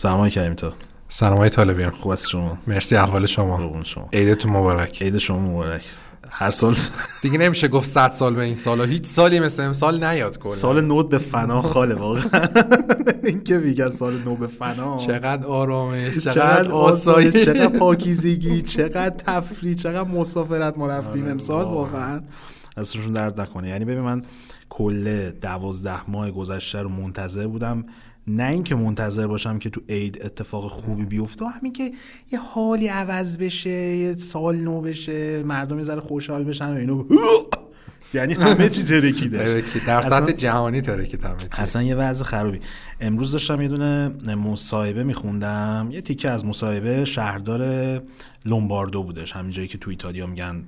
سلام کردیم تو سلام های طالبیان. خوب است شما؟ مرسی احوال شما. شما. عیدتون مبارک. عید شما مبارک. هر سال دیگه نمیشه گفت 100 سال به این سالا. هیچ سالی مثل امسال نیاد کلا. سال نو به فنا خاله واقعا. این که میگن سال نو به فنا. چقدر آرامش چقدر آسایش چقدر پاکیزگی چقدر تفریح چقدر مسافرت ما رفتیم آره، امسال واقعا. واقعا. ازشون درد نکنه. یعنی ببین من کل دوازده ماه گذشته رو منتظر بودم نه اینکه منتظر باشم که تو عید اتفاق خوبی بیفته همین که یه حالی عوض بشه یه سال نو بشه مردم یه ذره خوشحال بشن و اینو یعنی همه چی ترکیده ترکی. در سطح جهانی ترکید همه چی. اصلا یه وضع خرابی امروز داشتم یه دونه مصاحبه میخوندم یه تیکه از مصاحبه شهردار لومباردو بودش همین جایی که تو ایتالیا میگن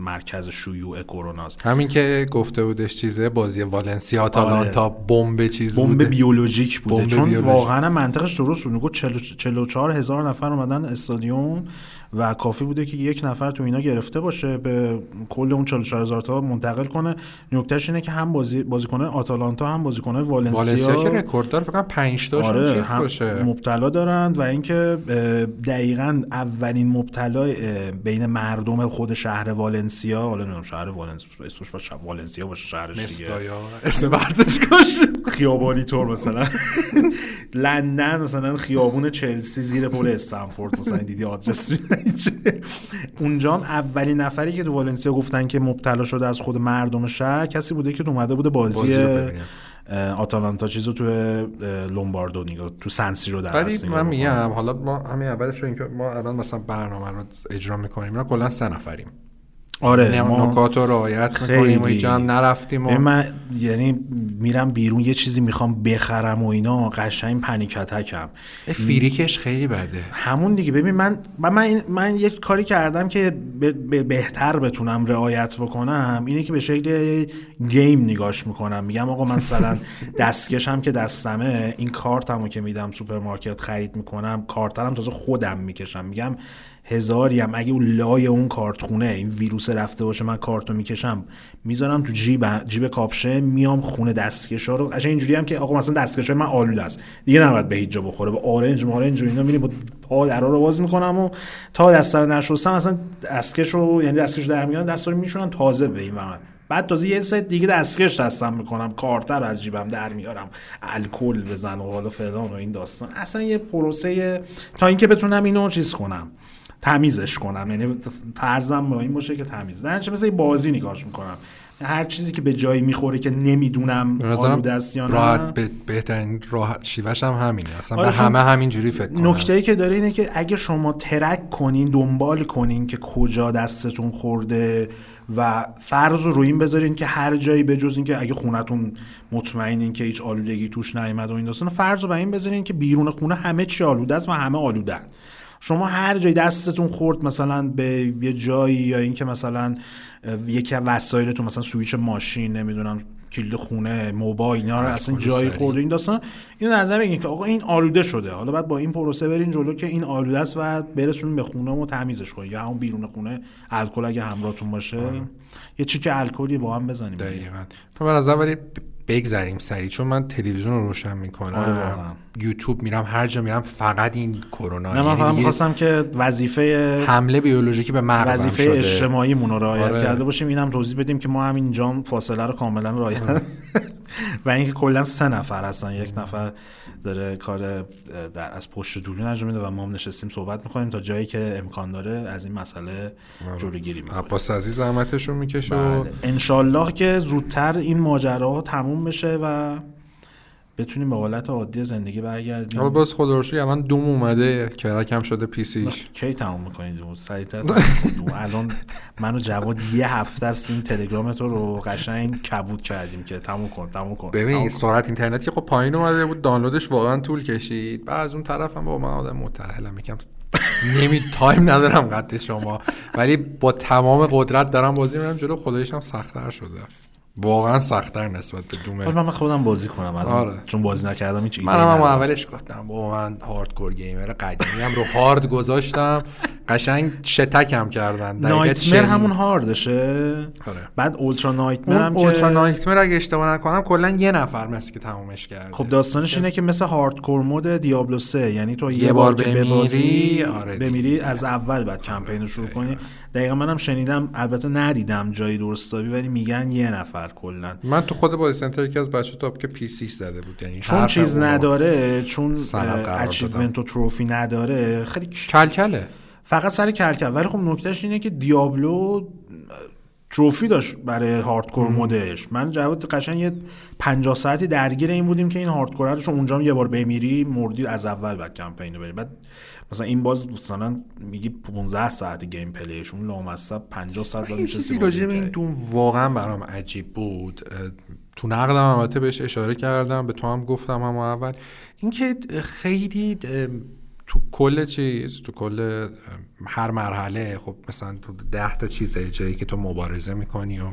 مرکز شیوع کروناست. همین که گفته بودش چیزه بازی والنسیا آتالانتا بمب چیز بمب بیولوژیک بوده. چون بیولوژیک. واقعا منطقش درست بود. می‌گفت 44 هزار نفر اومدن استادیوم. و کافی بوده که یک نفر تو اینا گرفته باشه به کل اون 44 هزار تا منتقل کنه. نکتهش اینه که هم بازی بازیکن آتالانتا هم بازیکن والنسیا والنسیا که رکورد داره فکر کنم 5 تاشون آره هم باشه. مبتلا دارند و اینکه دقیقا اولین مبتلا بین مردم خود شهر والنسیا حالا نمی‌دونم شهر والنسیا اسمش باشه والنسیا باشه شهرش دیگه. اسم ورزشگاهش خیابانی طور مثلا. لندن مثلا خیابون چلسی زیر پل استنفورد مثلا دیدی آدرس اونجا اولین نفری که تو والنسیا گفتن که مبتلا شده از خود مردم شهر کسی بوده که اومده بوده بازی, آتالانتا چیزو تو لومباردو نگاه تو سنسی رو در ولی من. میگم حالا ما همین اولش رو اینکه ما الان مثلا برنامه رو اجرا می‌کنیم اینا کلا سه نفریم. آره نکات رو رعایت می‌کنیم و هم نرفتیم و من یعنی میرم بیرون یه چیزی می‌خوام بخرم و اینا قشنگ panic attack م. فیریکش خیلی بده. همون دیگه. ببین من من من, من یک کاری کردم که ب- ب- بهتر بتونم رعایت بکنم اینه که به شکل game نگاش می‌کنم. میگم آقا من مثلا دستکشم که دستمه این کارتمو که میدم سوپرمارکت خرید می‌کنم کارترم تازه خودم می‌کشم. میگم هزاری هم اگه اون لای اون کارتخونه این ویروس رفته باشه من کارتو می‌کشم می‌ذارم تو جیب جیب کاپشه میام خونه دستکشا رو. قشنگ اینجوری هم که آقا مثلا دستکش من آلوده است. دیگه نباید به هیچ جا بخوره. با آرنج مارنج و اینا میریم با پا درا رو باز می‌کنم و تا دستا رو نشستم اصلا دستکش رو یعنی دستکش در میارم دستا رو میشونم تازه به این ور. بعد تازه یه ست دیگه دستکش دستم می‌کنم. کارتر از جیبم در میارم. الکل بزن و حالا فلان و این داستان. اصلا یه پروسه تا اینکه بتونم اینو چیز کنم. تمیزش کنم. یعنی فرضم با این باشه که تمیز. در نتیجه مثل بازی نگاش می‌کنم. هر چیزی که به جایی می‌خوره که نمی‌دونم آلوده است یا راحت نه به- بهترین راحت شیوهش هم همینه. اصلا آره، به همه همین جوری فکر کنم. نکته ای که داره اینه که اگه شما ترک کنین دنبال کنین که کجا دستتون خورده و فرض رو روی این بذارین که هر جایی به جز اینکه اگه خونتون مطمئنین که هیچ آلودگی توش نیامد و این داستان فرض رو به این بذارین که بیرون خونه همه چی آلوده است و همه آلودن شما هر جایی دستتون خورد مثلا به یه جایی یا اینکه مثلا یکی از وسایلتون مثلا سویچ ماشین نمی‌دونم کلید خونه موبایل اینا رو اصلا جایی. خورده این داستان اینو نظر بگین که آقا این آلوده شده. حالا بعد با این پروسه برین جلو که این آلوده است و برسونین به خونه و تمیزش کنین. یا همون بیرون خونه الکل اگه همراهتون باشه. یه چیک الکلی با هم بزنیم. دقیقا. تو من از اولی بگذریم سریع چون من تلویزیون رو روشن آره، می‌کنم واقعا. یوتیوب میرم هر جا میرم فقط این کرونا نه من یعنی فقط می‌خواستم که وظیفه حمله بیولوژیکی به مغزم وظیفه شده اجتماعیمون رو رعایت آره. کرده باشیم اینم توضیح بدیم که ما همین جام فاصله رو کاملا رعایت و اینکه کلا سه نفر هستن. یک نفر داره کار در از پشت دوربین انجام میده و ما هم نشستیم صحبت می‌کنیم تا جایی که امکان داره از این مسئله جلوگیری می‌کنیم. عباس عزیز زحمتش رو می‌کشه بله. انشالله که زودتر این ماجرا تموم بشه و بتونیم به حالت عادی زندگی برگردیم. حالا باز خدا رو شکر الان Doom اومده crack م شده PC ش. کی تموم می‌کنید؟ سریعتر تموم کنید. الان من و جواد یه هفته است این تلگرام تو رو قشنگ کبود کردیم که تموم کن تموم کن. ببین. سرعت اینترنت که خب پایین اومده بود دانلودش واقعا طول کشید. بعد از اون طرف هم با من آدم متأهلم یکم نمی time ندارم قد شما. ولی با تمام قدرت دارم بازی میرم جلو خدایش هم سختتر شده. واقعا سختتر نسبت به دومه حالا من خودم بازی کنم الان آره. چون بازی نکردم هیچ منم هم. اولش گفتم با من هاردکور گیمر قدیمی هم رو هارد گذاشتم قشنگ شتک هم کردن نایتمر. همون هاردشه آره. بعد اولترا نایتمر هم اولترا که نایتمر اگه اشتباه نکنم کلا یه نفر مثل که تمومش کرده خب داستانش اینه که مثل هاردکور مود دیابلو 3 یعنی تو یه, یه بار, بار بمیری، ببازی آره. بمیری از اول بعد کمپین رو شروع کنی دقیقا منم شنیدم البته ندیدم جایی درستابی ولی میگن یه نفر کلا. من تو خود بازی سنتر یکی از بچه top که پی 6 زده بود یعنی چون چیز نداره چون achievement و trophy نداره خیلی کلکله. فقط سر کلکل. ولی خب نکتهش اینه که Diablo trophy داشت برای hardcore mode ش من جواد قشنگ یه 50 ساعتی درگیر این بودیم که این hardcore رو چون اونجا هم یه بار بمیری مردی از اول بعد کمپین رو بری. بعد مثلا این باز مثلا میگی 15 ساعت گیم پلیشون لامصب 50 ساعت یه باید چیزی راجع به این. دوم واقعا برام عجیب بود. تو نقدم البته بهش اشاره کردم به تو هم گفتم هم اول. اینکه خیلی تو کل چیز تو کل هر مرحله خب مثلا تو ده تا چیزه جایی که تو مبارزه می‌کنی و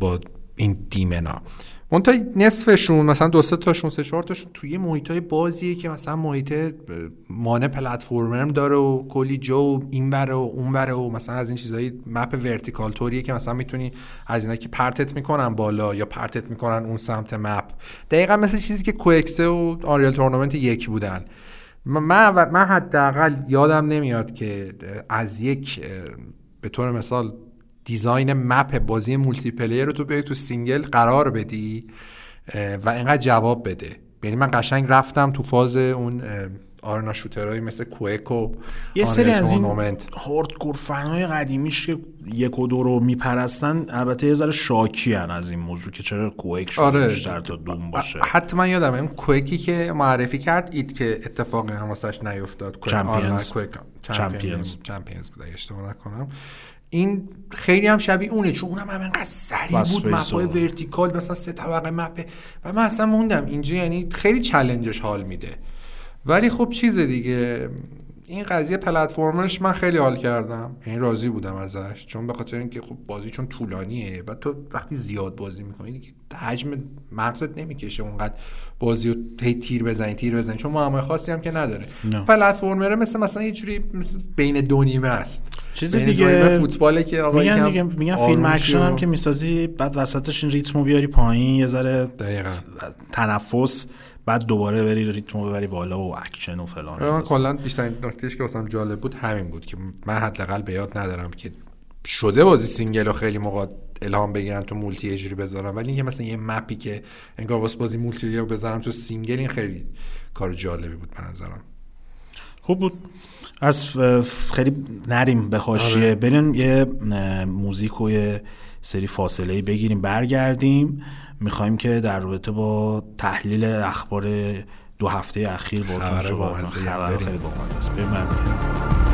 با این دیمنا منتها نصفشون مثلا دو سه تاشون سه چهار تاشون توی محیط های بازیه که مثلا محیط مانع platformer داره و کلی جو و این بره و اون بره و مثلا از این چیزهای map vertical طوریه که مثلا می‌تونی از اینا که پرتت می‌کنن بالا یا پرتت می‌کنن اون سمت map. دقیقا مثل چیزی که Quake سه و Unreal Tournament یک بودن. من من حداقل یادم نمیاد که از یک به طور مثال design map بازی multiplayer رو تو بیای تو single قرار بدی و اینقدر جواب بده یعنی من قشنگ رفتم تو فاز اون arena shooter هایی مثل Quake و یه سری از این. hardcore fan های قدیمیش که یک و دو رو میپرستن البته یه ذره شاکی هن از این موضوع که چرا Quake شده آره. بیشتر تا دوم باشه حتی من یادم اون Quake ی که معرفی کرد id که اتفاقی هم واسش نیفتاد Champions. Champions. Champions Champions بود اگه اشتباه نکنم این خیلی هم شبیه اونه چون اونم هم انقدر سریع بود map ای vertical مثلا سه طبقه map ه و من اصلا موندم اینجا یعنی خیلی challenge ش حال میده. ولی خب چیز دیگه این قضیه platformer ش من خیلی حال کردم. یعنی راضی بودم ازش. چون به خاطر اینکه خب بازی چون طولانیه و تو وقتی زیاد بازی می‌کنی دیگه حجم مغزت نمی‌کشه اونقدر بازی رو تیر بزنی تیر بزنی. چون معمای خاصی هم که نداره. نه. platformer ه مثل مثلا یه جوری مثل بین دو نیمه است. چیز دیگه- فوتباله که آقا میگن دیگه میگن فیلم اکشن هم که می‌سازی بعد وسطش این ریتمو بیاری پایین یه ذره دقیقاً. تنفس. بعد دوباره بری ریتمو ببری بالا و اکشن و فلان من کلا بیشترین نکتهش که واسم جالب بود همین بود که من حداقل به یاد ندارم که شده بازی single رو خیلی موقع الهام بگیرن تو multi اجری بذارن. ولی اینکه مثلا یه map ی که انگار واسه بازی multi رو بذارم تو single این خیلی کار جالبی بود به نظرم. خوب بود. از خیلی نریم به حاشیه. آره. بریم یه موزیک و یه سری فاصله ای بگیریم برگردیم. می‌خوایم که در رابطه با تحلیل اخبار دو هفته اخیر با خبر داریم. خیلی بامزه است.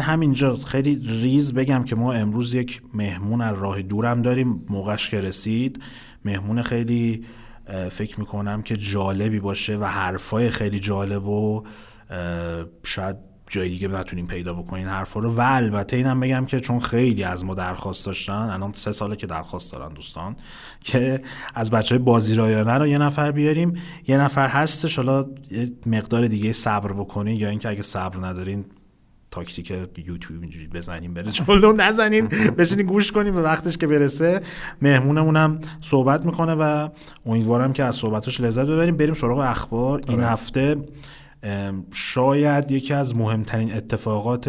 من همینجا خیلی ریز بگم که ما امروز یک مهمون از راه دورم داریم. موقعش که رسید مهمون خیلی فکر می‌کنم که جالبی باشه و حرفای خیلی جالب و شاید جای دیگه نتونیم پیدا بکنین حرفا رو. و البته اینم بگم که چون خیلی از ما درخواست داشتن الان سه ساله که درخواست دارن دوستان که از بچه های بازی رایانه رو یه نفر بیاریم. یه نفر هستش حالا مقدار دیگه صبر بکنین یا اینکه اگه صبر ندارین تاکتیک یوتیوب اینجوری بزنیم بره جلو نزنین بشینین گوش کنیم به وقتش که برسه. مهمونمونم صحبت می‌کنه و امیدوارم که از صحبتش لذت ببریم. بریم سراغ اخبار. این آره. هفته شاید یکی از مهمترین اتفاقات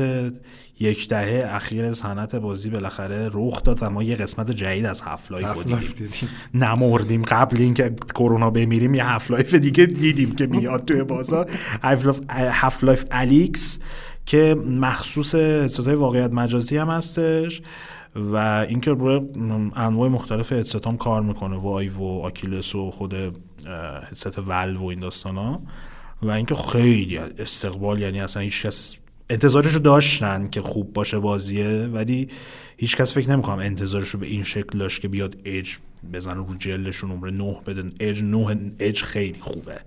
یک دهه اخیر صنعت بازی بالاخره رخ داد و ما یه قسمت جدید از Half-Life دیدیم. نمردیم قبل اینکه کرونا بمیریم یه Half-Life دیگه دیدیم که میاد توی بازار. Half-Life Alyx که مخصوص هدستای واقعیت مجازی هم هستش و اینکه روی انواع مختلف هدست هم کار می‌کنه. Vive و Oculus و خود headset Valve و این داستان ها. و اینکه خیلی استقبال یعنی اصلا هیچ کس انتظارش رو داشتن که خوب باشه بازیه ولی هیچ کس فکر نمی‌کنم انتظارش رو به این شکل داشت که بیاد اج بزن رو جلشون نمره 9 بدن. اج 9 اج خیلی خوبه.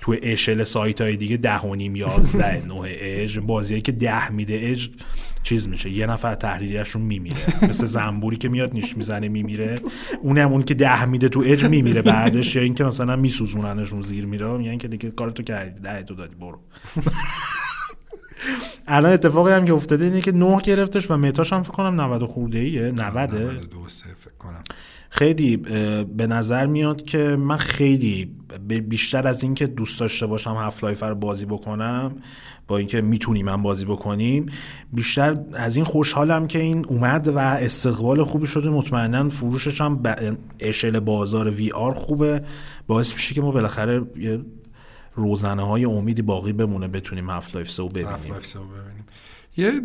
تو اشل سایت های دیگه ده و نیم یازده 9 اج بازیایی که ده میده اج چیز میشه یه نفر تحریریشون میمیره. مثل زنبوری که میاد نیش می‌زنه میمیره. اونم اون که ده میده تو اج میمیره بعدش یا اینکه مثلا میسوزوننشون زیر میره. میگن که دیگه کارتو کردی ده تو دادی برو. الان اتفاقی هم که افتاده اینه که نه گرفتش و متاش هم فکر کنم 90 خورده ایه 90 فکر کنم. خیلی به نظر میاد که من خیلی بیشتر از اینکه دوست داشته باشم Half-Life رو بازی بکنم با اینکه می‌تونیم من بازی بکنیم بیشتر از این خوشحالم که این اومد و استقبال خوبی شده. مطمئنا فروشش هم اشل بازار VR خوبه. باعث میشه که ما بالاخره یه روزنه های امیدی باقی بمونه بتونیم هفت لایف سو ببینیم. ببینیم. یه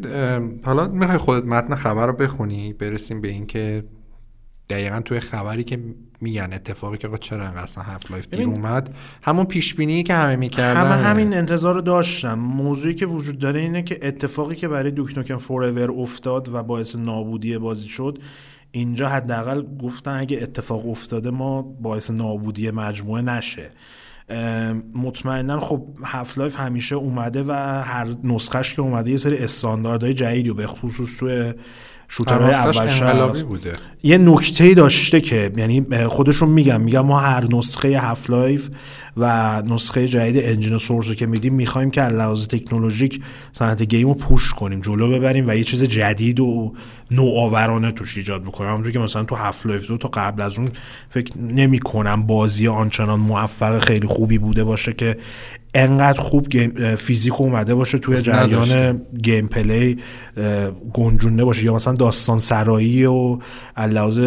حالا می‌خوای خودت متن خبر رو بخونی برسیم به اینکه دقیقا توی خبری که میگن اتفاقی که چرا انقدر اصلا Half-Life دیر اومد؟ همون پیش بینی که همه می‌کردن. همه همین انتظار رو داشتن موضوعی که وجود داره اینه که اتفاقی که برای Duke Nukem Forever افتاد و باعث نابودی بازی شد اینجا حداقل گفتن اگه اتفاق افتاده ما باعث نابودی مجموعه نشه. مطمئنا خب Half-Life همیشه اومده و هر نسخهش که اومده یه سری استانداردهای جدیدی و به خصوص توی shooter های اول بوده. یه نکته داشته که یعنی خودشون میگم میگم ما هر نسخه Half-Life و نسخه جدید engine Source رو که میدیم می‌خوایم که لحاظ تکنولوژیک صنعت game رو push کنیم جلو ببریم و یه چیز جدید و نوآورانه توش ایجاد بکنیم. همونطور که مثلا تو Half-Life دو تا قبل از اون فکر نمی کنم بازی آنچنان موفق خیلی خوبی بوده باشه که انقدر خوب game فیزیک اومده باشه توی جریان gameplay گنجونده باشه یا مثلا داستان سرایی و لحاظ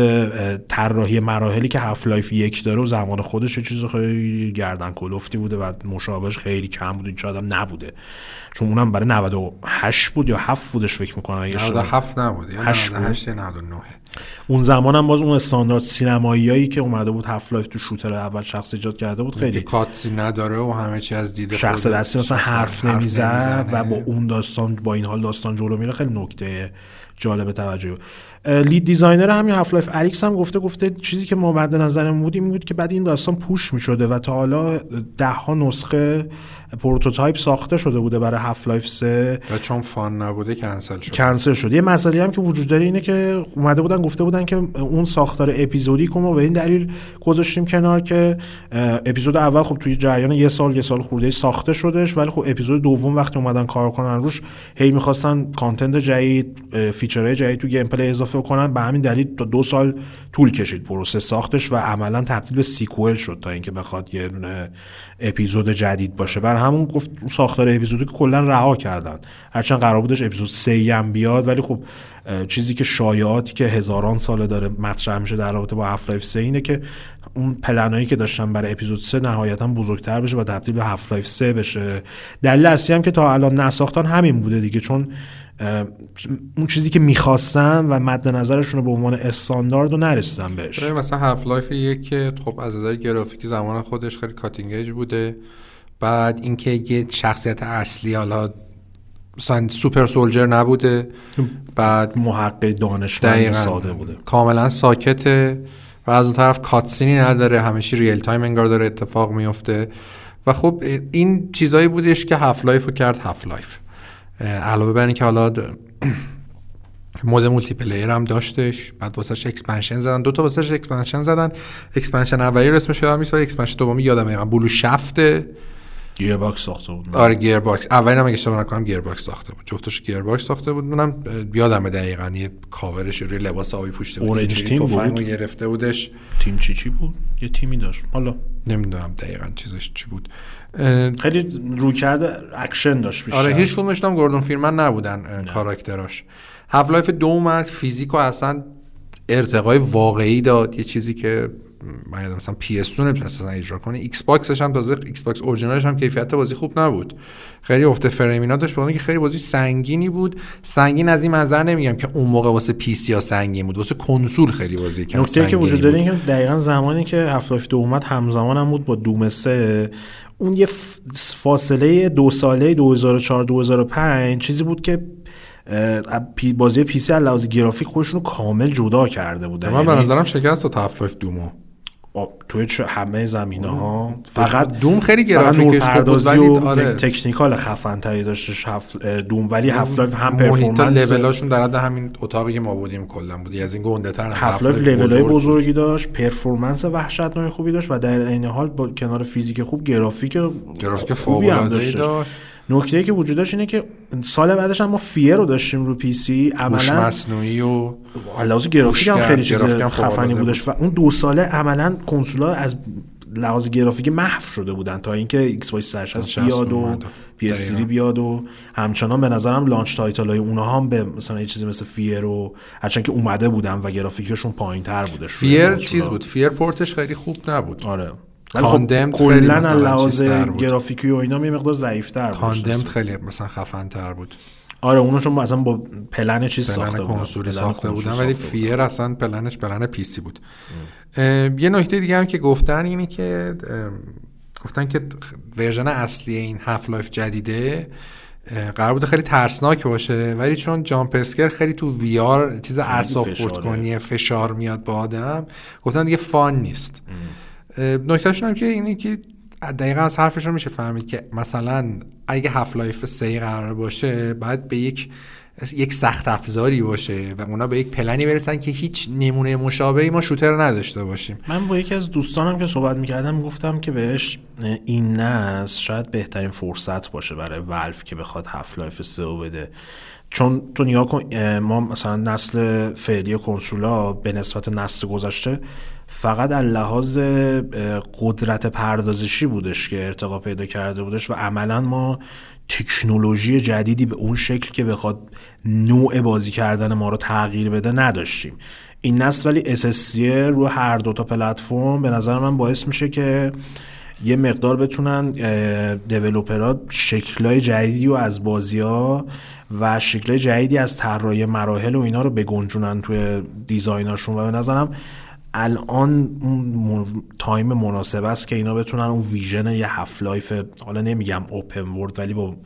طراحی مراحلی که Half-Life یک داره و زمان خودش چیز خیلی گردن کلفتی بوده و مشابهش خیلی کم بود. این آدم نبوده. چون اونم برای 98 بود یا 7 بودش فکر می‌کنم 97 نبود. یا 98 99 اون زمان هم باز اون استاندارد سینماییایی که اومده بود Half-Life تو shooter اول شخص ایجاد کرده بود خیلی cutscene ای نداره و همه چی از دید شخص دستی مثلا حرف, حرف نمی‌زد و با اون داستان با این حال داستان جلو میره خیلی نکته جالب توجه. lead designer همین Half-Life Alyx هم گفته گفته چیزی که ما بعد نظرمون بود این بود که بعد این داستان push می‌شده و تا حالا ده ها نسخه prototype ساخته شده بوده برای Half-Life 3 و چون fun نبوده کنسل شد. کنسل شد. یه مسئله هم که وجود داره اینه که اومده بودن گفته بودن که اون ساختار اپیزودی که ما به این دلیل گذاشتیم کنار که اپیزود اول خب توی جریان یه سال یه سال خورده ساخته شدش ولی خب اپیزود دوم وقتی اومدن کار کنن روش هی می‌خواستن content جدید feature های جدید تو gameplay اضافه کنن به همین دلیل تا دو سال طول کشید پروسه ساختش و عملا تبدیل به sequel شد تا اینکه بخواد یه اپیزود جدید باشه. برا همون گفت ساختار اپیزودی که کلا رها کردن. هرچند قرار بودش اپیزود 3 هم بیاد ولی خب چیزی که شایعاتی که هزاران ساله داره مطرح میشه در رابطه با Half-Life 3 اینه که اون پلنایی که داشتن برای اپیزود 3 نهایتا بزرگتر بشه و تبدیل به Half-Life 3 بشه. دلیل اصلی هم که تا الان نساختن همین بوده دیگه چون اون چیزی که می‌خواستن و مد نظرشون رو به عنوان استاندارد رو نرسیدن بهش. مثلا Half-Life یک که خب از نظر گرافیکی زمان خودش خیلی cutting بوده. بعد اینکه یه شخصیت اصلی حالا مثلا super soldier نبوده. یه محقق دانشمند ساده بوده. کاملا ساکته. و از اون طرف cutscene ی نداره. همیشه real time انگار داره اتفاق میفته و خب این چیزایی بودش که Half-Life رو کرد Half-Life علاوه بر اینکه حالا mode multiplayer هم داشتش بعد واسش expansion زدن. دو تا واسش expansion زدن. expansion اولی رو اسمش یادم نیست expansion دومی یادم میاد Blue Shift ـه گیر باکس ساخته بود. آره گیر باکس اولی هم اگه اشتباه نکنم گیر باکس ساخته بود. جفتش گیر باکس ساخته بود. منم یادم دقیقاً یه کاورش روی لباس آبی پوشته بود. اورنج تیم بود؟ گرفته بودش. تیم چی چی بود؟ یه تیمی داشت. حالا. نمی‌دونم دقیقاً چیزش چی بود. خیلی رو کرده اکشن داشت بیشتر. آره هیچ کدومش هم گوردون فیرمن نبودن کاراکتراش. هاف لایف دو اومد فیزیک و اصلا ارتقای واقعی داد. یه چیزی که من یادم مثلا PS اصلا اجرا کنه. Xbox ش هم تازه Xbox original ش هم کیفیت بازی خوب نبود. خیلی افت فریمینا داشت که خیلی بازی سنگینی بود. سنگین از این منظر نمیگم که اون موقع واسه PC ها سنگین بود واسه کنسول خیلی بازی کم نکته که وجود داره که دقیقا زمانی که هفت دو اومد همزمان هم بود با Doom سه اون یه فاصله دو ساله 2004 2005 چیزی بود که بازی PC لحاظ گرافیک خودشون رو کامل جدا کرده بودن. من به یعنی نظرم شکست تا تفایف دومو. توی همه زمینه ها فقط دوم خیلی گرافیکش بود ولی آره. تکنیکال خفن تری داشتش دوم. ولی هفت لایف هم پرفورمنس لولاشون در حد همین اتاقی که ما بودیم کلا بود. از این گنده تر هفت لایف لولای بزرگی داشت پرفورمنس وحشتناک خوبی داشت و در این حال با کنار فیزیک خوب گرافیک گرافیک خوبی هم داشت. نکته که وجود داشت اینه که سال بعدش هم ما فیر رو داشتیم رو پی سی عملا مصنوعی و لحاظ گرافیک هم خیلی چیز خفنی بودش و اون دو ساله عملا کنسولا از لحاظ گرافیک محو شده بودن تا اینکه Xbox 360 بیاد و PS بیاد و همچنان به نظرم launch title های اونها هم به مثلا یه چیزی مثل F.E.A.R. و هرچند که اومده بودن و گرافیکشون پایین تر بودش فیر چیز بود. F.E.A.R. port ش خیلی خوب نبود. آره. Condemned خب کلا لحاظ گرافیکی و اینا یه مقدار ضعیف‌تر بود Condemned خیلی مثلا خفن تر بود. آره اونو چون اصلا با پلن چیز پلن ساخته کنسولی ساخته بودن ولی F.E.A.R. اصلا plan ش plan PC بود یه نکته دیگه هم که گفتن اینه که گفتن که version اصلی این Half-Life جدیده قرار بوده خیلی ترسناک باشه ولی چون jump scare خیلی تو VR چیز اعصاب خورد فشار میاد با آدم گفتن دیگه fun نیست. نکتهش هم که اینه که دقیقا از حرفشون میشه فهمید که مثلا اگه Half-Life سه قرار باشه باید به یک یک سخت افزاری باشه و اونا به یک پلنی برسن که هیچ نمونه مشابهی ما shooter نداشته باشیم. من با یکی از دوستانم که صحبت می‌کردم گفتم که بهش این نسل شاید بهترین فرصت باشه برای Valve که بخواد Half-Life سه بده. چون تو نیا ما مثلا نسل فعلی کنسولا به نسبت نسل گذشته فقط از لحاظ قدرت پردازشی بودش که ارتقا پیدا کرده بودش و عملا ما تکنولوژی جدیدی به اون شکل که بخواد نوع بازی کردن ما رو تغییر بده نداشتیم. این نسل ولی SSC رو هر دو تا پلتفرم به نظر من باعث میشه که یه مقدار بتونن دیولوپرها شکلهای جدیدی و از بازی ها و شکلهای جدیدی از طراحی مراحل و اینا رو بگنجونن توی دیزایناشون و به نظرم الان اون تایم مناسب است که اینا بتونن اون vision یه Half-Life حالا نمیگم open world ولی با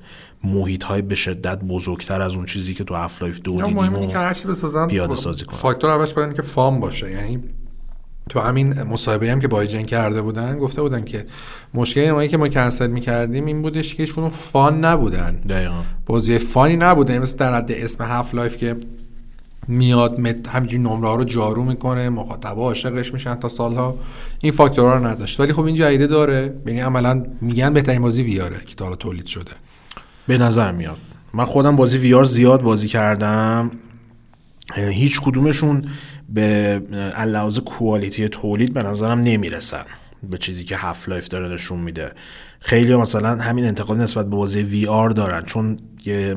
محیط های به شدت بزرگتر از اون چیزی که تو Half-Life دو دیدیم و که هرچی بسازن پیاده سازی کنن. فاکتور اولش باید که fun باشه. یعنی تو همین مصاحبه هم که با IGN کرده بودن گفته بودن که مشکل اینایی که ما کنسل می‌کردیم این بودش که هیچ fun نبودن. دقیقا. بازی fun ی نبوده مثل در حد اسم Half-Life که میاد همینجوری نمره ها رو جارو می‌کنه مخاطبا عاشقش میشن تا سالها. این فاکتورها رو نداشت. ولی خب این جایده داره. یعنی عملا میگن بهترین بازی VR ه که تا تولید شده. به نظر میاد. من خودم بازی VR زیاد بازی کردم. هیچ کدومشون به لحاظ quality تولید به نظرم نمی‌رسن. به چیزی که Half-Life داره نشون میده. خیلی مثلا همین انتقاد نسبت به بازی VR دارن. چون یه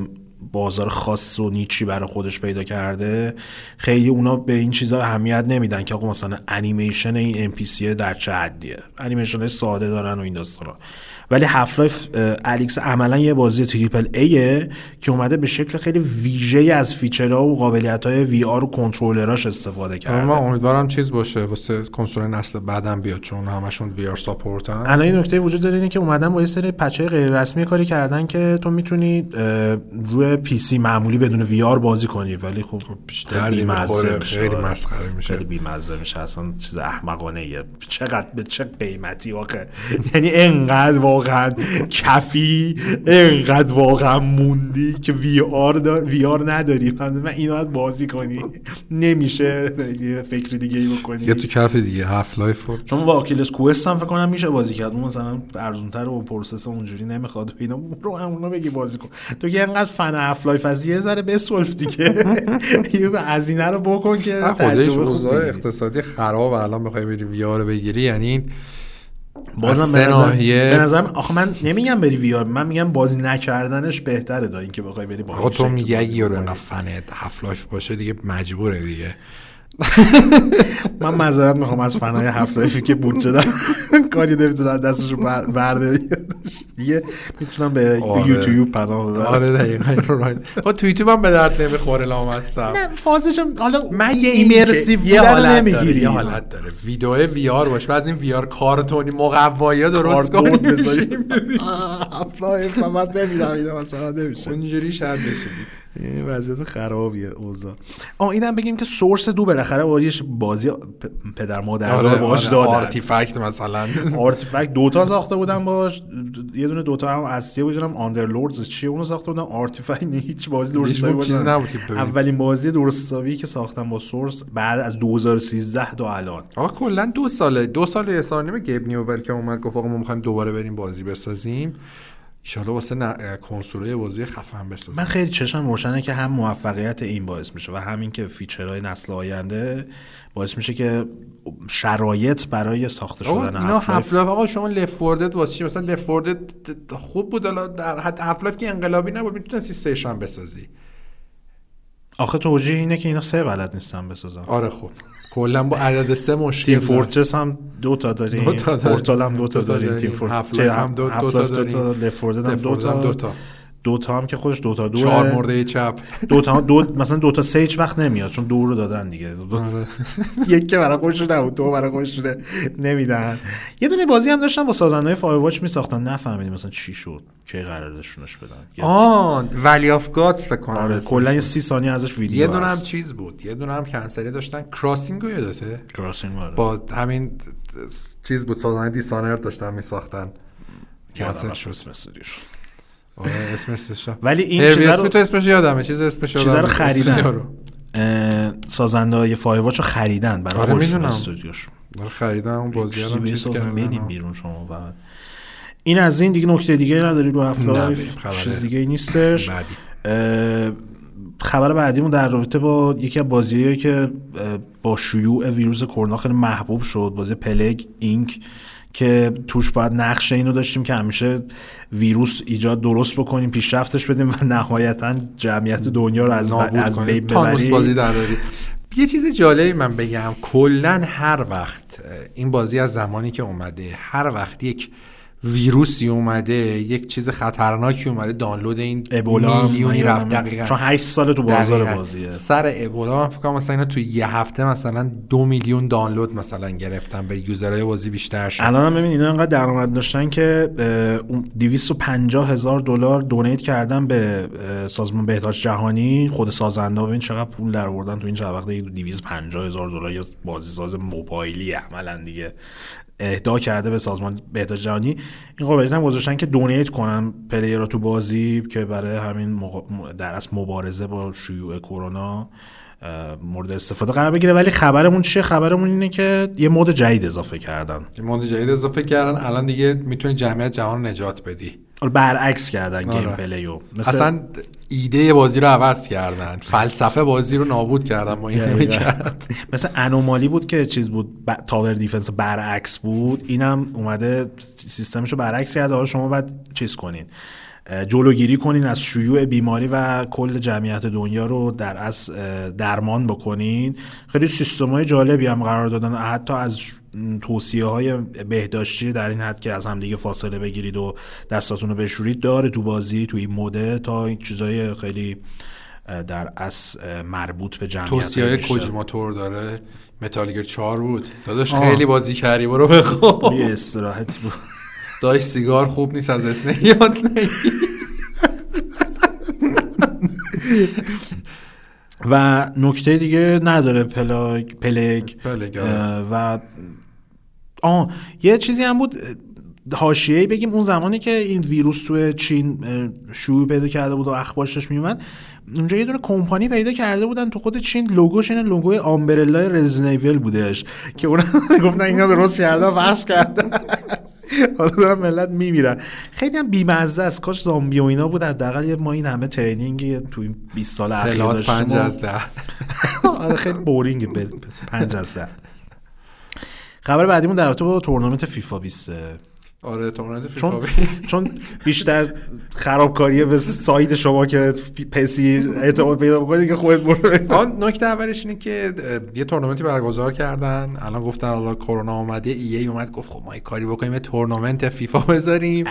بازار خاص و niche ی برای خودش پیدا کرده خیلی اونا به این چیزا اهمیت نمیدن که آقا مثلا انیمیشن این NPC در چه حدیه. انیمیشن ساده دارن و این داستانا ولی Half-Life: Alyx عملا یه بازی triple A ه که اومده به شکل خیلی ویژه از feature ها و قابلیت های VR و کنترلراش استفاده کرده. من امیدوارم چیز باشه واسه کنسول نسل بعدم بیاد چون همشون VR support ن. الان این نکته وجود داره اینه که اومدن با یه سری patch غیر رسمی کاری کردن که تو می‌تونی روی PC معمولی بدون VR بازی کنی ولی خب, خب بیشتر خیلی مسخره میشه. خیلی بی‌مزه میشه. اصلا چیز احمقانه چقدر به چه قیمتی واقع یعنی انقدر واقعا کفی اینقدر واقعا موندی که VR. VR نداری. من اینو باید بازی کنی. نمیشه یه فکر دیگه ای بکنی. یه تو کف دیگه. Half-Life بود چون با Oculus Quest هم فکر کنم میشه بازی کرد. اون مثلا ارزونتر و process اونجوری نمی‌خواد. اینا رو همونا بگی بازی کن. تو که انقدر fan Half-Life از یه ذره بسلف دیگه یه هزینه رو بکن که خودش اوضاع. اقتصادی خراب الان بخوای بری VR بگیری یعنی بازم از به نظر به نظرم آخه من نمیگم بری VR من میگم بازی نکردنش بهتره تا اینکه بخوای بری با تو میگه اگه یارو. انقدر فن Half-Life باشه دیگه مجبوره دیگه من معذرت می‌خوام از fan ای Half-Life ی که بود شدن کاری نمی‌تونن دستشو بر- برده دیگه. می‌تونم به آره. یوتیوب پناه ببرم. آره دقیقا. خب تو یوتیوب هم به درد نمی‌خوره لامصب. نه فازش حالا من یه immersive یه حالت داره یه حالت داره. ویدیو VR باشه. و از این VR کارتونی مقوایی درست کنی. بذاری. بشیم. آه، Half-Life من اینو مثلا نمیشه. اونجوری شاید بشید این وضعیت خرابیه اوضاع. آه اینم بگیم که Source دو بالاخره بازی بازی پ- پدر مادر آره باش آره دادن. Artifact مثلا. Artifact دوتا ساخته بودن باش یه دونه دوتا هم اصلیه بود دونم Underlords چیه اونو ساخته بودن؟ Artifact هیچ بازی درست چیزی نبود که. اولین بازی درست که ساختن با Source بعد از 2013 تا الان. آقا کلا دو ساله. دو سال یه سال نیمه Gabe Newell که اومد گفت آقا ما می‌خوایم دوباره بریم بازی بسازیم. ایشالا واسه ن- کنسولای بازی خفن بسازیم من خیلی چشم روشنه که هم موفقیت این باعث میشه و همین که feature های نسل آینده باعث میشه که شرایط برای ساخته شدن هفت Life آقا شما Left 4 Dead واسه چی؟ مثلا Left 4 Dead خوب بود حالا در حد هفت که انقلابی نبود می‌تونستی سهش هم بسازی. آخه توجیه اینه که اینا سه بلد نیستن بسازن. آره خب. کلا با عدد سه مشکل Team. Fortress هم دو تا داریم. پورتال هم دو تا داریم. Team Fort Half-Life هم دو- تا داریم. Left 4 Dead هم دو تا. دو تا هم که خودش دو تا دو چهار مرده چپ. دو تا دو مثلا دو تا سه هیچ وقت نمیاد چون دو رو دادن دیگه. یک که برای خودش نبود دو برای خودش نمیدن. یه دونه بازی هم داشتن با سازنده فایر واچ میساختن. نفهمیدیم مثلا چی شد کی قرارشونش بدن. آه ولی گادز فکر کنم آره کلا یه بود. سی ثانیه ازش ویدیو یه دونه هم. چیز بود. یه دونه هم کنسلی داشتن. کراسینگ رو یادته کراسینگ. با همین چیز بود سازنده Dishonored داشتن میساختن. کنسل شد. اسم. آره. ولی این چیزا رو تو اسمش یادمه چیز اسمش چیزا رو. خریدن. سازنده های Firewatch رو خریدن برای آره، خودشون. استودیوش آره خریدن اون بازی رو چیز کردن بدیم. بیرون شما فقط این از این دیگه نکته دیگه نداری رو Life چیز دیگه ای نیستش خبر بعدیمون در رابطه با یکی از بازیهایی که با شیوع ویروس کرونا خیلی محبوب شد بازی پلگ اینک که توش باید نقش اینو داشتیم که همیشه ویروس ایجاد درست بکنیم پیشرفتش بدیم و نهایتا جمعیت دنیا رو از, ب... از. بین ببریم بازی در داری یه چیز جالبی من بگم کلا هر وقت این بازی از زمانی که اومده هر وقت یک ویروسی اومده یک چیز خطرناکی اومده دانلود این ابولا میلیونی رفت. دقیقا. چون 8 سال تو بازار دقیقاً. بازیه. سر ابولا من فکر کنم مثلا اینا تو یه هفته مثلا دو میلیون دانلود مثلا گرفتن به یوزرهای بازی بیشتر شد. الان هم ببین اینا انقدر درآمد داشتن که اه، اون 250 هزار دلار دونیت کردن به سازمان بهداشت جهانی. خود سازنده ببین چقدر پول در آوردن تو این چند وقته 250 هزار دلار یا بازی ساز موبایلی عملا دیگه. اهدا کرده به سازمان بهداشت جهانی. این قابلیت هم گذاشتن که دونیت کنن پلیر تو بازی که برای همین مقا- در اصل مبارزه با شیوع کرونا مورد استفاده قرار بگیره. ولی خبرمون چیه؟ خبرمون اینه که یه مود جدید اضافه کردن. یه mode جدید اضافه کردن. الان دیگه می‌تونی جمعیت جهان رو نجات بدی. حالا برعکس کردن game آره. Plague مثل اصلا ایده بازی رو عوض کردن. فلسفه بازی رو نابود کردن با این دقیقاً. کرد. مثل Anomaly بود که چیز بود ب... tower defense برعکس بود. اینم اومده سیستمشو برعکس کرده. حالا شما باید چیز کنین. جلوگیری کنین از شیوع بیماری و کل جمعیت دنیا رو در از درمان بکنین. خیلی سیستم های جالبی هم قرار دادن. حتی از توصیه های بهداشتی در این حد که از همدیگه فاصله بگیرید و دستاتون رو بشورید داره تو بازی تو این موده تا این چیزای خیلی در از مربوط به جمعیت توصیه های. کوجیما تور داره. متالگر 4 بود. داداش. خیلی بازی کردی برو بخواب یه استراحتی بود. داشت سیگار خوب نیست از اسنه یاد نگیر. و نکته دیگه نداره Plague Plague Plague، اه، و آه یه چیزی هم بود حاشیه‌ای بگیم اون زمانی که این ویروس توی چین اه، شیوع پیدا کرده بود و اخبارش داشت میومد اونجا یه دونه کمپانی پیدا کرده بودن تو خود چین لوگوش این لوگوی Umbrella ی Resident Evil بودش که اون گفتن اینا درست کردن پخش کردن حالا دارن ملت میمیرن. خیلی هم بیمزه است کاش زامبی و اینا بود حداقل ما این همه training تو این 20 سال اخیر داشتیم پنج و- از ده. آره خیلی boring ه ب- پنج از ده. خبر بعدیمون در رابطه با تورنمنت فیفا 20 آره تورنمنت فیفا چون چون بیشتر خرابکاریه به ساید شما که PES ی ارتباط پیدا بکنید که خودت برو آن نکته اولش اینه که یه تورنمنتی برگزار کردن. الان گفتن حالا کرونا اومده EA اومد گفت خب ما یه کاری بکنیم یه تورنمنت فیفا بذاریم.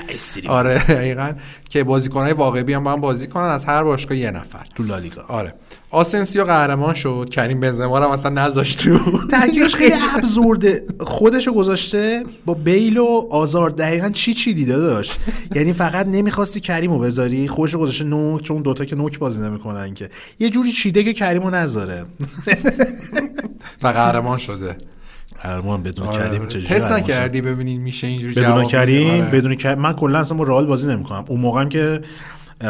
آره دقیقا. که بازیکنهای واقعی هم با هم بازی کنن از هر باشگاه یه نفر. تو لالیگا. آره. آسنسیو قهرمان شد. کریم بنزما رو هم اصلا نذاشت تو. ترکیبش خیلی ابزورده. خودشو گذاشته با بیل و آزار دقیقا چی چی دیده داشت یعنی فقط نمی‌خواستی کریمو بذاری خودشو گذاشته نوک چون دوتا که نوک بازی نمی‌کنن که یه جوری چیده که کریمو نذاره و قهرمان شده قهرمان بدون آره، کریم. چجوری تست؟ نکردی ببینید میشه اینجوری بدون؟ کریم آره. بدون کریم من کلا اصلا رئال بازی نمی‌کنم اون موقعم که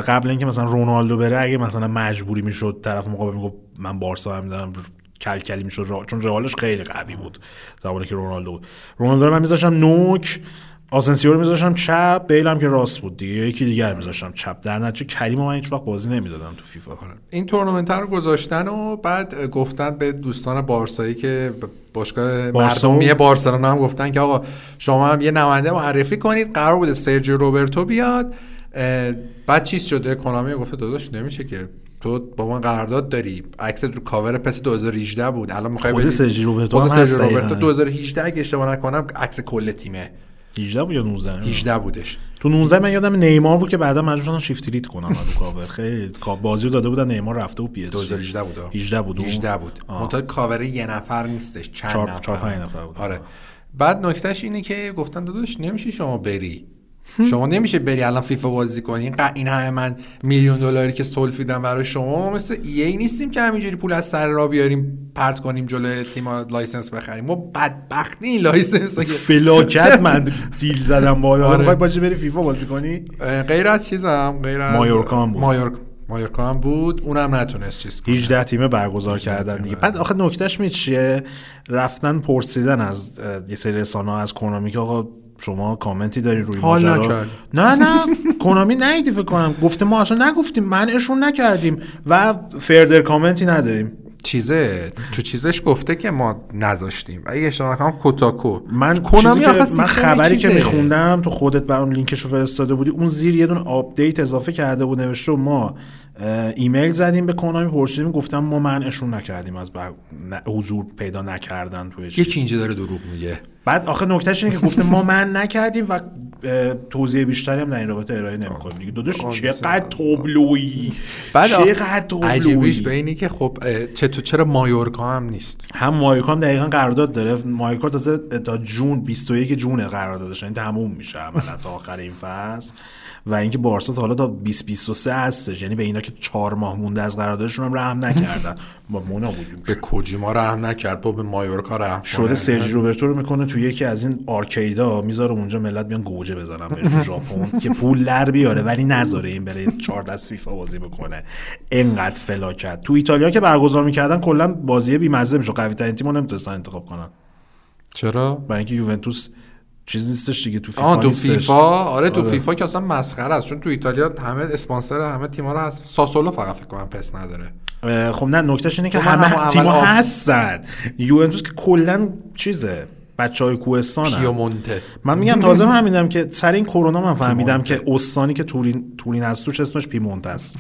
قبل اینکه مثلا رونالدو بره اگه مثلا مجبوری می‌شد طرف مقابل می‌گفت من بارسا هم دارم کلکلی می‌شد رئال- چون رئالش خیلی قوی بود زمانی که رونالدو بود رونالدو رو من میذاشتم نوک آسنسیو رو میذاشتم چپ بیل هم که راست بود دیگه. یکی دیگر میذاشتم چپ. در نتیجه کریم من هیچ وقت بازی نمی‌دادم تو فیفا. این تورنمنت رو گذاشتن و بعد گفتن به دوستان بارسایی که باشگاه مردمی بارسلونا هم گفتن که آقا شما هم یه نماینده معرفی کنید. قرار بوده سرجیو روبرتو بیاد. بعد چیز شده کنامی گفته داداش نمیشه که. تو با من قرارداد داری. عکس رو cover PES 2018 بود. الان می‌خوای خود روبرتو خود سرجیو روبرتو دقیقاً. 2018 اگه اشتباه نکنم عکس کل تیمه. 18 بود یا 19 نمی‌دونم. 18 بودش تو 19 من یادم نیمار بود که بعدا مجبور شدن shift delete کنن رو کاور خیلی بازی رو داده بودن نیمار رفته بود PES 2018 بود آه. 18 بود اون. 18 بود. منتها کاور یه نفر نیستش چند نفر چهار پنج نفر بود. آره بعد نکتهش اینه که گفتن داداش نمیشه شما بری شما نمیشه بری الان فیفا بازی کنی؟ این همه من میلیون دلاری که سلفیدم برای شما ما مثل EA نیستیم که همینجوری پول از سر را بیاریم پرت کنیم جلوی تیم license بخریم. ما بدبختی این license فلاکت من دیل زدم بالا. آره. باشه بری فیفا بازی کنی؟ غیر از چیزم غیر از مایورکا بود. مایورک مایورکا هم بود. اونم نتونست چیز کنه. 18 تیمه برگزار کردن دیگه. بعد آخه نکتهش می چیه رفتن پرسیدن از یه سری رسانه از کنامی که آقا شما کامنتی داری روی ماجرا. نه نه. کنامی نیدی فکر کنم. گفته ما اصلا نگفتیم. منعشون نکردیم. و further comment ی نداریم. چیزه تو چیزش گفته که ما نذاشتیم اگه اشتباه نکنم کوتاکو من که آخه من خبری که چیزه. میخوندم تو خودت برام لینکش رو فرستاده بودی اون زیر یه دونه update اضافه کرده بود نوشته ما ایمیل زدیم به کنامی پرسیدیم گفتم ما منعشون نکردیم از بر... نه- حضور پیدا نکردن توی چیز. یکی اینجا داره دروغ میگه بعد آخه نکتهش اینه که گفته ما من نکردیم و توضیح بیشتری هم در این رابطه ارائه نمی‌کنیم. دیگه داداش چقدر تابلویی؟ چقدر عجیبیش به تابلویی اینی که خب چطور چرا مایورکا هم نیست؟ هم مایوکام دقیقا قرارداد داره. مایوکا تازه تا جون 21 جون قراردادش یعنی تموم میشه عملا تا آخر این فصل. و اینکه بارسا تا حالا تا 2023 هستش. یعنی به اینا که چهار ماه مونده از قراردادشون هم رحم نکردن. ما مونا بودیم به کوجیما رحم نکرد. با به مایورکا رحم شده. سرجی روبرتو رو می‌کنه تو یکی از این arcade ا. می‌ذاره اونجا ملت بیان گوجه بزنن تو ژاپن که پول در بیاره. ولی نذاره این بره چهار دست فیفا بازی بکنه. انقدر فلاکت تو ایتالیا که برگزار می‌کردن کلا بازی بیمزه میشه قوی ترین تیم رو نمی‌تونستن انتخاب کنن. چرا؟ برای اینکه یوونتوس چیز نیستش دیگه تو فیفا آه تو. فیفا؟ آره تو آره. فیفا که اصلا مسخره است. چون تو ایتالیا همه اسپانسر همه تیم‌ها رو هست. ساسولو فقط فکر کنم PES نداره. خب نه نکتهش اینه که من همون همه اول تیم‌ها آف- هستن. یوونتوس که کلا چیزه. بچه های کوهستانن. پیومونته. من میگم تازه فهمیدم که سر این کرونا من فهمیدم که استانی که تورین تورین هست توش اسمش پیمونت است.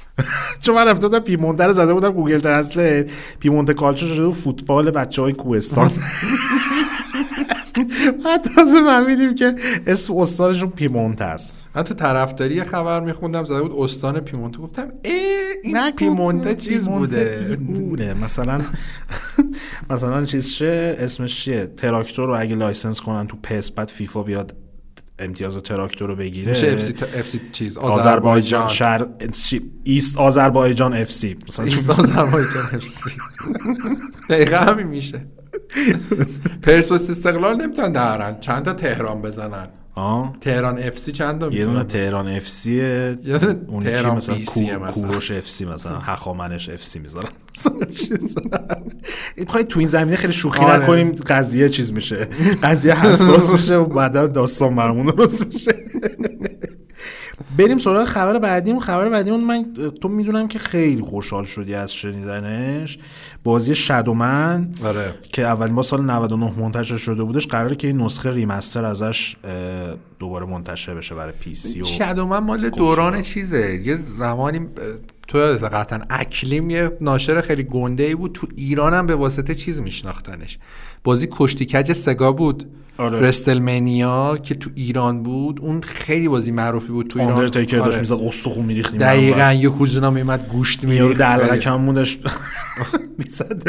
چون من رفته بودم پیمونته رو زده بودم Google Translate. پیمونته کالچو شده فوتبال بچه های کوهستان. بعد تازه فهمیدیم که اسم استانشون پیمونت است. تو طرفداری یه خبر میخوندم زده بود استان پیمونته گفتم ای این نه، پیمونته چیز بوده؟ بوده مثلا مثلا چیز چه؟ اسمش چیه؟ تراکتور رو اگه license کنن تو PES بعد فیفا بیاد امتیاز تراکتور رو بگیره. میشه FC, FC چیز آذربایجان. شهر East آذربایجان FC. مثلا East آذربایجان FC. دقیقا همین میشه. پرسپولیس استقلال نمی‌تونن درن چند تا تهران بزنن؟ آه. تهران FC چند تا یه دونه؟ تهران FC اون تهران مثلا. کوروش FC مثلا هخامنش FC می‌ذارن. می‌خوای تو این زمینه خیلی شوخی آره. نکنیم قضیه چیز میشه. قضیه حساس میشه و بعدا داستان برامون درست میشه. بریم سراغ خبر بعدیم خبر بعدیمون من تو می‌دونم که خیلی خوشحال شدی از شنیدنش. بازی Shadow Man آره. که اولین بار سال 99 منتشر شده بودش قراره که این نسخه remaster ازش دوباره منتشر بشه برای PC و Shadow Man مال دوران چیزه. یه زمانی تو یادت قطعا Acclaim یه ناشر خیلی گنده ای بود تو ایران هم به واسطه چیز میشناختنش. بازی کشتی کج سگا بود آره. WrestleMania که تو ایران بود اون خیلی بازی معروفی بود تو ایران Undertaker داشت آره. می‌زد استخون میریخت دقیقا یه یوکوزونا میومد گوشت یارو میریخت دلقکم موندش می‌زد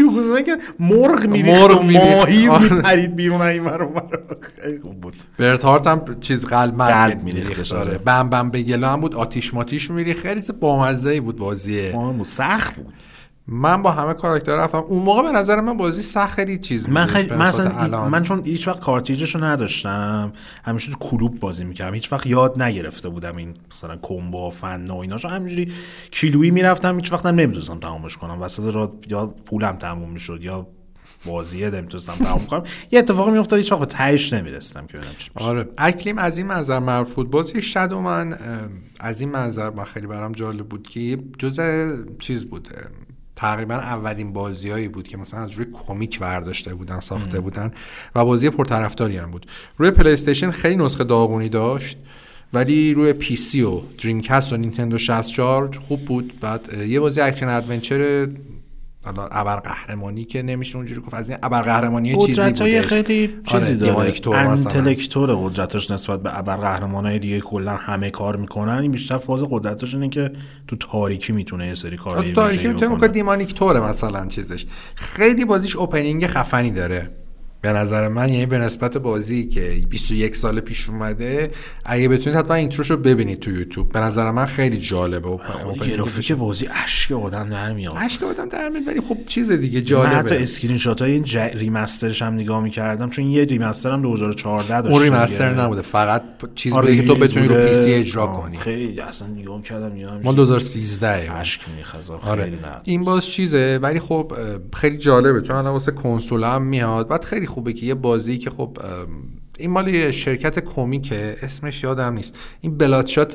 یوگوزمه که مرغ میریخت. ماهی آره. میپرید بیرون این ور ور. خیلی خوب بود برتارت هم چیز قلب مرگ میریخت آره آره. بم بم بگلا هم بود آتیش ماتیش میریخت خیلی بامزه بود بازیه فان بود سخت بود من با همه کاراکتر رفتم. اون موقع به نظر من بازی سخت خیلی چیز من خیلی من اصلا. من چون هیچ وقت کارتریجشو نداشتم همیشه تو کلوب بازی می‌کردم. هیچ وقت یاد نگرفته بودم این مثلا کمبو فن و ایناشو. همینجوری کیلویی می‌رفتم هیچ وقتم نمی‌تونستم تمامش کنم. وسط را یا پولم تموم می‌شد یا بازیه نمی‌تونستم تموم کنم. یه اتفاقی میافتاد هیچ وقت به تهش نمی‌رسیدم که ببینم چی. آره. Acclaim از این منظر معروف بود بازی شد و من از این منظر من خیلی برام جالب بود که جزء چیز بود اه، تقریبا اولین بازیایی بود که مثلا از روی comic برداشته بودن ساخته بودن و بازی پرطرفداری هم بود. روی پلی استیشن خیلی نسخه داغونی داشت ولی روی PC و دریمکست و نینتندو 64 خوب بود. بعد یه بازی action adventure حالا ابرقهرمانی که نمیشه اونجوری گفت. از این ابرقهرمانی چیزی قدرت های بودش. خیلی چیزی آره، داره. دیمانیکتور مثلا. انتلکتور قدرتش نسبت به ابرقهرمان های دیگه کلا همه کار می‌کنن. این بیشتر فاز قدرتش اینه که تو تاریکی می‌تونه یه سری کار تو تاریکی می‌تونه که دیمانیک توره مثلا چیزش. خیلی بازیش اوپنینگ خفنی داره. به نظر من یعنی به نسبت بازی که 21 سال پیش اومده اگه بتونید حتما اینتروشو ببینید تو یوتیوب. به نظر من خیلی جالبه. اوپنینگ گرافیک بازی اشک آدم در میاد اشک آدم در میاد ولی خب چیز دیگه من جالبه. حتی اسکرین شات های این ج... remasterش هم نگاه می‌کردم چون یه remaster هم 2014 داشت اون remaster نبوده فقط چیز آره که تو بتونی رو. PC اجرا کنی. خیلی اصلا نگاه کردم یادم مال 2013 اشک میخزم آره. خیلی نه این باز چیزه ولی خب خیلی جالبه چون الان واسه کنسول هم میاد. بعد خیلی خوبه که یه بازی که خب این مال یه شرکت کمیکه اسمش یادم نیست. این بلاتشات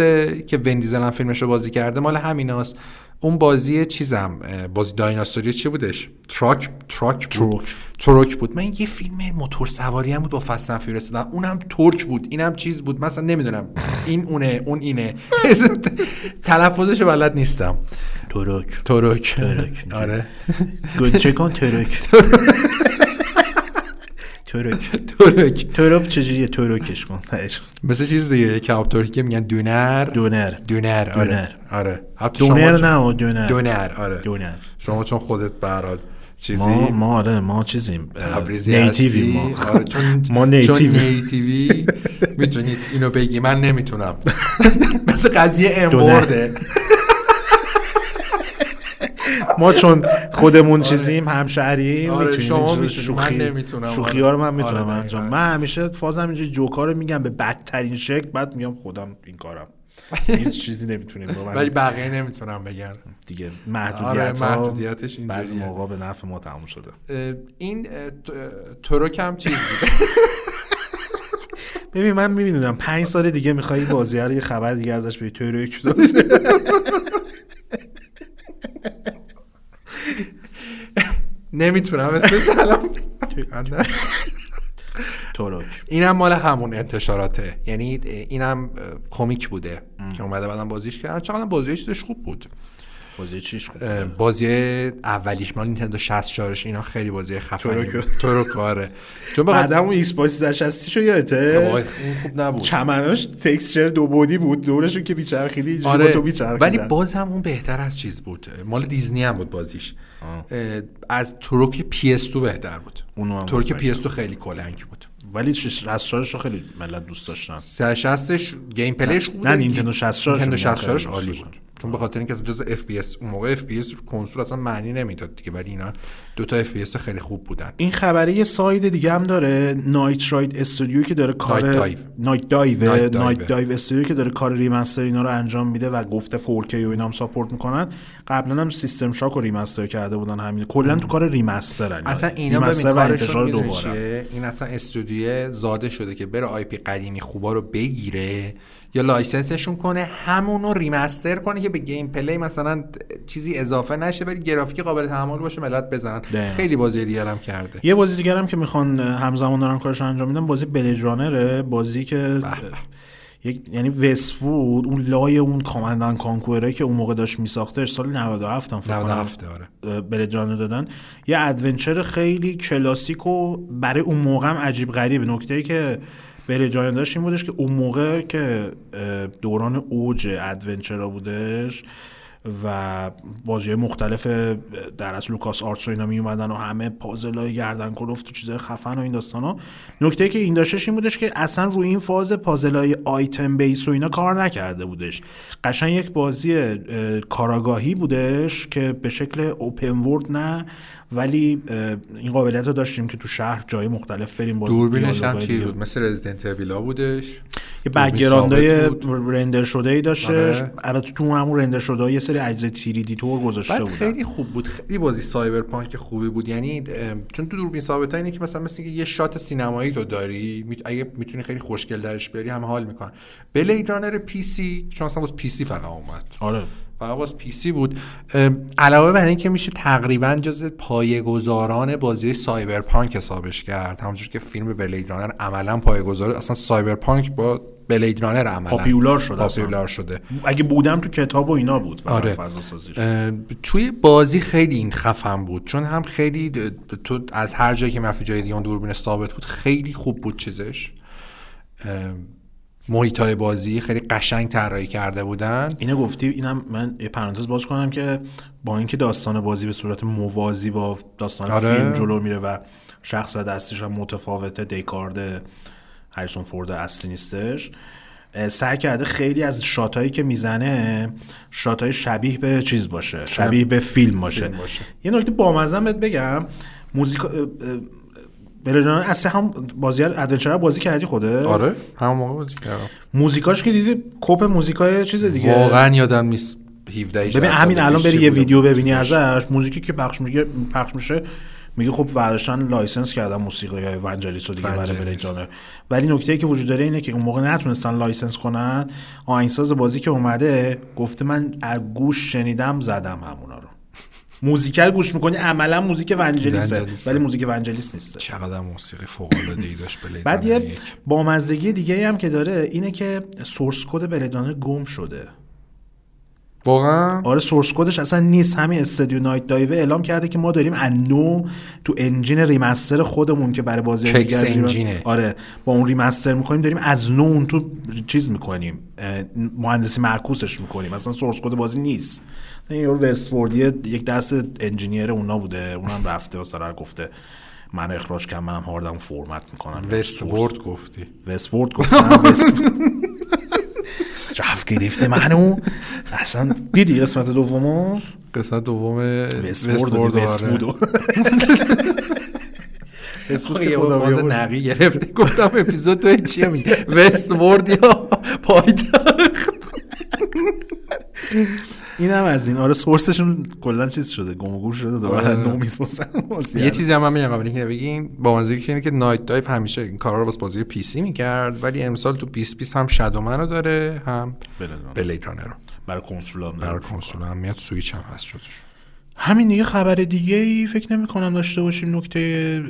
که وندیزل هم فیلمش رو بازی کرده مال همیناست. اون بازی چیزم بازی دایناسوری چی بودش؟ تراک تراک بود. تروک. ترک بود. من یه فیلم موتور سواری هم بود با فستن فیورس اونم ترک بود. اینم چیز بود. مثلا نمی‌دونم. این اونه اون اینه. تلفظش بلد نیستم. ترک ترک. آره. گنچه کن ترک ترک. ترک. ترک چجوریه؟ ترکش کن تهش. مثل چیز دیگه کباب ترکی میگن دونر. دونر. دونر آره. دونر. آره. دونر نه و دونر. دونر آره. دونر. شما چون خودت برات چیزی ما ما آره ما چیزیم. نیتیوی. ما. آره چون ما نیتیوی. می‌تونید اینو بگی. من نمی‌تونم. مثل قضیه امبورده ما چون خودمون چیزیم همشهریم آره، می‌تونیم شما می‌تونی، من شوخی نمی‌تونم. شوخی ها رو من آره، می‌تونم آره، انجام. من همیشه فازم اینجوری جوکا رو میگم به بدترین شکل بعد میگم خودم این کارم. هیچ چیزی نمی‌تونیم ولی بقیه نمی‌تونم بگن. دیگه آره محدودیت ها محدودیتش بعضی اینجوریه موقع به نفع ما تموم شده. این اه، ت- اه، ترک هم چیز ببین من می‌بینم پنج سال دیگه می‌خوای بازی رو یه خبر دیگه ازش به ترک. نمی‌تونم اسمش الان Turok اینم مال همون انتشاراته. یعنی اینم کمیک بوده که اومده بعدم بازیش کردن. چقدر بازی چیزش خوب بود. بازی چیش خوب بازی اولیش. مال نینتندو 64 اینا خیلی بازی خفنی. بود. Turok آره. چون بعدم اون Xbox 360 شو یادته اون خوب نبود. چمناش texture دو بعدی بود. دورشون که می‌چرخیدی آره. تو می‌چرخیدن. ولی باز هم اون بهتر از چیز بود. مال دیزنی هم بود بازیش. اه، از Turok PS2 بهتر بود. بازی PS2 خیلی کلنگ بود. ولی شش- رو خیلی ملت دوست داشتن. 360 gameplayش خوب بود. نه، نینتندو 64 64 خیلی عالی بود. چون به خاطر اینکه جز اف پی اس اون موقع اف پی اس رو کنسول اصلا معنی نمی‌داد دیگه ولی اینا دو تا FPS خیلی خوب بودن این خبره یه side دیگه هم داره Night Ride Studio که داره کار Nightdive. Nightdive Nightdive. Studio که داره کار remaster اینا رو انجام میده و گفته 4K و اینا هم support می‌کنن قبلا هم System Shock رو remaster کرده بودن همین کلا تو کار remaster اصلا اینا remaster و کارشون انتشار دوباره؟ این اصلا استودیو زاده شده که بره IP قدیمی خوبا رو بگیره یا licenseشون کنه همونو remaster کنه که به gameplay مثلا چیزی اضافه نشه ولی گرافیکی قابل تحمل باشه ملت بزنن. دقیقاً. خیلی بازی دیگر هم کرده. یه بازی دیگر هم که می‌خوان همزمان دارن کارش رو انجام میدن بازی Blade Runner ه بازی که یک یعنی وستفود اون لای اون Command & Conquer ه که اون موقع داشت میساختش سال 97 هم فکر کنم 97 آره. Runner دادن. یه adventure خیلی کلاسیک و برای اون موقع هم عجیب غریب نکته ای که Blade Runner داشت این بودش که اون موقع که دوران اوج adventureا بودش و بازی مختلف در اصل LucasArts و اینا می اومدن و همه puzzle های گردن کلفت و چیزای خفن و این داستان ها. نکته که این داشتش این بودش که اصلا روی این فاز puzzle های item base و اینا کار نکرده بودش. قشنگ یک بازی اه، کاراگاهی بودش که به شکل open world نه ولی این قابلیت رو داشتیم که تو شهر جای مختلف بریم با دوربینش هم چی. بود؟ مثل Resident Evilا بودش؟ یه backgroundای بود. render شده ای داشتش. آره. البته تو همون render شده یه سری اجزای تیریدی تور گذاشته بودن. خیلی خوب بود. خیلی بازی cyberpunk خوبی بود. یعنی چون تو دوربین ثابت اینه که مثلا مثل اینکه یه shot سینمایی تو داری اگه می‌تونی خیلی خوشگل درش بیاری همه حال می‌کنن. Blade Runner PC چون اصلا واسه PC فقط اومد. آره. واسه PC بود. علاوه بر اینکه میشه تقریبا جز پایه‌گذاران بازی cyberpunk حسابش کرد. همونجور که فیلم Blade Runner عملا پایه‌گذار اصلا cyberpunk با Blade Runner عملا popular شده. popular شده. اگه بودم تو کتاب و اینا بود آره. فضا توی بازی خیلی این خفن بود. چون هم خیلی تو از هر جایی که مفی جای دیگه اون دوربین ثابت بود خیلی خوب بود چیزش. محیط های بازی خیلی قشنگ طراحی کرده بودن اینو گفتی اینم من یه پرانتز باز کنم که با اینکه داستان بازی به صورت موازی با داستان آره. فیلم جلو میره و شخص دستش هم متفاوته دیکارد هریسون فورد اصلی نیستش سعی کرده خیلی از شاتایی که می‌زنه shotای شبیه به چیز باشه شبیه به فیلم باشه, فیلم باشه. یه نکته بامزه بهت بگم موزیک Blade Runner اصلا هم بازی adventure بازی کردی خوده؟ آره همون موقع بازی کردم. موزیکاش که دیدی کپ موزیکای چیز دیگه؟ واقعا یادم نیست 17 18 ببین همین الان بری یه ویدیو ببینی. ازش موزیکی که پخش میگه پخش میشه میگه خب برداشتن license کردن موسیقی های ونجلیز رو دیگه Blade Runner ولی نکته ای که وجود داره اینه که اون موقع نتونستن license کنن آهنگساز بازی که اومده گفته من از گوش شنیدم زدم همونا رو. موزیک رو گوش می‌کنی عملا موزیک ونجلیزه. ولی موزیک ونجلیز نیست چقدر موسیقی فوق العاده ای داشت بعد یه. بامزگی دیگه هم که داره اینه که source code Blade Runner گم شده. واقعا؟ آره source codeش اصلا نیست. همین استودیو Nightdive اعلام کرده که ما داریم اونو تو engine remaster خودمون که برای بازی دیگر engineه. آره با اون ریمستر می‌کنیم داریم از نو اون تو چیز می‌کنیم. مهندسی معکوسش می‌کنیم. اصلا سورس کد بازی نیست. این یه وستفوردی یک دست انجینیر اونا بوده اونم رفته مثلا گفته منو اخراج کردم منم هاردم فرمت می‌کنم. وست وورد گفتی. وستفورد گفتم رفت گرفته منو اصلا دیدی قسمت دومو؟ قسمت دوم وستفورد و. وستفودو وستفورد. که یه فاز. نقی گرفته گفتم اپیزود تو چیه می وست وورد یا پایتخت؟ این هم از این. آره سورسشون کلا چیز شده گم و گور شده دوباره آره. نو می‌سازن. یه چیزی هم من میگم قبل اینکه بگیم با منظوری که اینه که نایت دایو همیشه این کارا رو واسه بازی پی سی می‌کرد ولی امسال تو 2020 هم شادومن رو داره هم بلید رانر رو. برای کنسول هم برای کنسول هم میاد سویچ هم هست شدش همین دیگه خبر دیگه ای فکر نمی کنم داشته باشیم نکته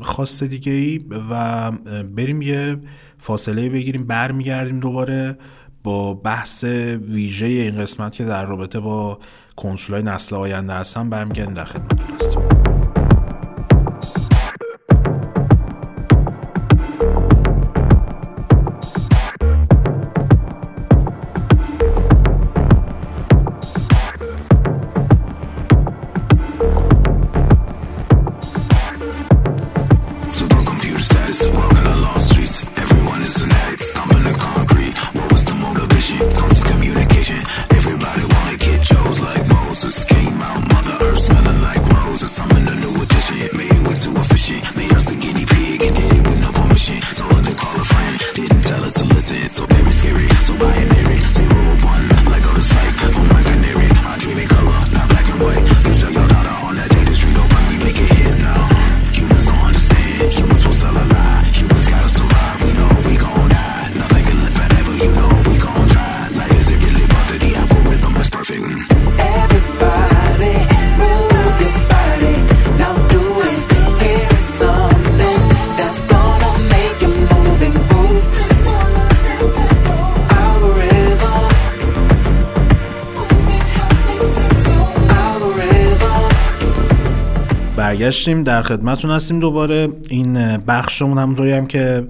خاص دیگه ای و بریم یه فاصله بگیریم برمیگردیم دوباره. با بحث ویژه این قسمت که در رابطه با کنسول های نسل آینده هستن برمیگردیم در خدمتتون هستیم برگشتیم در خدمتون هستیم دوباره. این بخشمون همونطوری هم که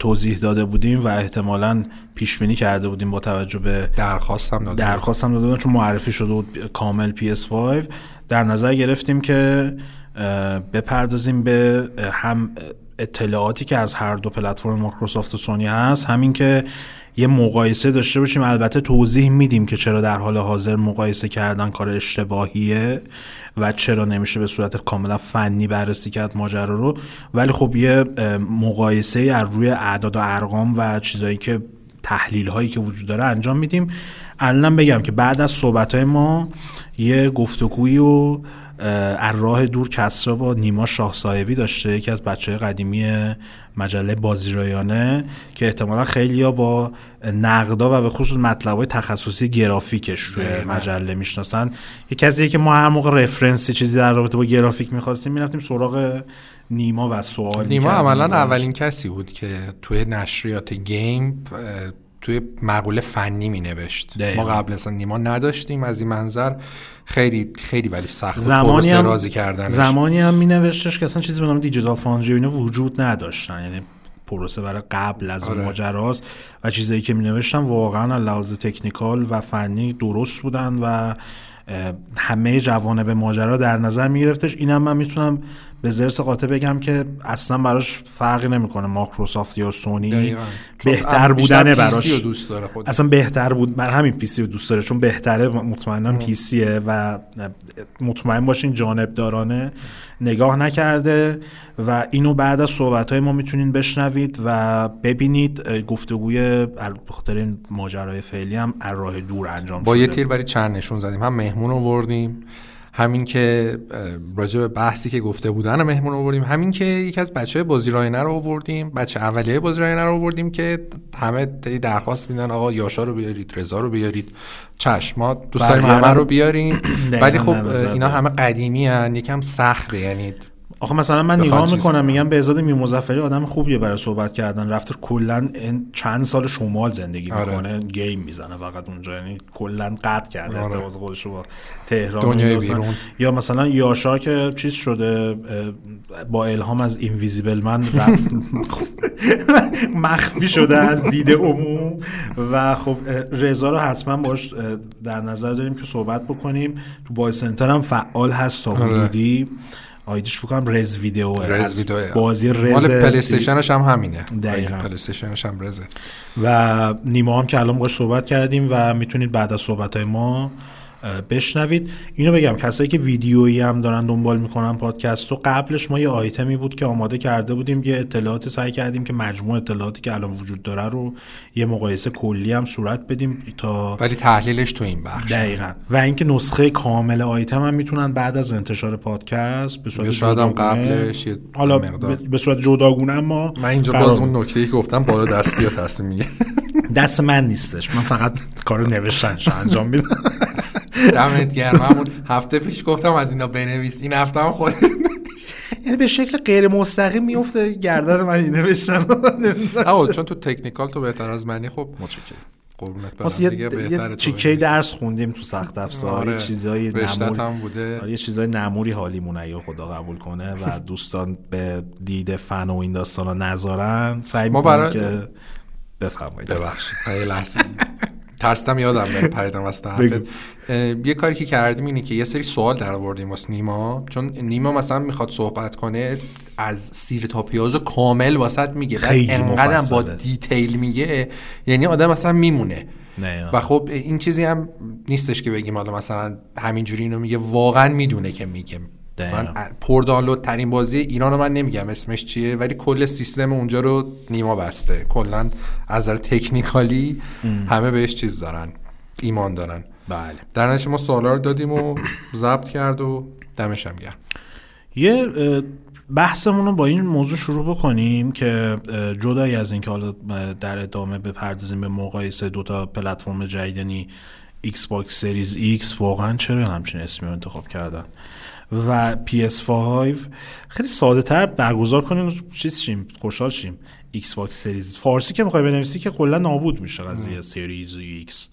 توضیح داده بودیم و احتمالا پیش بینی کرده بودیم با توجه به درخواستم داده درخواستم داده بودن چون معرفی شده بود کامل PS5 در نظر گرفتیم که بپردازیم به هم اطلاعاتی که از هر دو پلتفرم مایکروسافت و سونی هست. همین که یه مقایسه داشته باشیم البته توضیح میدیم که چرا در حال حاضر مقایسه کردن کار اشتباهیه. و چرا نمیشه به صورت کاملا فنی بررسی کرد ماجرا رو. ولی خب یه مقایسه از روی اعداد و ارقام و چیزایی که تحلیل هایی که وجود داره انجام میدیم. الان بگم که بعد از صحبت های ما یه گفتگویی و از راه دور کسرا با نیما شاه صاحبی داشته یکی از بچه قدیمی مجله بازیرایانه که احتمالا خیلی با نقدا و به خصوص مطلب های تخصصی گرافیکش روی مجله می‌شناسن یه کسیه که ما هر موقع referenceی چیزی در رابطه با گرافیک می‌خواستیم می‌رفتیم سراغ نیما و سوال نیما عملا. اولین کسی بود که توی نشریات game توی مقوله فنی می نوشت. ما قبل اصلا نیما نداشتیم از این منظر خیلی خیلی ولی سخت زمانی هم راضی کردنش. زمانی هم می نوشتش که اصلا چیزی به نام Digital Foundry و اینا وجود نداشتن. یعنی پروسه برای قبل از آره. ماجراست و چیزایی که می نوشتن واقعا از لحاظ technical و فنی درست بودن و همه جوانب ماجرا در نظر می گرفتش اینم من می‌تونم به زرس قاطع بگم که اصلا براش فرقی نمی‌کنه مایکروسافت یا سونی دقیقاً. بهتر بودن براش. دوست داره. اصلا بهتر بود. بر همین پیسی رو دوست داره چون بهتره مطمئنا پیسیه و مطمئن باشین جانبدارانه نگاه نکرده و اینو بعد از صحبت های ما می‌تونین بشنوید و ببینید. گفتگوی ال- به خاطر این ماجرای فعلی هم از راه دور انجام با شده. یه تیر برای چند نشون زدیم. هم مهمون آوردیم همین که راجع به بحثی که گفته بودن رو مهمون آوردیم همین که یکی از بچه بازیراینه رو آوردیم بچه اولیه بازیراینه رو آوردیم که همه درخواست میدن آقا یاشا رو بیارید رضا رو بیارید چشم ما دوست داریم همه رو- بیاریم ولی خب اینا. همه قدیمی هن یکم سخته یعنی آخه مثلا من نگاه می‌کنم کنم. میگم بهزاد میرمظفری آدم خوبیه برای صحبت کردن رفته کلا این چند سال شمال زندگی آره. می‌کنه گیم می‌زنه فقط اونجا یعنی کلا قطع کرده آره. ارتباط خودش با تهران. بیرون. یا مثلا یاشار که چیز شده با الهام از Invisible Man مخفی شده از دید عموم و خب رضا رو حتما باش در نظر داریم که صحبت بکنیم تو بازی سنتر هم فعال هست تا آره. ID ش فکر کنم رز ویدیو رز ویدیو بازی رز مال PlayStation ش هم همینه. دقیقاً. PlayStation ش هم رزه. و نیما هم که الان باش صحبت کردیم و می‌تونید بعد از صحبت های ما بشنوید اینو بگم کسایی که ویدیویی هم دارن دنبال می‌کنن پادکست و قبلش ما یه آیتمی بود که آماده کرده بودیم یه اطلاعاتی سعی کردیم که مجموع اطلاعاتی که الان وجود داره رو یه مقایسه کلی هم صورت بدیم تا ولی تحلیلش تو این بخش دقیقا و اینکه نسخه کامل آیتم هم می‌تونن بعد از انتشار پادکست به صورت شاید هم قبلش حالا مقدار. به- صورت جداگونه اما من اینجا باز. اون نکته ای گفتم بالا دستی تصمیم دست من نیستش. من فقط کار نوشتنش انجام میدم. دمت گرم. همون هفته پیش گفتم از اینا بنویس. این هفته هم خود یعنی به شکل غیر مستقیم میفته گردن من این نوشتن. آه چون تو تکنیکال تو بهتر از منی خب متشکرم. قربونت یه, دیگه یه چیکه. درس خوندیم تو سخت افزار. آره. یه چیزای نمور بوده. آره، یه چیزای نموری حالیمون اگه خدا قبول کنه و دوستان به دید فن و این داستانا نذارن سعی ما برای- که بفرمایید. ببخشید یه لحظه ترسیدم یادم بره پریدم از یه کاری که کردیم اینه که یه سری سوال در آوردیم واسه نیما. چون نیما مثلا می‌خواد صحبت کنه از سیر تا پیاز کامل واسط میگه. بعد خیلی انقدرم با. دیتیل میگه یعنی آدم مثلا میمونه. نه. و خب این چیزی هم نیستش که بگیم حالا مثلا همینجوری اینو میگه. واقعا می‌دونه که میگه. مثلا. پر دانلود ترین بازی ایران رو من نمیگم اسمش چیه؟ ولی کل سیستم اونجا رو نیما بسته. کلا از نظر technically همه بهش چیز دارن ایمان دارن. بله. در نتیجه ما سوالا رو دادیم و ضبط کرد و دمش هم گرم. یه بحثمون رو با این موضوع شروع بکنیم که جدای از اینکه حالا در ادامه بپردازیم به مقایسه دوتا پلتفرم جدید یعنی Xbox Series X واقعا چرا همچین اسمی رو انتخاب کردن؟ و PS5 خیلی ساده تر برگزار کنیم و چیز شیم خوشحال شیم. ایکس باکس سریز فارسی که می‌خوای بنویسی که کلا نابود میشه قضیه سریز ایکس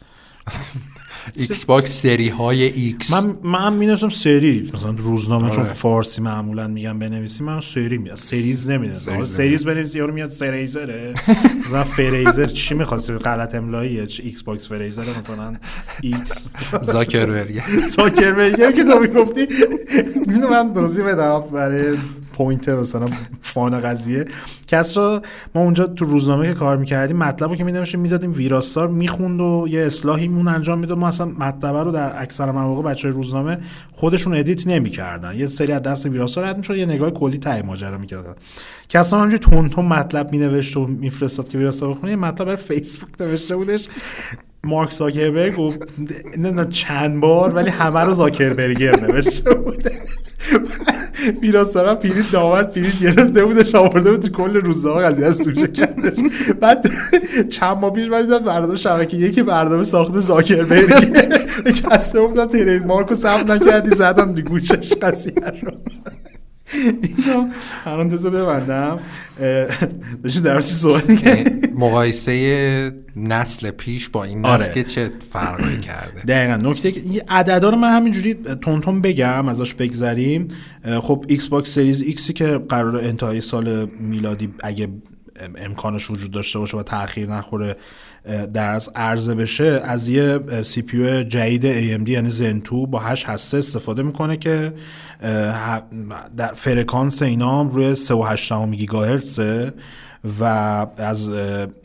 ایکس باکس سری های ایکس من من می سری مثلا روزنامه چون آره. فارسی معمولا میگم بنویسی من سری میاد سریز نمی‌دونم سریز سریز بنویسی یارو میاد سریزره مثلا فریزر چی می‌خواستی غلط املاییه ایکس باکس فریزر مثلا ایکس زاکربرگ. زاکربرگر که تو می‌گفتی. من توضیح بدم برای point مثلا fun قضیه. کسرا ما اونجا تو روزنامه که کار می‌کردیم مطلب رو که می‌دونیم می‌دادیم ویراستار می‌خوند و یه اصلاحی مون انجام می‌داد. ما اصلا مطلب رو در اکثر مواقع بچه روزنامه خودشون edit نمی‌کردن. یه سری از دست ویراستار رد می‌شد یه نگاه کلی ته ماجرا می‌کردن. کسرا همینجوری تند تند مطلب مینوشت و میفرستاد که ویراستار بخونه. یه مطلب برای فیسبوک نوشته بودش. مارک زاکربرگ گفت نمی‌دونم چند بار ولی همه رو زاکربرگر نوشته بوده. ویراستارم پرید داورد پرید گرفته بودش آورده بود تو کل روزنامه قضیه رو سوژه کردش. بعد چند ماه پیش من دیدم برنامه شبکه یکی برنامه ساخته زاکربرگ. کسی گفتم ترید مارکو ثبت نکردی زدم گوشش قضیه رو. اینو رو ببندم. داشتی در صحبت؟ مقایسه نسل پیش با این آره. نسل که چه فرقی کرده؟ دقیقا. نکته که این عددا رو من همینجوری تون تون بگم ازش بگذریم. خب Xbox Series X ی که قرار انتهای سال میلادی اگه امکانش وجود داشته باشه و تاخیر نخوره در از عرضه بشه از یه CPU جدید AMD یعنی Zen 2 با 8 هسته استفاده می‌کنه که در فرکانس اینا روی 3.8 گیگاهرتزه. و از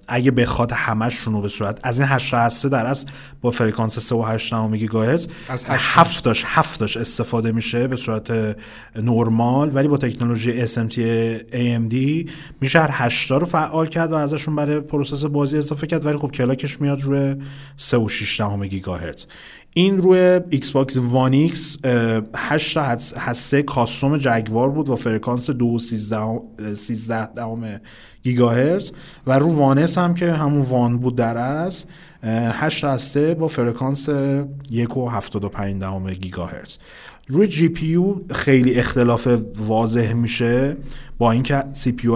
اگه بخواد همشون رو به صورت از این 8 هسته در اصل با فرکانس 3.8 گیگاهرتز از هشت هفتاش هفتاش استفاده میشه به صورت نرمال ولی با تکنولوژی SMT AMD میشه هر هشتا رو فعال کرد و ازشون برای process بازی اضافه کرد ولی خب clock ش میاد روی 3.6 گیگاهرتز این روی Xbox One X 8 تا هس- هسته custom Jaguar بود و فرکانس 2.13 دهم گیگاهرتز و رو One S هم که همون One بود در اصل 8 هسته با فرکانس 1.75 دهم گیگاهرتز. روی GPU خیلی اختلاف واضح میشه با اینکه CPU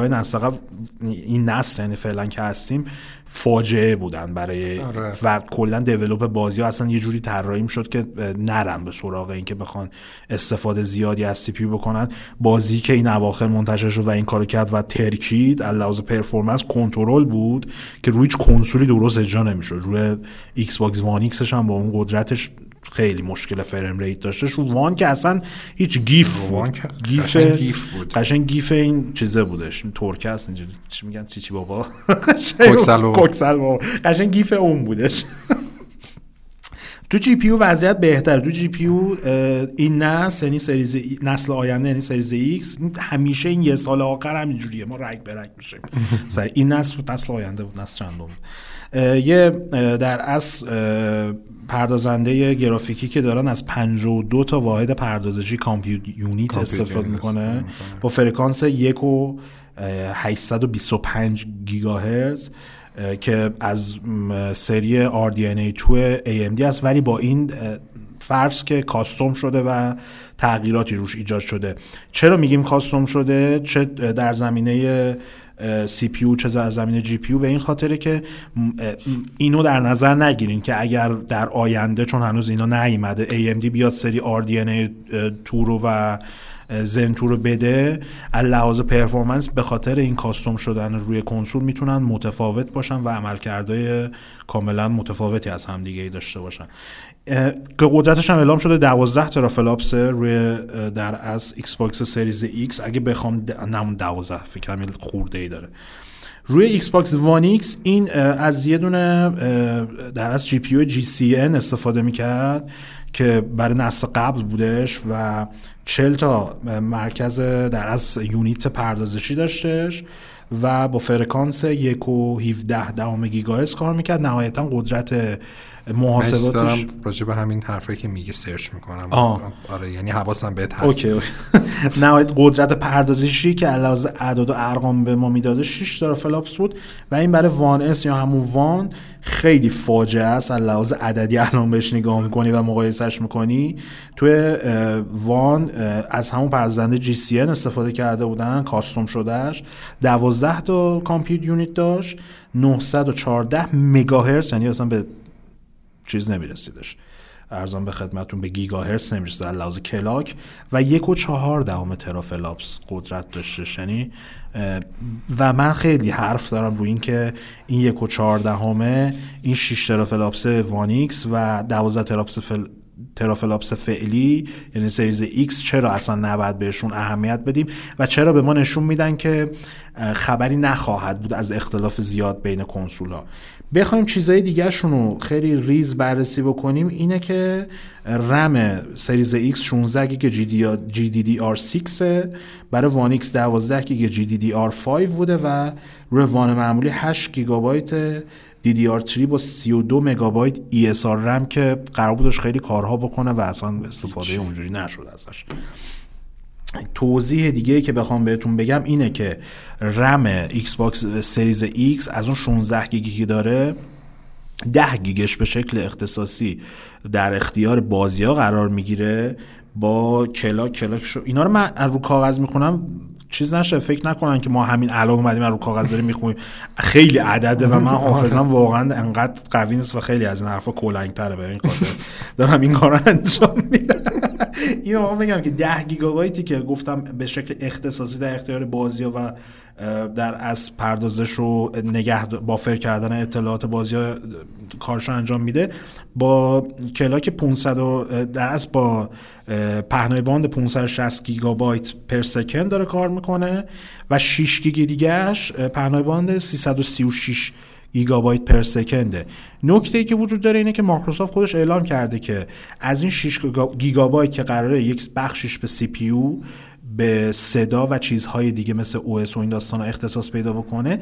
این نسل یعنی فعلا که هستیم فاجعه بودن برای آره. و کلا develop بازی ها اصلا یه جوری طراحی شد که نرن به سراغ اینکه بخوان استفاده زیادی از CPU بکنن بازی که این اواخر منتشر شد و این کارو کرد و ترکید از لحاظ performance Control بود که روی هیچ کنسولی درست اجرا نمی‌شد روی ایکس باکس وان ایکسش هم با اون قدرتش خیلی مشکل فریم ریت داشتش رو وان که اصلا هیچ گیف وان گیف گیف بود. قشنگ گیف این چیزه بودش. این ترکه است اینجوری چی میگن؟ چی چی بابا؟ کوکسل بابا. قشنگ گیف اون بودش. تو جی پی وضعیت بهتر تو جی پی این نسل یعنی سریز نسل آینده یعنی سریز ایکس همیشه این یه سال آخر همینجوریه. ما رگ به رگ میشیم. سر این نسل بود نسل آینده بود نسل چندم بود. یه در اصل اه، پردازنده گرافیکی که دارن از 52 تا واحد پردازشی کامپیوت یونیت استفاده می‌کنه. با فرکانس یک و اه، 825 گیگاهرتز اه، که از سری RDNA 2 AMD است. ولی با این فرض که کاستوم شده و تغییراتی روش ایجاد شده. چرا میگیم custom شده؟ چه در زمینه CPU چه در زمینه GPU به این خاطره که اینو در نظر نگیرین که اگر در آینده چون هنوز اینا نیومده AMD بیاد سری RDNA 2 رو و Zen 2 رو بده از لحاظ performance به خاطر این custom شدن روی کنسول می‌تونن متفاوت باشن و عملکردهای کاملا متفاوتی از همدیگه ای داشته باشن. که قدرتش هم اعلام شده 12 teraflops روی در از Xbox Series X اگه بخوام. نه 12 فکر کنم خورده ای داره روی Xbox One X این از یه دونه در از جی پی یو جی سی ان استفاده می‌کرد که برای نسل قبل بودش و 40 تا مرکز در از unit پردازشی داشتش و با فرکانس 1 و 17 دهم گیگاهرتز کار می‌کرد نهایتا قدرت محاسباتش دارم راجع به همین حرفایی که میگه search می‌کنم آه. آره یعنی حواسم بهت هست OK. نهایت قدرت پردازشی که علاوه اعداد و ارقام به ما می‌داده 6 teraflops بود و این برای One S یا همون One خیلی فاجعه است از لحاظ عددی الان بهش نگاه می‌کنی و مقایسش می‌کنی توی اه، One از همون پردازنده GCN استفاده کرده بودن custom شدهش 12 تا compute unit داشت 914 مگاهرتز یعنی اصلا به چیز نمیرسیدش. عرضم به خدمتتون به گیگاهرتز نمی‌رسه در لحاظ clock. و یک و چهار دهم teraflops قدرت داشتش. یعنی و من خیلی حرف دارم روی این که این یک و چهار دهمه این 6 teraflops One X و 12 teraflops فل... teraflops فعلی یعنی Series X چرا اصلا نباید بهشون اهمیت بدیم؟ و چرا به ما نشون میدن که خبری نخواهد بود از اختلاف زیاد بین کنسول ها بخوایم چیزای دیگه رو خیلی ریز بررسی بکنیم. اینه که رم Series X 16 گیگ GDDR6 برای One X 12 گیگ GDDR5 بوده و روی One معمولی 8 گیگابایت DDR3 با 32 مگابایت ESRAM که قرار بودش خیلی کارها بکنه و اصلا استفاده اونجوری نشد ازش. توضیح دیگه که بخوام بهتون بگم اینه که رم ایکس باکس Series X از اون 16 گیگی که داره 10 گیگش به شکل اختصاصی در اختیار بازی ها قرار می‌گیره با clock clock شو اینا رو من رو کاغذ می‌خونم چیز نشه فکر نکنن که ما همین الان اومدیم رو کاغذ داریم می‌خونیم. خیلی عدده و من حافظم واقعا انقدر قوی نیست و خیلی از این حرفا کلنگ تره به این خاطر دارم این کار انجام میدم. اینو ما بگم که 10 گیگابایتی که گفتم به شکل اختصاصی در اختیار بازی و در واقع پردازش و نگه بافر کردن اطلاعات بازی ها کارشو انجام میده. با clock 500 و در واقع با پهنای باند 560 گیگابایت per second داره کار می‌کنه و 6 گیگ دیگهش پهنای باند 336 گیگابایت per second ه. نکته ای که وجود داره اینه که مایکروسافت خودش اعلام کرده که از این 6 گیگابایت که قراره یک بخشش به CPU به صدا و چیزهای دیگه مثل OS و این داستان اختصاص پیدا بکنه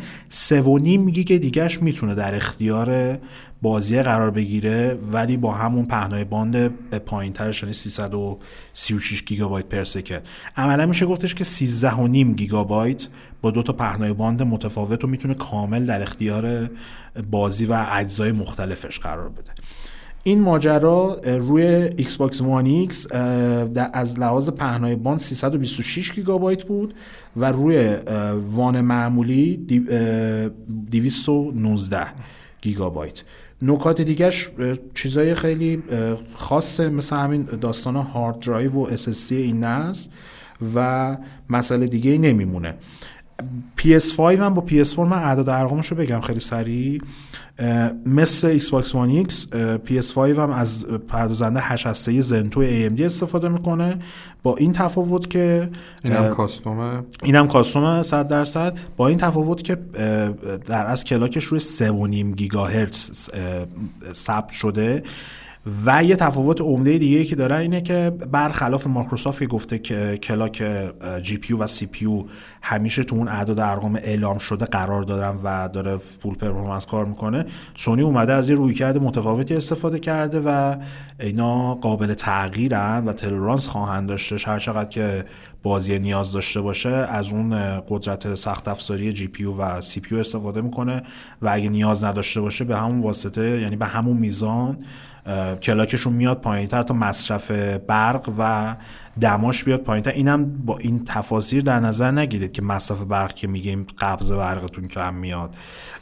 نیم گیگ دیگهش می‌تونه در اختیار بازی قرار بگیره ولی با همون پهنای باند پایین ترش یعنی 336 گیگابایت per second. عملا میشه گفتش که 13 و نیم گیگابایت با دو تا پهنای باند متفاوت رو می‌تونه کامل در اختیار بازی و اجزای مختلفش قرار بده. این ماجرا روی ایکس باکس One X از لحاظ پهنای باند 326 گیگابایت بود و روی One معمولی 219 گیگابایت. نکات دیگهش چیزای خیلی خاصه مثل همین داستان هارد درایو و SSD این است و مسئله دیگه ای نمیمونه. PS5 هم با PS4 من اعداد ارقامش رو بگم خیلی سریع. مثل ایکس باکس One X PS5 هم از پردازنده 8 هسته Zen 2 AMD استفاده می‌کنه. با این تفاوت که اینم custom ه. اینم custom ه 100 درصد. با این تفاوت که در واقع clock ش روی 3.5 گیگاهرتز ثبت شده. و یه تفاوت عمده دیگه که داره اینه که برخلاف مایکروسافت گفته که clock GPU و CPU همیشه تو اون اعداد ارقام اعلام شده قرار دادن و داره full performance کار می‌کنه سونی اومده از یه رویکرد متفاوتی استفاده کرده و اینا قابل تغییرن و تلرانس خواهند داشتش هر چقدر که بازی نیاز داشته باشه از اون قدرت سخت افزاری GPU و CPU استفاده می‌کنه و اگه نیاز نداشته باشه به همون واسطه یعنی به همون میزان clock شون میاد پایینتر تا مصرف برق و دماش بیاد پایینتر. اینم با این تفاصیل در نظر نگیرید که مصرف برق که میگیم قبض برقتون کم میاد.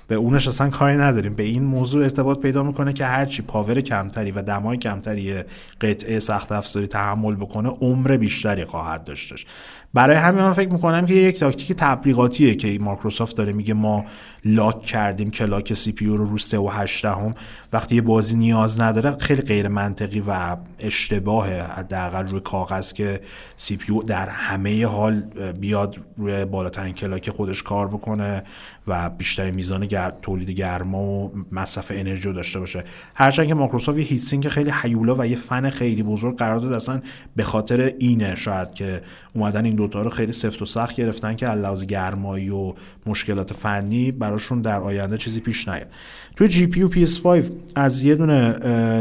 به اونش اصلا کاری نداریم. به این موضوع ارتباط پیدا می‌کنه که هرچی power کمتری و دمای کمتری قطعه سخت افزاری تحمل بکنه عمر بیشتری خواهد داشتش. برای همین من فکر می‌کنم که یک تاکتیک تبلیغاتیه که مایکروسافت داره. میگه ما lock کردیم clock CPU رو رو 3 و 8 هم وقتی یه بازی نیاز نداره خیلی غیر منطقی و اشتباهه حداقل روی کاغذ که CPU در همه حال بیاد روی بالاترین clock خودش کار بکنه. و بیشترین میزان گر... تولید گرما و مصرف انرژی داشته باشه. هرچند که مایکروسافت یه heatsink خیلی هیولا و یه فن خیلی بزرگ قرار داد اصلا به خاطر اینه شاید که اومدن این دوتا رو خیلی سفت و سخت گرفتن که از لحاظ گرمایی و مشکلات فنی براشون در آینده چیزی پیش نیاد. توی GPU PS5 از یه دونه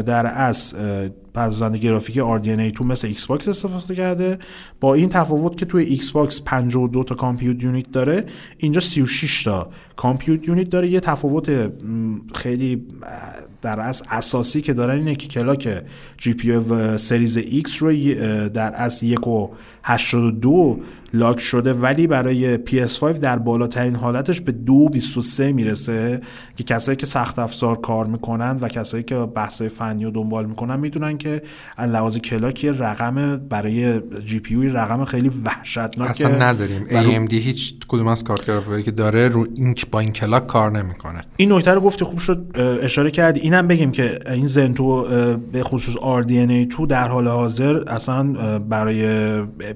در واقع پردازنده گرافیکی RDNA 2 مثل ایکس باکس استفاده کرده. با این تفاوت که توی ایکس باکس 52 تا compute unit داره اینجا 36 تا compute unit داره. یه تفاوت خیلی در واقع اساسی که دارن اینه که clock GPU Series X رو در واقع یک و 82 lock شده ولی برای PS5 در بالاترین حالتش به 2.23 می‌رسه که کسایی که سخت افزار کار می‌کنند و کسایی که بحث فنی رو دنبال می‌کنن می‌دونن که از لحاظ clock رقم برای GPU رقم خیلی وحشتناک اصلا نداریم. AMD هیچ کدوم از کارت گرافیکی که داره رو این با این clock کار نمی‌کنه. این نکته رو گفتی خوب شد اشاره کردی. اینم بگیم که این Zen 2 به خصوص RDNA2 در حال حاضر اصلا برای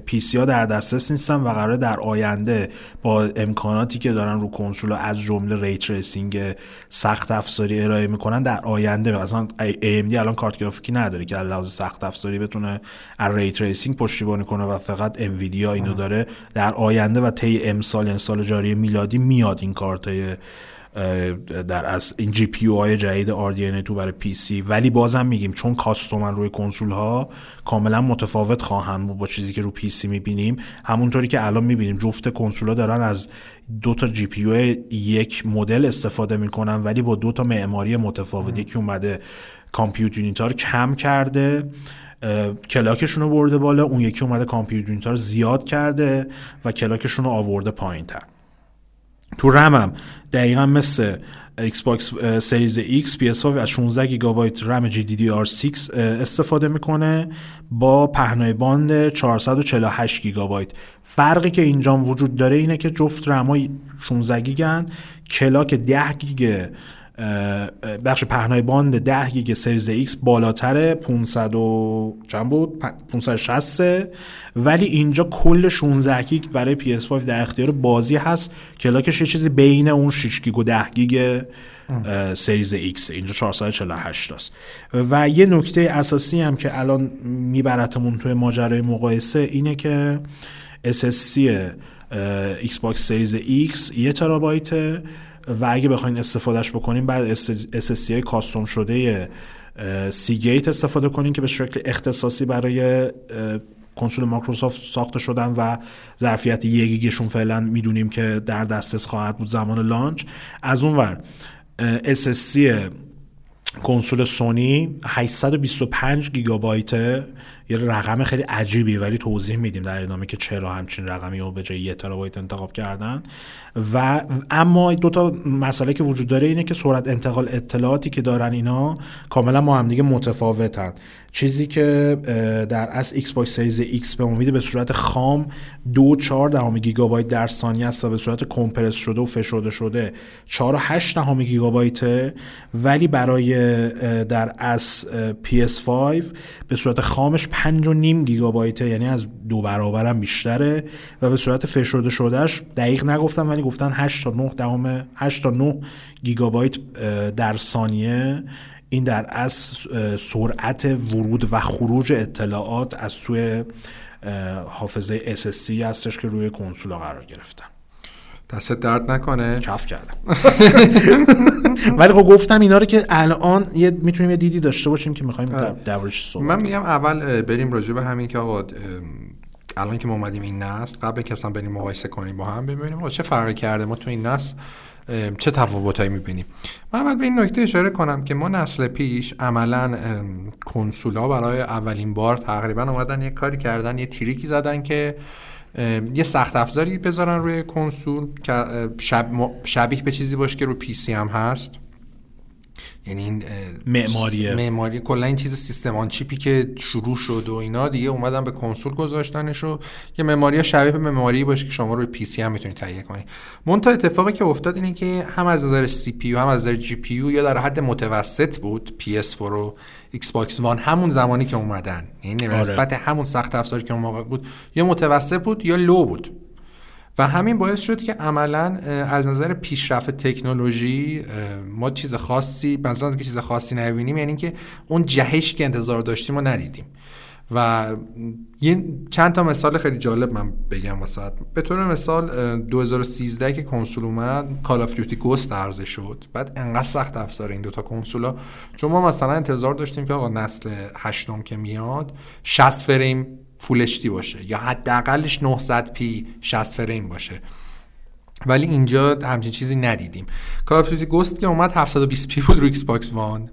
PC ها در دسترس نیستن و قرار در آینده با امکاناتی که دارن رو کنسول از جمله ray tracing سخت افزاری ارائه می‌کنن در آینده. اصلا AMD الان کارت گرافیکی نداره که لحاظ سخت افزاری بتونه از ray tracing پشتیبانی کنه و فقط انویدیا اینو داره در آینده و طی امسال یعنی سال جاری میلادی میاد این کارت در از این GPU های جدید RDNA two برای PC. ولی بازم میگیم چون custom ان روی کنسول ها کاملا متفاوت خواهند بود با چیزی که رو PC می‌بینیم. همونطوری که الان می‌بینیم جفت کنسول ها دارن از دو تا GPU یک مدل استفاده می‌کنن ولی با دو تا معماری متفاوت. یکی اومده compute unit رو کم کرده clock شون رو برده بالا اون یکی اومده compute unit رو زیاد کرده و clock شون رو آورده پایین تر تو رمم دقیقا مثل Xbox Series X PS5 از 16 گیگابایت رم GDDR6 اه، استفاده می‌کنه با پهنای باند 448 گیگابایت. فرقی که اینجا وجود داره اینه که جفت رمای 16 گیگن clock 10 گیگ بخش پهنای باند 10 گیگ Series X بالاتر 500 و چند بود؟ پ- 560 ولی اینجا کل 16 گیگ برای PS5 در اختیار بازی هست. clock ش یه چیزی بین اون 6 گیگ و 10 گیگ Series X اینجا 448 است و یه نکته اساسی هم که الان میبرتمون توی ماجرای مقایسه اینه که SSD Xbox Series X یه ترابایته. و اگه بخواین اضافه‌ش بکنین باید SSD های custom شده Seagate استفاده کنین که به شکل اختصاصی برای کنسول مایکروسافت ساخته شدن و ظرفیت یک گیگشون فعلا می‌دونیم که در دسترس خواهد بود زمان launch. از اون ور SSD کنسول سونی 825 گیگابایت یه رقم خیلی عجیبی ولی توضیح میدیم در ادامه که چرا همچین رقمی رو به جای یه ترابایت انتخاب کردن. و اما دو تا مسئله که وجود داره اینه که سرعت انتقال اطلاعاتی که دارن اینا کاملا با هم دیگه متفاوتن. چیزی که در از Xbox Series X به امید به صورت خام دو چهار دهم گیگابایت در ثانیه است و به صورت compress شده و فشرده شده 4 و 8 دهم گیگابایت ولی برای در از اه، PS5 به صورت خامش 5 و نیم گیگابایت یعنی از دو برابرم بیشتره و به صورت فشرده شدهش دقیق نگفتم ولی گفتن 8 تا 9 دهم 8 تا 9 گیگابایت در ثانیه. این در از سرعت ورود و خروج اطلاعات از توی حافظه SSC هستش که روی کنسول قرار گرفتن دستت درد نکنه. کف کردم. ولی خب گفتم اینا رو که الان یه می‌تونیم یه دیدی داشته باشیم که می‌خوایم دربارش صحبت من میگم اول بریم راجع به همین که آقا الان که ما اومدیم این نسل قبل که اصلا بریم مقایسه کنیم با هم ببینیم آقا چه فرقی کرده؟ ما تو این نسل چه تفاوتایی می‌بینیم من اول به این نکته اشاره کنم که ما نسل پیش عملا کنسولا برای اولین بار تقریبا اومدن یه کاری کردن یه trick ی زدن که یه سخت افزاری بذارن روی کنسول که شب شبیه به چیزی باشه که رو PC هم هست. یعنی این اه، معماریه. معماری کلا این چیز system on chip ی که شروع شد و اینا دیگه اومدن به کنسول گذاشتنش و یه معماری شبیه به معماری باشه که شما روی PC هم می‌تونید تهیه کنید منتها اتفاقی که افتاد اینه که هم از نظر CPU هم از نظر GPU یا در حد متوسط بود PS4 و Xbox One همون زمانی که اومدن یعنی آره. نسبت همون سخت افزاری که اون موقع بود یا متوسط بود یا low بود و همین باعث شد که عملا از نظر پیشرفت تکنولوژی ما چیز خاصی مثلا که چیز خاصی نبینیم یعنی که اون جهش که انتظار داشتیم رو ندیدیم. و یه چند تا مثال خیلی جالب من بگم واسه به طور مثال اه، 2013 که کنسول اومد Call of Duty Ghosts عرضه شد. بعد انقدر سخت افزار این دوتا کنسولا چون ما مثلا انتظار داشتیم که آقا نسل هشتم که میاد 60 فریم full HD باشه؟ یا حداقلش 900p 60 فریم باشه. ولی اینجا همچین چیزی ندیدیم. of Duty Ghosts که اومد 720p بود روی Xbox One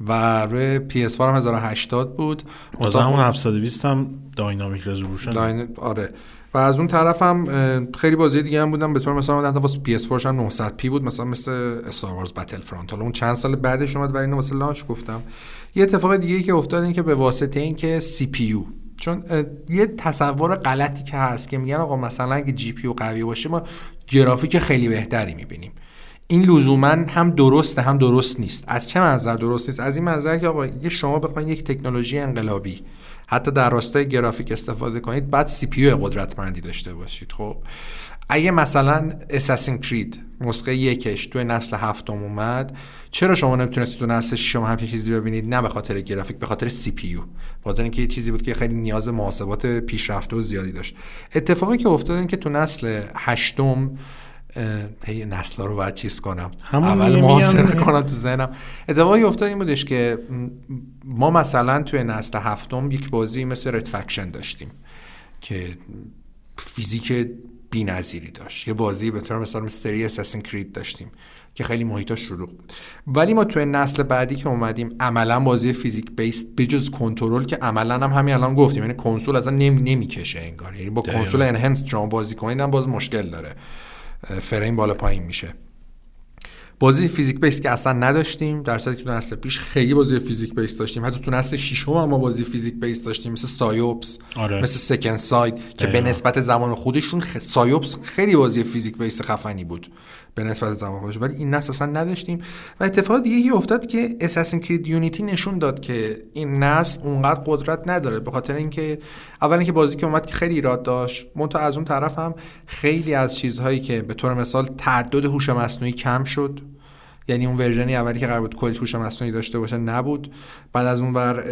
و روی PS هم 1080 بود. باز همون 720 هم dynamic resolution dyna... آره. و از اون طرف هم خیلی بازی دیگه هم بودن. به طور مثلا اومدن واسه PS4 هم 900p بود. مثلا مثل Star Wars Battlefront حالا اون چند سال بعدش اومد ولی اینو واسه launch گفتم. یه اتفاق دیگه ای که افتاد این که به واسطه این که CPU چون یه تصور غلطی که هست که میگن آقا مثلا اگه GPU قوی باشه ما گرافیک خیلی بهتری می‌بینیم. این لزوما هم درسته هم درست نیست. از چه منظر درست نیست؟ از این منظر که آقا یه شما بخواید یک تکنولوژی انقلابی حتی در راستای گرافیک استفاده کنید باید CPU قدرتمندی داشته باشید خب؟ اگه مثلا Assassin's Creed نسخه یکش توی نسل هفتم اومد. چرا شما نمی‌تونستید تو نسل ششم همچین چیزی ببینید؟ نه به خاطر گرافیک به خاطر CPU خاطر اینکه یه چیزی بود که خیلی نیاز به محاسبات پیشرفته و زیادی داشت. اتفاقی که افتاد این که تو نسل هشتم هی نسلا رو باید چیز کنم. اول محاسبه کنم تو ذهنم. اتفاقی افتاد این بودش که ما مثلا توی نسل هفتم یک بازی مثل رد فکشن داشتیم که فیزیک بی‌نظیری داشت. یه بازی به طور مثال سری اساسین کرید داشتیم که خیلی محیطاش شلوغ بود. ولی ما توی نسل بعدی که اومدیم عملا بازی فیزیک بیست بجز کنترل که عملا هم همین الان گفتیم. یعنی کنسول اصلا نمی نمی‌کشه انگار. یعنی با. کنسول انهنس شما بازی کنید هم باز مشکل داره. فریم بالا پایین میشه. بازی فیزیک base که اصلا نداشتیم در صورتی که تو نسل پیش خیلی بازی فیزیک base داشتیم حتی تو نسل ششم هم ما بازی فیزیک base داشتیم مثل Psi-Ops آره. مثل Second Sight که به. نسبت زمان خودشون خ... Psi-Ops خیلی بازی فیزیک base خفنی بود به نسبت زمان خودش ولی این نسل اصلا نداشتیم. و اتفاق دیگه ای افتاد که Assassin's Creed Unity نشون داد که این نسل اونقدر قدرت نداره به خاطر اینکه اول اینکه بازی که اومد که خیلی ایراد داشت منتها از اون طرف هم خیلی از چیزهایی که به طور مثال تعدد هوش مصنوعی کم شد یعنی اون ورژنی اولی که قرار بود کلی هوش مصنوعی داشته باشه نبود. بعد از اون بر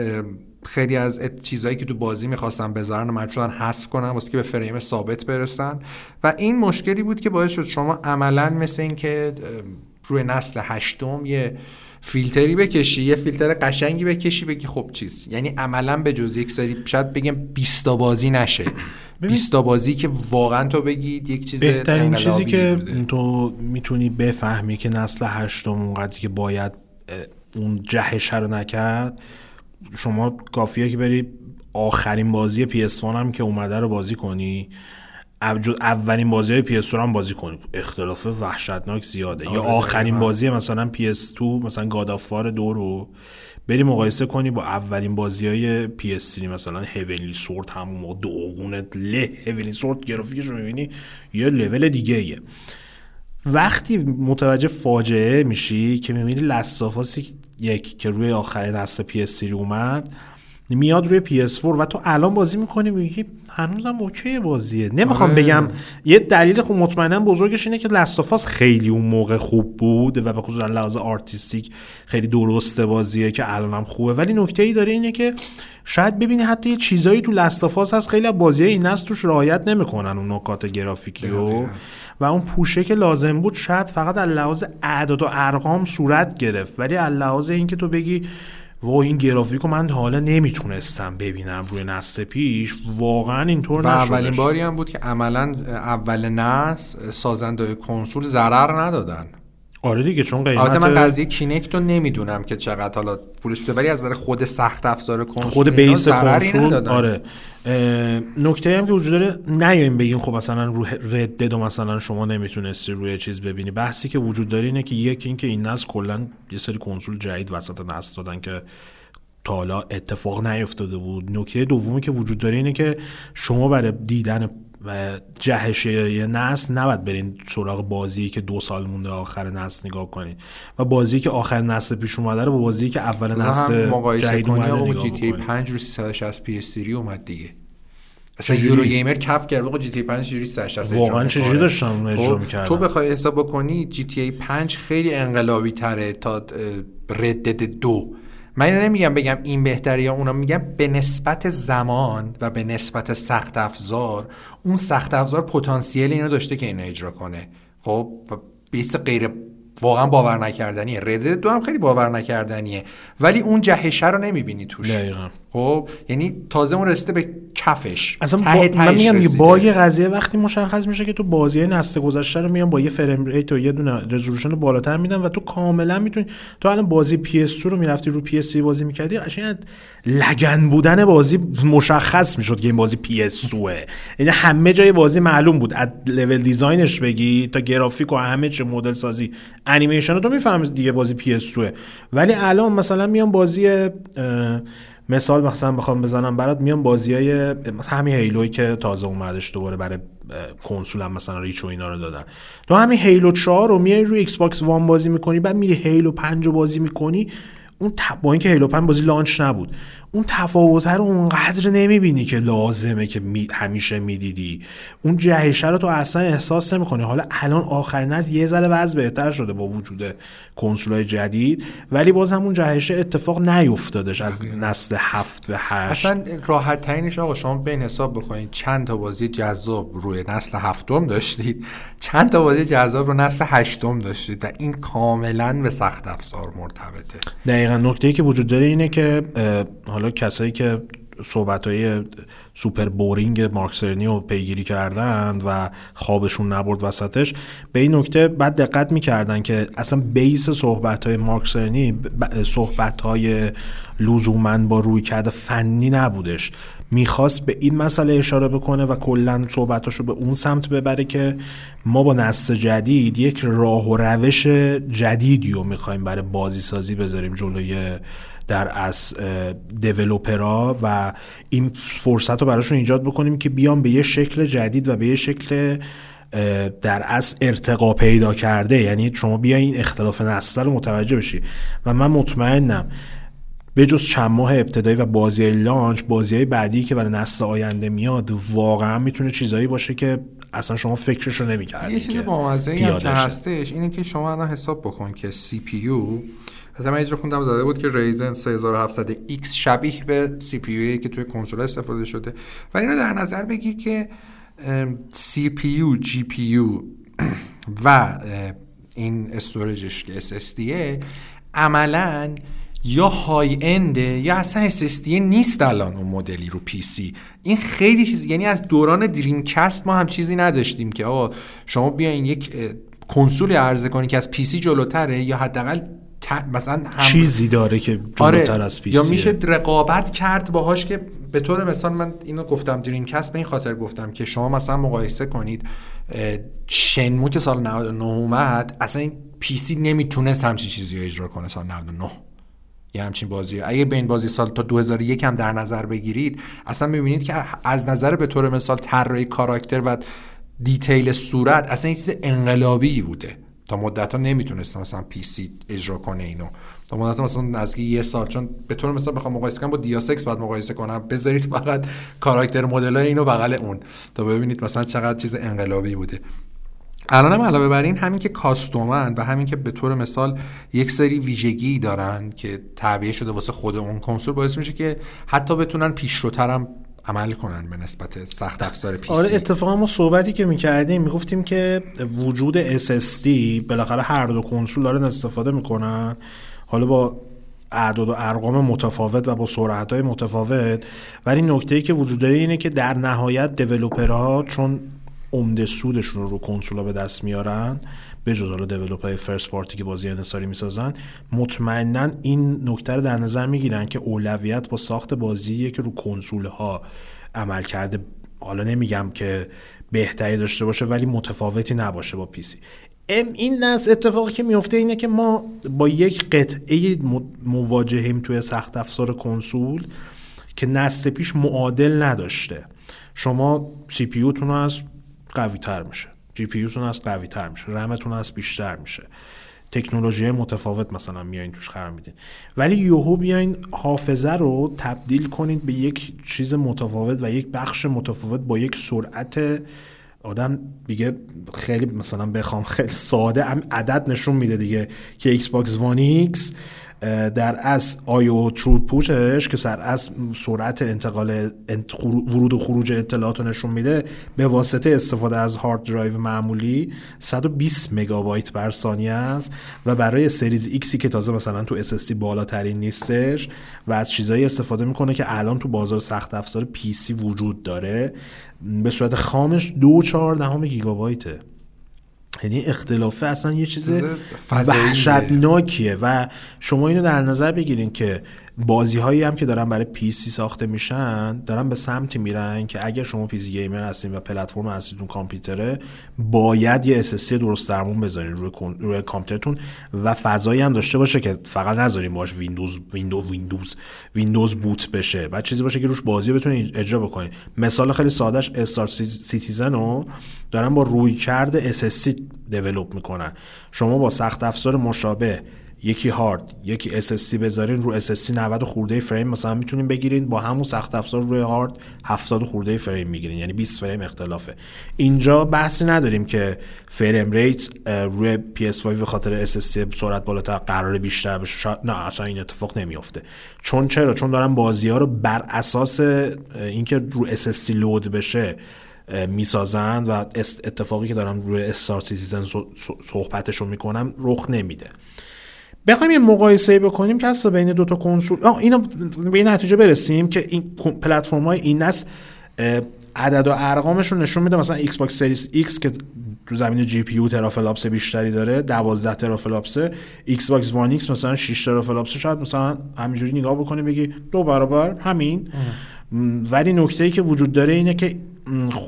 خیلی از چیزهایی که تو بازی می‌خواستن بذارن و مجبورن حذف کنن واسه که به فریم ثابت برسن. و این مشکلی بود که باعث شد شما عملا مثل این که اه، روی نسل هشتم یه فیلتری بکشی یه فیلتر قشنگی بکشی بگی خب چیز. یعنی عملا به جز یک سری شاید بگم 20 تا بازی نشه. 20 تا بازی که واقعا تو بگید یک چیز بهترین چیزی که بوده. تو می‌تونی بفهمی که نسل هشتم اونقدری که باید اون جهش رو نکرد شما کافیه که بری آخرین بازی PS1 هم که اومده رو بازی کنی؟ اولین بازی های PS2 هم بازی کنی. اختلاف وحشتناک زیاده. یا آخرین دقیقاً. بازی مثلا PS2 مثلا گادافار دو رو بری مقایسه کنی با اولین بازی های PS3 مثلا هیونلی سورد همون موقع له. هیونلی سورد گرافیکش رو می‌بینی یه لول دیگه ایه وقتی متوجه فاجعه میشی که می‌بینی Last of Us ی یک که روی آخرین نسل PS3 اومد میاد روی PS4 و تو الان بازی می‌کنی میگی هنوزم okay بازیه. نمی‌خوام آره. بگم یه دلیل خب مطمئنا بزرگش اینه که Last of Us خیلی اون موقع خوب بود و به خصوص لحاظ artistic خیلی درسته بازیه که الانم خوبه. ولی نکته ای داره اینه که شاید ببینی حتی یه چیزایی تو Last of Us هست خیلی از بازی این نسل توش رعایت نمی‌کنن اون نکات گرافیکی و و اون پوشه که لازم بود شاید فقط از لحاظ اعداد و ارقام صورت گرفت. ولی از لحاظ اینکه تو بگی و این گرافیک رو من تا حالا نمی‌تونستم ببینم روی نسل پیش. واقعا اینطور و نشدش اولین باری هم بود که عملا اول نسل سازنده کنسول ضرر ندادن. آره دیگه چون البته من قیمت قضیه کینکت رو نمی‌دونم که چقدر حالا پولش بوده ولی از نظر خود سخت افزار کنسول خود بیس کنسول. آره. نکته هم که وجود داره نیایم بگیم خب مثلا رو ردد و مثلا شما نمی‌تونستی روی چیز ببینی. بحثی که وجود داره اینه که یکی اینکه این نسل کلا یه سری کنسول جدید وسط نسل دادن که تا حالا اتفاق نیفتاده بود. نکته دومی که وجود داره اینه که شما برای دیدن و جهش یه نسل نباید برین سراغ بازی که دو سال مونده آخر نسل نگاه کنید و بازی که آخر نسل پیش اومده رو با بازی که اول نسل مقایسه جدید کنی اومده آقا جی تی ای بکنید. 5 رو 360 پی اس 3 اومد دیگه اصلا چجوری؟ یورو گیمر کف کرد آقا جی تی ای 5 چجوری 360 اجرا واقعا چجوری می‌کنه؟ داشتن اون اجرا خب، می‌کردن؟ تو بخوای حساب بکنی جی تی ای 5 خیلی انقلابی تره تا ردد دو من اینو نمیگم بگم این بهتره یا اونا میگم به نسبت زمان و به نسبت سخت افزار اون سخت افزار پتانسیل اینو داشته که اینو اجرا کنه. خب و بیس غیر واقعا باور نکردنیه. رد دو هم خیلی باور نکردنیه. ولی اون جهشه رو نمی‌بینی توش. دقیقاً. خب یعنی تازه اون رسیده به کفش اصلا ته با... من میگم یه. باگ قضیه وقتی مشخص میشه که تو بازی های نسل گذشته رو میان با یه frame rate و یه دونه resolution بالاتر میدن و تو کاملا می‌تونی تو الان بازی PS2 رو می‌رفتی رو PS3 بازی می‌کردی قشنگ لگن بودن بازی مشخص می‌شد که این بازی PS2 یعنی همه جای بازی معلوم بود. از level design ش بگی تا گرافیک و همه چه مدل سازی انیمیشن رو تو می‌فهمی دیگه بازی PS2 ولی الان مثلا میان بازی اه، مثال مثلا بخوام بزنم برات میان بازی های همین Halo ی که تازه اومدش دوباره برای کنسول هم مثلا Reach و اینا رو دادن. تو همین Halo 4 رو میای روی Xbox One بازی می‌کنی بعد میری Halo 5 رو بازی می‌کنی. اون ت... با اینکه Halo 5 بازی launch نبود. اون تفاوت رو اونقدر نمی‌بینی که لازمه که می... همیشه می‌دیدی. اون جهشه رو تو اصلا احساس نمی‌کنی. حالا الان آخرین از یه ذره وضع بهتر شده با وجود کنسولای جدید ولی باز همون جهشه اتفاق نیفتادش از نسل هفت به هشت. اصلا راحت ترینش آقا شما بین حساب بکنید چند تا بازی جذاب روی نسل هفتم داشتید. چند تا بازی جذاب رو نسل هشتم داشتید و این کاملا به سخت افزار مرتبطه. دقیقا. نکته ای که وجود داره اینه که حالا کسایی که صحبت های super boring مارک سرنی رو پیگیری کردند و خوابشون نبرد وسطش به این نکته بعد دقت می‌کردن که اصلا base صحبت های مارک سرنی صحبت های لزوماً با رویکرد فنی نبودش. می‌خواست به این مسئله اشاره بکنه و کلا صحبتاش رو به اون سمت ببره که ما با نسل جدید یک راه و روش جدیدی رو می‌خوایم برای بازی سازی بذاریم جلوی در از دیولوپرا و این فرصت رو براشون ایجاد بکنیم که بیان به یه شکل جدید و به یه شکل در از ارتقا پیدا کرده یعنی شما بیا این اختلاف نسل رو متوجه بشی و من مطمئنم به جز چند ماه ابتدایی و بازی لانچ بازی های بعدی که برای نسل آینده میاد واقعا می‌تونه چیزایی باشه که اصلا شما فکرش رو نمی‌کردید یه چیز بامزه هم که. هستش اینه که شما الان حساب بکن که سی پی یو مثلا من اینجا خوندم زده بود که Ryzen 3700X شبیه به CPU که توی کنسول استفاده شده. و اینو در نظر بگیر که سی پی یو جی پی یو و این storage ش که SSD عملا یا high end ه یا اصلا SSD نیست الان اون مدلی رو PC این خیلی چیز یعنی از دوران Dreamcast ما هم چیزی نداشتیم که آقا شما بیاین یک کنسولی عرضه کنی که از PC جلوتره یا حداقل مثلا هم چیزی داره که جلوتر از PC یا میشه رقابت کرد باهاش که به طور مثال من اینو گفتم Dreamcast به این خاطر گفتم که شما مثلا مقایسه کنید Shenmue که سال 99 اومد اصلا این PC نمی‌تونست همچین چیزی رو اجرا کنه سال 99 یه همچین بازی. اگه به این بازی سال تا 2001 هم در نظر بگیرید اصلا می‌بینید که از نظر به طور مثال طراحی کاراکتر و detail صورت اصلا این چیز انقلابی بوده. تا مدت ها نمی‌تونست مثلا PC اجرا کنه اینو. تا مدت مثلا از یه سال چون به طور مثال بخوام مقایسه کنم با Deus Ex بعد مقایسه کنم بذارید فقط character model اینو بغل اون. تا ببینید مثلا چقدر چیز انقلابی بوده. الان هم علاوه بر این همین که custom ن و همین که به طور مثال یک سری ویژگی دارن که تعبیه شده واسه خود اون کنسول باعث میشه که حتی بتونن پیشروتر هم عمل کنن به نسبت سخت افزار PC آره اتفاقا ما صحبتی که می‌کردیم می‌گفتیم که وجود SSD بالاخره هر دو کنسول دارن استفاده می‌کنن. حالا با اعداد و ارقام متفاوت و با سرعت های متفاوت. ولی نکته ای که وجود داره اینه که در نهایت developer ها چون عمده سودشون رو رو کنسولا به دست میارن به جز حالا developer first party که بازی انحصاری می‌سازن مطمئنا این نکته رو در نظر می‌گیرن که اولویت با ساخت بازیه که رو کنسول ها عمل کرده. حالا نمیگم که بهتری داشته باشه ولی متفاوتی نباشه با PC. این نسل اتفاقی که میفته اینه که ما با یک قطعه مواجهیم توی سخت افزار کنسول که نسل پیش معادل نداشته. شما CPU تون از قوی تر میشه. GPU تون از قوی تر میشه. رمتون از بیشتر میشه. تکنولوژی متفاوت مثلا میایین توش قرار میدین. ولی یوهو بیاین حافظه رو تبدیل کنید به یک چیز متفاوت و یک بخش متفاوت با یک سرعت. آدم دیگه خیلی مثلا بخوام خیلی ساده عدد نشون میده دیگه که Xbox One X در از I/O throughput ش که سر از سرعت انتقال ورود و خروج اطلاعات رو نشون میده به واسطه استفاده از hard drive معمولی 120 مگابایت بر ثانیه است و برای Series X ی که تازه مثلا تو SSD بالاترین نیستش و از چیزایی استفاده می‌کنه که الان تو بازار سخت افزار PC وجود داره. به صورت خامش دو چهار دهم گیگابایته. یعنی اختلافه اصلا یه چیز. وحشتناکیه و شما اینو در نظر بگیرین که بازی هایی هم که دارن برای PC ساخته میشن دارن به سمتی میرن که اگر شما PC gamer هستین و پلتفرم اصلیتون کامپیوتره باید یه SSD درست‌درمون بذارین روی, روی کامپیوترتون و فضایی هم داشته باشه که فقط نذارین باش ویندوز ویندوز ویندوز ویندوز boot بشه. بعد چیزی باشه که روش بازی بتونین اجرا بکنین. مثال خیلی سادهش Star Citizen رو دارن با رویکرد SSD develop می‌کنن. شما با سخت افزار مشابه یکی هارد یکی SSD بذارین رو SSD 90 خورده فریم. مثلا می‌تونین بگیرین با همون سخت افزار روی هارد 70 خورده فریم می‌گیرین یعنی 20 فریم اختلافه. اینجا بحثی نداریم که frame rate روی PS5 به خاطر SSD سرعت بالاتر قراره بیشتر بشه. شاید نه اصلا این اتفاق نمیافته. چون چرا؟ چون دارن بازی ها رو بر اساس اینکه رو SSD load بشه اه، می‌سازن و اتفاقی که دارم روی استار سیزن صحبتش رو می‌کنم رخ نمیده. بخوایم یه مقایسه بکنیم که اصلا بین دو تا کنسول آه اینو به این نتیجه برسیم که این پلتفرم های این نسل عدد و ارقامشون نشون میده. مثلا Xbox Series X که تو زمین GPU teraflops بیشتری داره 12 teraflops Xbox One X مثلا 6 teraflops شاید مثلا همینجوری نگاه بکنی بگی دو برابر همین. ولی نکته ای که وجود داره اینه که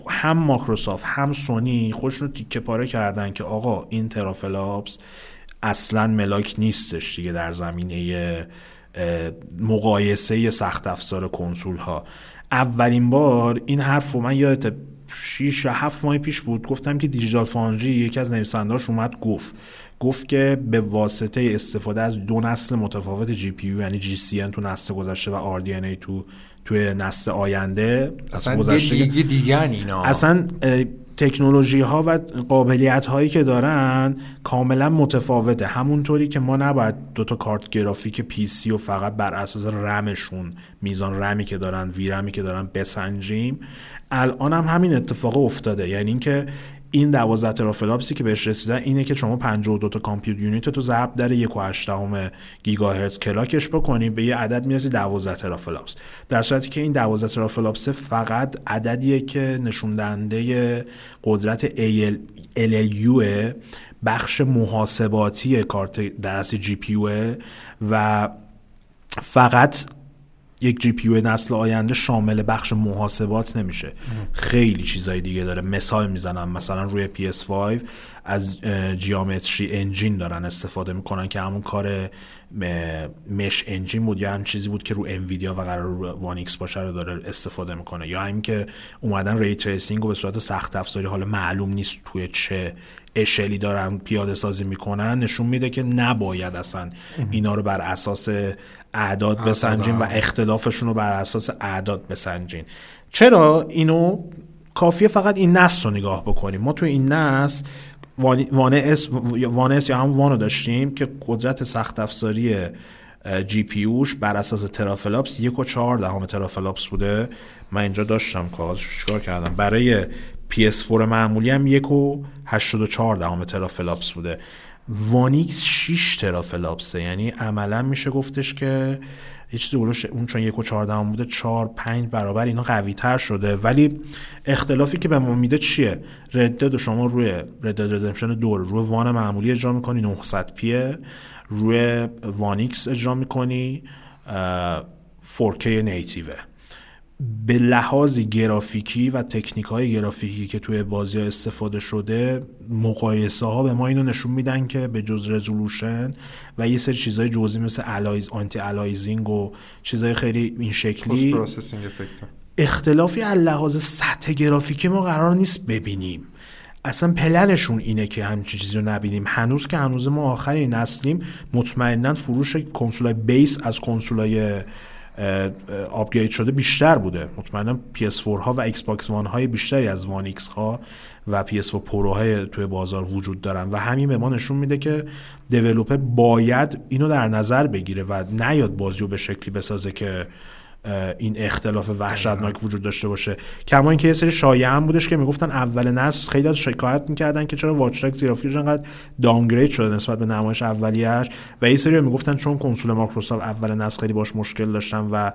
هم مایکروسافت هم سونی خودشون رو تیکه پاره کردن که آقا این teraflops اصلا ملاک نیستش دیگه در زمینه مقایسه سخت افزار کنسول ها اولین بار این حرف رو من یادته 6 یا 7 ماه پیش بود گفتم که Digital Foundry یکی از نویسندهاش اومد گفت. گفت که به واسطه استفاده از دو نسل متفاوت GPU یعنی GCN تو نسل گذشته و RDNA 2 توی نسل آینده اصلا گذشته دیگه دیگه اینا. اصلا تکنولوژی ها و قابلیت هایی که دارن کاملا متفاوته. همونطوری که ما نباید دوتا کارت گرافیک پی سی و فقط بر اساس رمشون میزان رمی که دارن VRAMی که دارن بسنجیم الان هم همین اتفاق افتاده. یعنی اینکه این 12 teraflopsی که بهش رسیدن اینه که شما 52 تا compute unit رو ضرب در 1.8 گیگاهرتز clockش بکنی به یه عدد می‌رسی 12 teraflops در صورتی که این 12 teraflops فقط عددیه که نشون دهنده قدرت ALU بخش محاسباتی کارته در GPU و فقط یک GPU نسل آینده شامل بخش محاسبات نمیشه. خیلی چیزای دیگه داره. مثال می‌زنم. مثلا روی PS5 از geometry engine دارن استفاده می‌کنن که همون کار مش انجین بود یا هم چیزی بود که رو انویدیا و قرار رو وان ایکس باشه رو داره استفاده می‌کنه. یا هم که اومدن ری تریسینگ رو به صورت سخت افزاری حالا معلوم نیست توی چه اشلی دارن پیاده سازی می‌کنن نشون میده که نباید اصلا اینا رو بر اساس اعداد بسنجین و اختلافشون رو بر اساس اعداد بسنجین. چرا اینو کافیه فقط این نسل رو نگاه بکنیم؟ ما تو این نسل وان وان یا هم وانو داشتیم که قدرت سخت افزاری GPU بر اساس teraflops یک و چهار دهم teraflops بوده. من اینجا داشتم کاغذش چیکار کردم؟ برای PS4 معمولی هم یک و 84 دهم teraflops بوده. One X 6 teraflopsه یعنی عملا میشه گفتش که یه چیزی اولش اون چون یک و چهار بوده چهار پنج برابر اینا قوی تر شده. ولی اختلافی که به ما میده چیه؟ Red شما روی Red Dead Redemption 2 رو روی One معمولی اجرا می‌کنی 900 pیه روی One X اجرا می‌کنی 4K nativeه به لحاظ گرافیکی و تکنیک های گرافیکی که توی بازی ها استفاده شده مقایسه ها به ما اینو نشون میدن که به جز resolution و یه سری چیزهای جزئی مثل alias anti-aliasing و چیزهای خیلی این شکلی اختلافی از لحاظ سطح گرافیکی ما قرار نیست ببینیم. اصلا planشون اینه که همچین چیزی رو نبینیم. هنوز که هنوز ما آخر این نسلیم مطمئنا فروش consoleای base از consoleای upgrade شده بیشتر بوده. مطمئنا PS4 ها و Xbox One های بیشتری از One X ها و PS4 Pro های توی بازار وجود دارن و همین به ما نشون میده که دیولوپر باید اینو در نظر بگیره و نیاد بازی رو به شکلی بسازه که این اختلاف وحشتناک وجود داشته باشه. کما اینکه یه سری شایعه هم بودش که می‌گفتن اول نسل خیلی از شکایت می‌کردن که چرا واچ تاگز گرافیکش انقدر داونگرید شده نسبت به نمایش اولیش و یه سری می‌گفتن چون کنسول مایکروسافت اول نسل خیلی باش مشکل داشتن و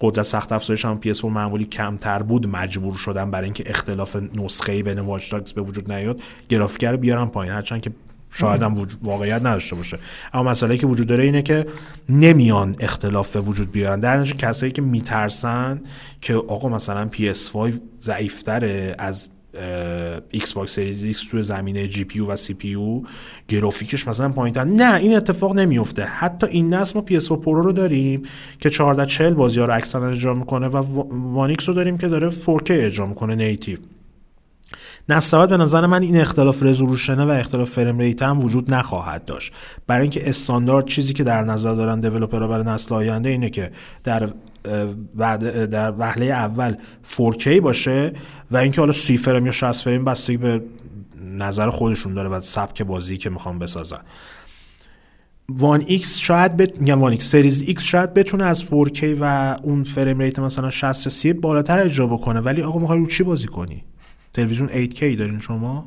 قدرت سخت افزارش هم PS4 معمولی کمتر بود مجبور شدن برای اینکه اختلاف نسخه بین واچ به وجود نیاد گرافیک رو بیارن پایین. هرچند که شاید هم واقعیت نداشته باشه. اما مسئله که وجود داره اینه که نمیان اختلاف به وجود بیارن. در نتیجه کسایی که میترسن که آقا مثلا PS5 ضعیفتره از Xbox Series X توی زمینه GPU و CPU گرافیکش مثلا پایینتر. نه این اتفاق نمیفته حتی این نسل ما PS4 Pro رو داریم که 1440 بازی ها رو اکثرا اجرا می‌کنه و One X رو داریم که داره 4K اجرا می‌کنه native نسبتا به نظر من این اختلاف resolutionه و اختلاف frame rate هم وجود نخواهد داشت. برای اینکه استاندارد چیزی که در نظر دارن developerها برای نسل آینده اینه که در وعده- در وهله اول 4K باشه و اینکه حالا 30 فریم یا 60 فریم بستگی به نظر خودشون داره و سبک بازی که می‌خوان بسازن. One X شاید بت... میگم One X Series X شاید بتونه از 4K و اون frame rate مثلا 60 30 بالاتر اجرا بکنه ولی آقا می‌خوای رو چی بازی کنی؟ تلویزیون 8K دارین شما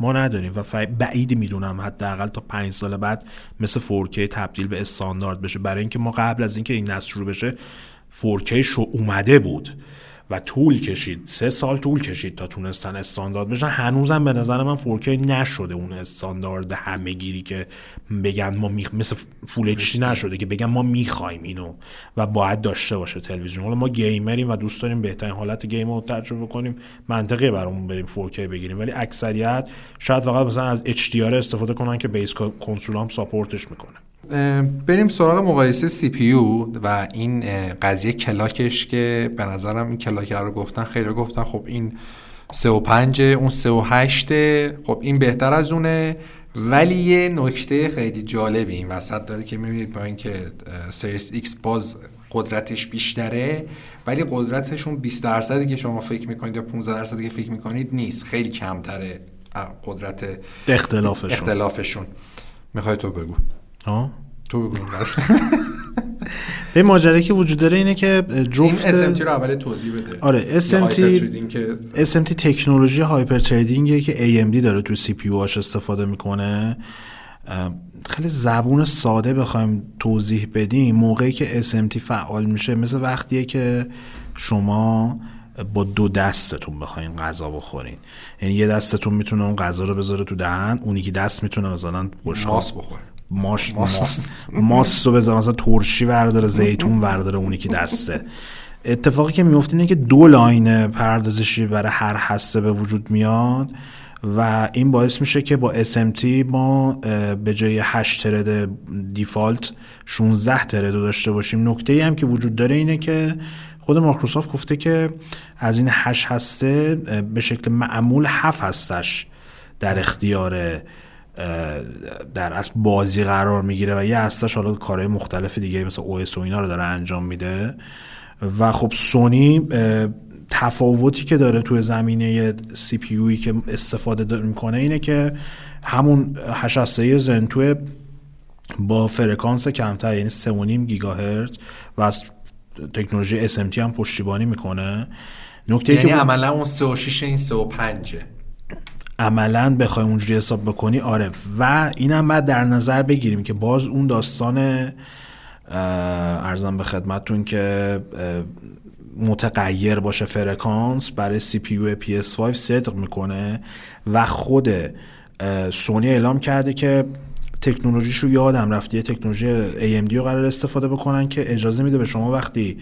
ما نداریم و. بعید می‌دونم حداقل تا 5 سال بعد مثل 4K تبدیل به استاندارد بشه برای اینکه ما قبل از اینکه این نسل شروع بشه 4K شو اومده بود و طول کشید. سه سال طول کشید تا تونستن استاندارد بشن. هنوزم به نظر من 4K نشده اون استاندارد همه گیری که بگن ما می... مثل فول نشده که بگن ما می‌خوایم اینو و باید داشته باشه تلویزیون. حالا ما گیمریم و دوست داریم بهترین حالت گیم رو تجربه کنیم منطقی برامون بریم 4K بگیریم. ولی اکثریت شاید فقط مثلا از HDR استفاده کنن که base console هم supportش می‌کنه. بریم سراغ مقایسه CPU و این قضیه clockش که به نظرم این clock رو گفتن خیلی گفتن. خب این 3 و 5 اون 3 و 8 خب این بهتر از اونه. ولی یه نکته خیلی جالبی این وسط داره که می‌بینید با اینکه Series X باز قدرتش بیشتره ولی قدرتشون 20 درصدی که شما فکر می‌کنید یا 15 درصدی که فکر می‌کنید نیست. خیلی کمتره قدرت اختلافشون. اختلافشون. می‌خوای تو بگو. ها تو بگو به ماجرایی که وجود داره اینه که این جفت SMT رو اول توضیح بده. آره، SMT که SMT تکنولوژی هایپر تریدینگه که AMD داره تو سی پی هاش استفاده می‌کنه. خیلی زبون ساده بخوایم توضیح بدیم. موقعی که SMT فعال میشه مثل وقتیه که شما با دو دستتون بخواین غذا بخورین. یعنی یه دستتون می‌تونه اون غذا رو بذاره تو دهن اونی که دست می‌تونه مثلا ماس بخور ماش ماست. ماست. رو بذار مثلا ترشی ورداره زیتون ورداره اونی که دسته. اتفاقی که میفته اینه که دو لاین پردازشی برای هر هسته به وجود میاد و این باعث میشه که با SMT ما به جای 8 ترد دیفالت 16 ترد رو داشته باشیم. نکته ای هم که وجود داره اینه که خود مایکروسافت گفته که از این 8 هسته به شکل معمول 7 هستش در اختیار در اصل بازی قرار می‌گیره و یه هستش حالا کارهای مختلف دیگه مثل او و اینا رو داره انجام میده. و خب سونی تفاوتی که داره توی زمینه سی پی که استفاده می‌کنه اینه که همون 8 زنتو با فرکانس کمتر یعنی 3.5 گیگاهرتز و از تکنولوژی SMT هم پشتیبانی می‌کنه. نکته یعنی که عملا اون 3 و 6 این 3 و 5 عملا بخوای اونجوری حساب بکنی آره. و اینم بعد در نظر بگیریم که باز اون داستان عرضم به خدمتتون که متغیر باشه فرکانس برای CPU PS5 صدق می‌کنه و خود سونی اعلام کرده که تکنولوژیشو یادم رفته یه تکنولوژی AMD رو قراره استفاده بکنن که اجازه میده به شما وقتی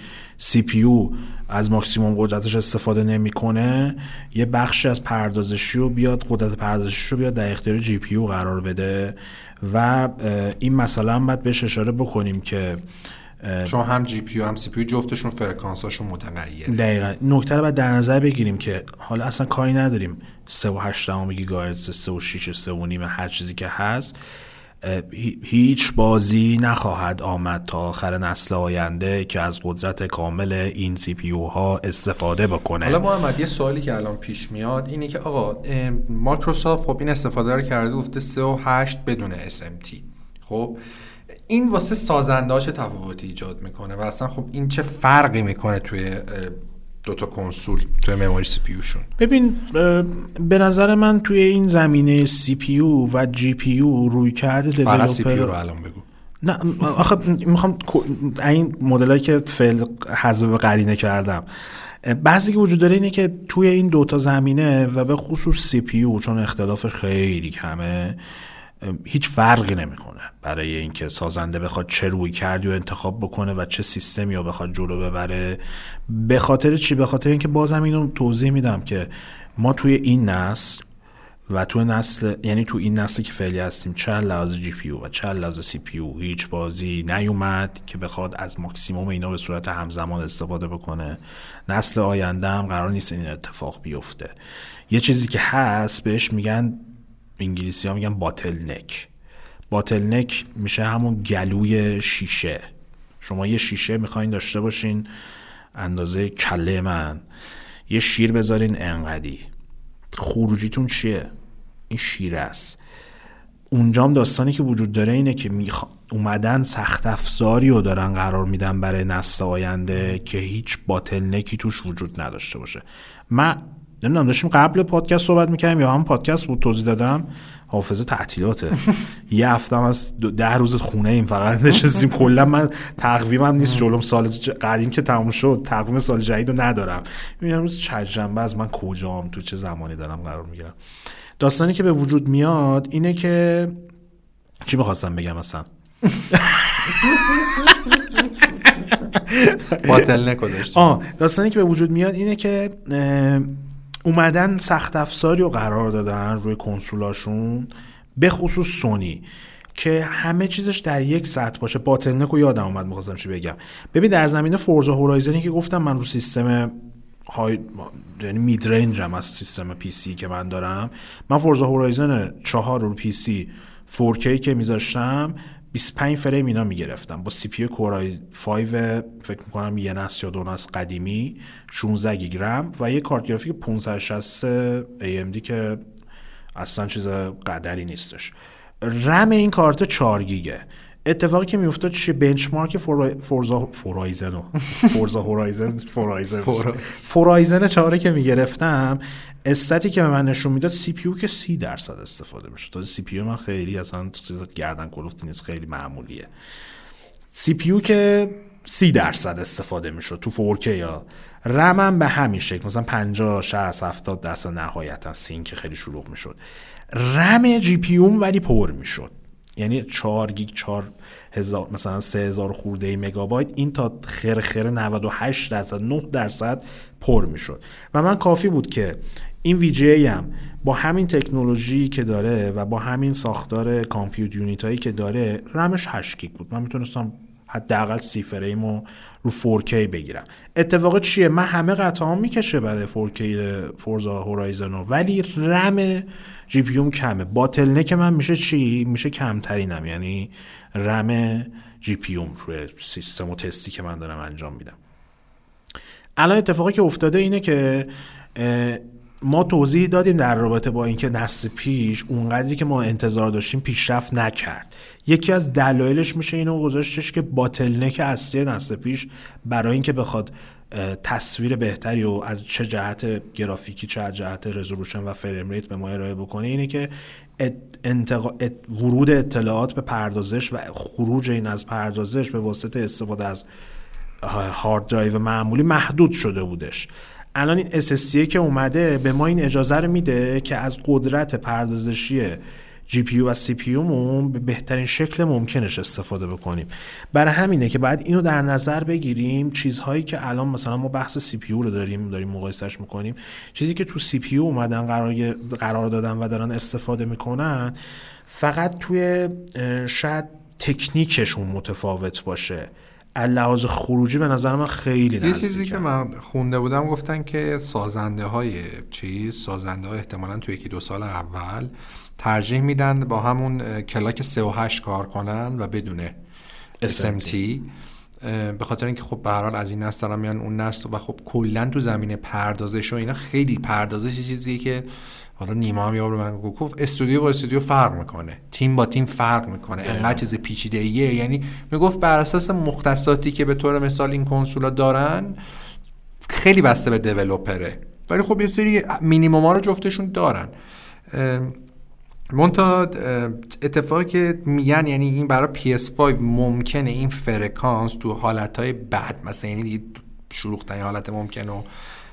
CPU از ماکسیموم قدرتش استفاده نمی‌کنه یه بخشی از پردازشی رو بیاد قدرت پردازشی رو بیاد در اختیار GPU قرار بده و این مثلا هم باید بهش اشاره بکنیم که چون هم GPU هم CPU جفتشون فرکانساشون متغیره. دقیقا. نکته رو باید در نظر بگیریم که حالا اصلا کاری نداریم 3 و 8 گیگاهرتز 3 و 6 3 و نیم هر چیزی که هست. هیچ بازی نخواهد آمد تا آخر نسل آینده که از قدرت کامل این CPU ها استفاده بکنه. حالا محمد یه سوالی که الان پیش میاد اینه که آقا مایکروسافت خب این استفاده رو کرده گفته 3 و 8 بدون SMT خب این واسه سازندهاش تفاوتی ایجاد می‌کنه و اصلا خب این چه فرقی می‌کنه توی دوتا کنسول توی مموری سی پی شون. ببین به نظر من توی این زمینه سی پی و جی پی یو روی کرده فقط سی پی رو الان بگو. نه آخه می‌خوام این مدلایی که فعل حذف قرینه کردم. بعضی که وجود داره اینه که توی این دوتا زمینه و به خصوص CPU چون اختلافش خیلی کمه هیچ فرقی نمی‌کنه برای اینکه سازنده بخواد چه رویکردی رو انتخاب بکنه و چه سیستمی رو بخواد جلو ببره. به خاطر چی؟ به خاطر اینکه بازم اینو توضیح میدم که ما توی این نسل و تو نسل یعنی تو این نسل که فعلی هستیم چه لحاظ GPU و چه لحاظ CPU هیچ بازی نیومد که بخواد از ماکسیموم اینا به صورت همزمان استفاده بکنه. نسل آینده هم قرار نیست این اتفاق بیفته. یه چیزی که هست بهش میگن انگلیسی ها میگن باتل نک باتل نک میشه همون گلوی شیشه. شما یه شیشه می‌خواین داشته باشین اندازه کله من. یه شیر بذارین انقدی. خروجیتون چیه؟ این شیر است. اونجام داستانی که وجود داره اینه که میخ... اومدن سخت افزاری رو دارن قرار میدن برای نسل آینده که هیچ باتلنکی توش وجود نداشته باشه. من نمی‌دونم داشتیم قبل پادکست صحبت می‌کردیم یا هم پادکست بود توضیح دادم. حافظه تعطیلاته. یه هفته از ده روز خونه ایم فقط نشستیم. کلا من تقویمم نیست جلوم سال قدیم که تموم شد تقویم سال جدید رو ندارم. می‌بینم روز چجنبه از من کجام تو چه زمانی دارم قرار می‌گیرم. داستانی که به وجود میاد اینه که چی می‌خواستم بگم مثلا bottleneck و داشتیم آه داستانی که به وجود میاد اینه که اومدن سخت افزاری رو قرار دادن روی کنسولاشون به خصوص سونی که همه چیزش در یک سطح باشه. bottleneck رو یادم اومد می‌خواستم چی بگم. ببین در زمینه Forza Horizon ی که گفتم من رو سیستم های یعنی mid-range هم از سیستم PC که من دارم. من Forza Horizon 4 رو PC 4K که میذاشتم. 25 فریم اینا می‌گرفتم. با CPU Core i5 فکر می‌کنم یه نسل یا دو نسل قدیمی 16 گیگ رم و یه کارت گرافیک 560 AMD که اصلا چیز قدری نیستش. رم این کارت 4 گیگه. اتفاقی که میافتاد چیه؟ benchmark Forza Horizon Forza Horizon Horizon. Horizon چهاره که می‌گرفتم stat ی که به من نشون می‌داد CPU که سی درصد استفاده میشه تازه CPU من خیلی اصلا چیز گردن کلفتی نیست خیلی معمولیه. CPU که سی درصد استفاده می‌شد تو 4K یا رمم به همین شکل. مثلا 50 60 70 درصد نهایتا scene که خیلی شلوغ می‌شد. رم GPU ولی پر می‌شد. یعنی 4 گیگ 4 هزار مثلا 3000 خورده مگابایت این تا خر خر 98 درصد 99 درصد پر می‌شد. و من کافی بود که این GPU هم با همین تکنولوژی که داره و با همین ساختار compute unit هایی که داره رمش 8 گیگ بود. من می‌تونستم حداقل سی فریم رو رو 4K بگیرم. اتفاق چیه؟ من همه قطعه می‌کشه برای 4K Forza Horizon ولی رم GPU کمه. bottleneck من میشه چی؟ میشه کمترینم یعنی رم GPU روی سیستم و تستی که من دارم انجام میدم. الان اتفاقی که افتاده اینه که ما توضیح دادیم در رابطه با اینکه نسل پیش اونقدری که ما انتظار داشتیم پیشرفت نکرد. یکی از دلایلش میشه اینو گذاشتش که bottleneck اصلی نسل پیش برای اینکه بخواد تصویر بهتری و از چه جهت گرافیکی چه جهت resolution و frame rate به ما ارائه بکنه اینه که انتقا... ورود اطلاعات به پردازش و خروج این از پردازش به واسطه استفاده از hard drive معمولی محدود شده بودش. الان این SSD که اومده به ما این اجازه رو میده که از قدرت پردازشی GPU و CPU مون به بهترین شکل ممکنش استفاده بکنیم. برای همینه که بعد اینو در نظر بگیریم چیزهایی که الان مثلا ما بحث CPU رو داریم داریم مقایسش می‌کنیم چیزی که تو CPU اومدن قرار قرار دادن و دارن استفاده می‌کنن فقط توی شاید تکنیکشون متفاوت باشه. لحاظ خروجی به نظر من خیلی یه چیزی که من خونده بودم گفتن که سازنده های چیز سازنده های احتمالا توی یکی دو سال اول ترجیح میدن با همون کلاک 3 و 8 کار کنن و بدون SMT به خاطر اینکه خب به هر حال از این نسل دارن میان اون نسل و خب کلا تو زمینه پردازش و اینا خیلی پردازش یه چیزیه که حالا نیما هم یارو من گفت استودیو با استودیو فرق می‌کنه. تیم با تیم فرق می‌کنه. انقدر چیز پیچیده ایه یعنی می‌گفت بر اساس مختصاتی که به طور مثال این کنسولا دارن خیلی بسته به دیولوپره. ولی خب یه سری مینیموم ها رو جفتشون دارن. منتها اتفاقی که میگن یعنی این برای PS5 ممکنه این فرکانس تو حالتهای بد مثلا یعنی ترین حالت ممکن و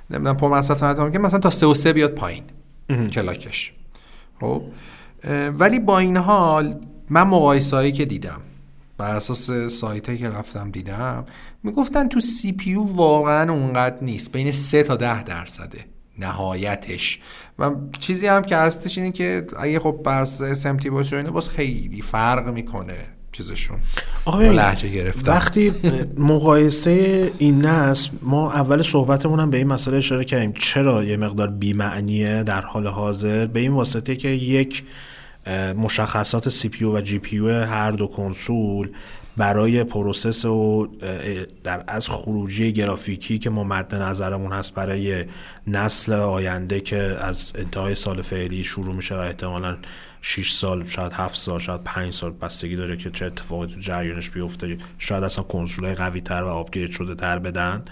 نمی‌دونم پر مصرف ممکن مثلا تا 3 و 3 بیاد پایین. کلاکش. خب ولی با این حال من مقایسه هایی که دیدم بر اساس سایت که رفتم دیدم می‌گفتن تو CPU واقعا اونقدر نیست بین 3 تا 10 درصده نهایتش. و چیزی هم که هستش اینه که اگه خب بر اساس SMT باشه و اینا باز خیلی فرق می‌کنه. چیزشون. لهجه گرفتن. وقتی مقایسه این نسل ما اول صحبتمون هم به این مسئله اشاره کردیم. چرا یه مقدار بیمعنیه در حال حاضر؟ به این واسطه که یک مشخصات CPU و GPU هر دو کنسول برای process و در آخر خروجی گرافیکی که ما مد نظرمون هست برای نسل آینده که از انتهای سال فعلی شروع میشه و احتمالاً 6 سال شاید 7 سال شاید 5 سال بستگی داره که چه اتفاقی تو جریانش بیفته شاید اصلا کنسولای قوی تر و upgrade شده تر بدن.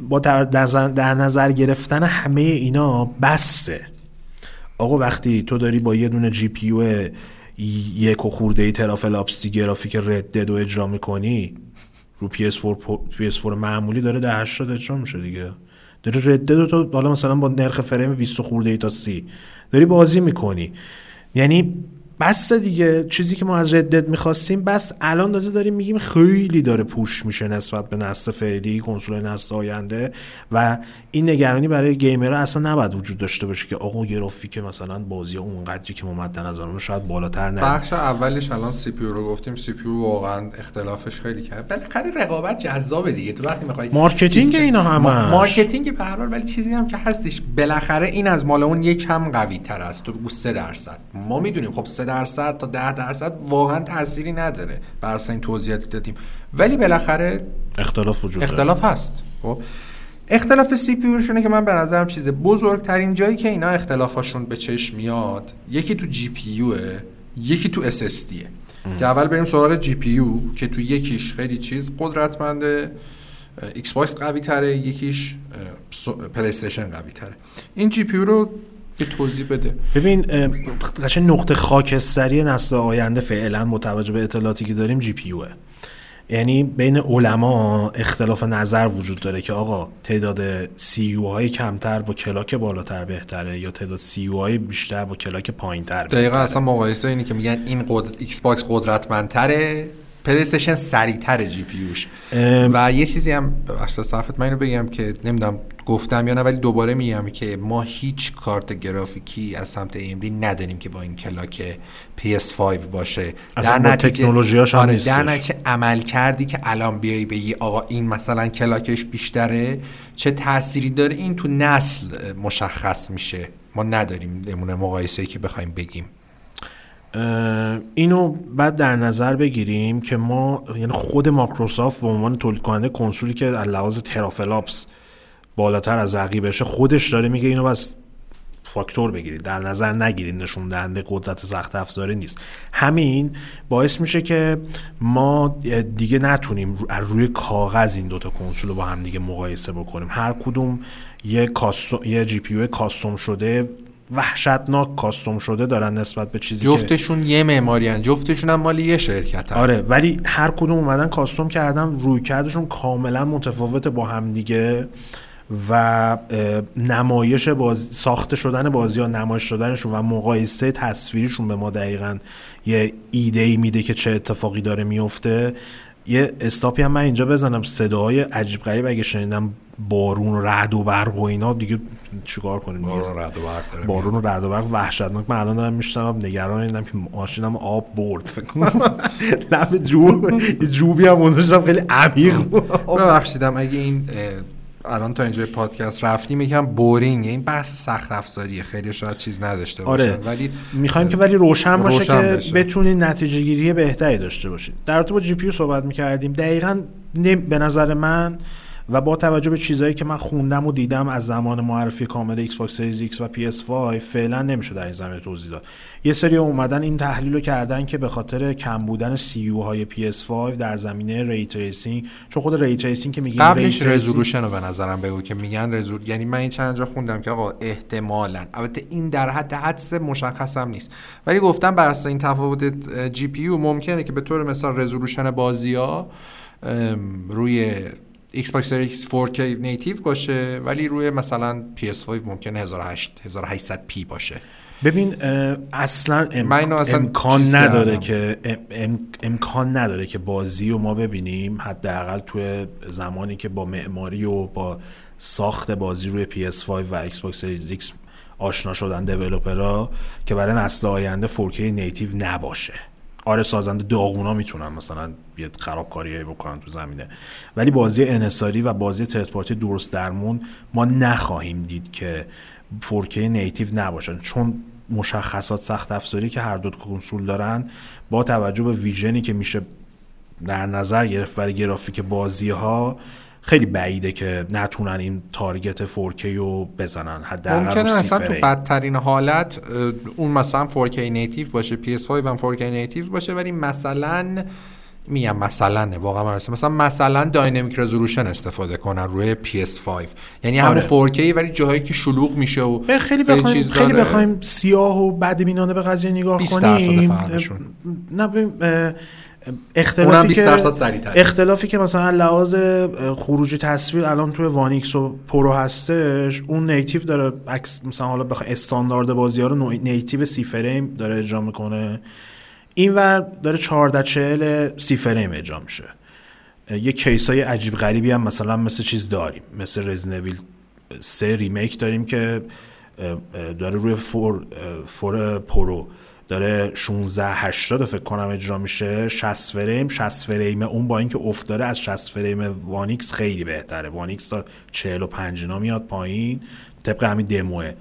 با در نظر, در نظر گرفتن همه اینا بسته. آقا وقتی تو داری با یه دونه GPU یک و خورده ای ترافلاپسی گرافیک رد رو اجرا می‌کنی رو PS4 PS4 معمولی داره ده 80 اجرا میشه دیگه. داری رد دد تو حالا مثلا با نرخ فریم 20 خورده ای تا 30 داری بازی می‌کنی. یعنی بس دیگه چیزی که ما از ردت می‌خواستیم بس الان تازه داریم میگیم خیلی داره پوش میشه نسبت به نسل فعلی کنسول نسل آینده و این نگرانی برای گیمرها اصلا نباید وجود داشته باشه که آقا گرافیک مثلا بازی اونقدری که ما مد نظرمون شاید بالاتر نره. بخش اولش الان CPU رو گفتیم CPU واقعا اختلافش خیلی کرد بالاخره رقابت جذابه دیگه. تو وقتی می‌خوای marketing اینا همش. marketing به هر حال ولی چیزی هم که هستش بالاخره این از مال اون یکم قوی تر است. تو بگو 3 درصد. ما می‌دونیم خب 3 درصد تا 10 درصد واقعا تأثیری نداره بر این توضیحاتی دادیم. ولی بالاخره اختلاف وجود داره. اختلاف هست. خب؟ اختلاف CPU شونه که من به نظرم چیزه. بزرگترین جایی که اینا اختلافاشون به چشم میاد یکی تو GPU ه یکی تو SSD یه که اول بریم سراغ GPU که تو یکیش خیلی چیز قدرتمنده ایکس باکس قوی تره یکیش پلی استیشن قوی تره. این GPU رو یه توضیح بده. ببین اه، قشنگ نقطه خاکستری نسل آینده فعلا با توجه به اطلاعاتی که داریم GPU ه یعنی بین علما اختلاف نظر وجود داره که آقا تعداد CU های کمتر با clock بالاتر بهتره یا تعداد CU های بیشتر با clock پایینتر دقیقا بهتره اصلا مقایسه اینه که میگن این قدرت ایکس باکس قدرتمندتره پلی استیشن سریعتره GPU ش. ام. و یه چیزی هم ببخشید صحبتت من اینو بگم که نمی‌دونم گفتم یا نه ولی دوباره میگم که ما هیچ کارت گرافیکی از سمت AMD نداریم که با این clock PS5 باشه. اصلا با تکنولوژیاش هم آره نیستش. در نتیجه عملکردی که الان بیای بگی آقا این مثلا clock ش بیشتره چه تأثیری داره؟ این تو نسل مشخص میشه. ما نداریم نمونه مقایسه که بخوایم بگیم. اینو بعد در نظر بگیریم که ما یعنی خود مایکروسافت به عنوان تولید کننده کنسولی که از لحاظ teraflops بالاتر از رقیبشه خودش داره میگه اینو پس فاکتور بگیرید در نظر نگیرید نشون دهنده قدرت سخت افزاری نیست همین باعث میشه که ما دیگه نتونیم از روی کاغذ این دوتا کنسول رو با هم دیگه مقایسه بکنیم هر کدوم یه, کاستو... یه جی پی کاستوم شده وحشتناک کاستوم شده دارن نسبت به چیزی که جفتشون یه معماری هن. جفتشون هم مال یه شرکت هن. آره ولی هر کدوم اومدن کاستوم کردن روی کردشون کاملا متفاوت با هم دیگه و نمایش بازی ساخته شدن بازی ها نمایش شدنشون و مقایسه تصویریشون به ما دقیقا یه ایده ای میده که چه اتفاقی داره میفته یه استاپی هم من اینجا بزنم صداهای عجیب غریب اگه شنیدم بارون و رعد و برق و اینا دیگه چیکار کنیم؟ بارون رعد و برق داره بارون و رعد و برق وحشتناک من الان دارم می‌شنوم نگران اینم که ماشینم آب برد فکر کنم لب جو یه جوبی هم گذاشتم خیلی عمیق بود. ببخشیدم اگه این الان تا اینجای پادکست رفتیم یکم boring این بحث سخت افزاریه خیلی شاید چیز نداشته باشه آره ولی می‌خوایم که ولی روشن باشه روشن که بشه. بتونین نتیجه گیری بهتری داشته باشید در رابطه با GPU صحبت می‌کردیم. دقیقا به نظر من و با توجه به چیزهایی که من خوندم و دیدم از زمان معرفی کامل ایکس باکس Series X و پی اس 5 فعلا نمیشه در این زمینه توضیح داد. یه سری اومدن این تحلیل رو کردن که به خاطر کم بودن CU های پی اس 5 در زمینه ray tracing چون خود ray tracing که میگیم قبلش resolution رو به نظرم بگو که میگن resol یعنی من این چند جا خوندم که آقا احتمالا. البته این در حد حدس مشخص هم نیست. ولی گفتم بر اساس این تفاوت GPU ممکنه که به طور مثال resolution بازی ها روی ایکس باکس ایکس 4K native باشه ولی روی مثلا PS5 ممکنه 1800 p باشه ببین اصلا, ام... اصلا امکان نداره کردم. که ام... ام... امکان نداره که بازی رو ما ببینیم حداقل توی زمانی که با معماری و با ساخت بازی روی PS5 و ایکس باکس Series X آشنا شدن دیولپرها که برای نسل آینده 4K نیتیو نباشه آره سازنده داغونا می‌تونن مثلا یه خرابکاریایی بکنن تو زمینه. ولی بازی انحصاری و بازی ترد پارتی درست درمون ما نخواهیم دید که 4K نیتیو نباشن. چون مشخصات سخت افزاری که هر دو کنسول دارن با توجه به ویژنی که میشه در نظر گرفت برای گرافیک بازی ها خیلی بعیده که نتونن این تارگت 4K رو بزنن حداقل ممکنه اصلا تو. بدترین حالت اون مثلا 4K نیتیو باشه PS5 هم 4K نیتیو باشه ولی مثلا میگم مثلا واقعا من مثلا مثلا مثلا داینامیک رزولوشن استفاده کنن روی PS5 یعنی همون آره. 4K ولی جاهایی که شلوغ میشه و خیلی بخوایم خیلی. بخوایم سیاه و بدبینانه به قضیه نگاه 20 درصد کنیم. نه اختلافی 20 که. اختلافی که مثلا لحاظ اه، خروجی تصویر الان توی وانیکس و پرو هستش اون نیتیو داره عکس مثلا حالا بخوای استاندارد بازی ها رو نیتیو سی فریم داره اجرا می‌کنه. اینور داره 14 40 سی فریم اجرا میشه. یه کیس های عجیب غریبی هم مثلا مثل چیز داریم. مثل رزنویل سه ریمیک داریم که داره روی فور, four Pro داره 16 80 فکر کنم اجرا میشه. 60 فریم 60 فریم اون با اینکه افت داره از 60 frame One X خیلی بهتره. One X تا 45 اینا میاد پایین. طبق همین دموه.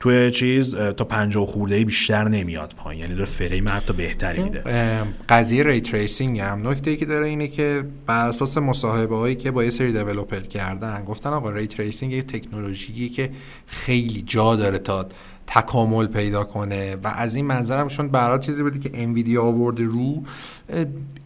توی چیز تا 50 خورده بیشتر نمیاد پایین. یعنی داره فریم حتی بهتری میده. قضیه ray tracing هم. نکته ای که داره اینه که بر اساس مصاحبه هایی که با یه سری developer کردن گفتن آقا ray tracing یک تکنولوژیه که خیلی جا داره تا تکامل پیدا کنه و از این منظرم چون برای چیزی بودی که انویدیا آورده رو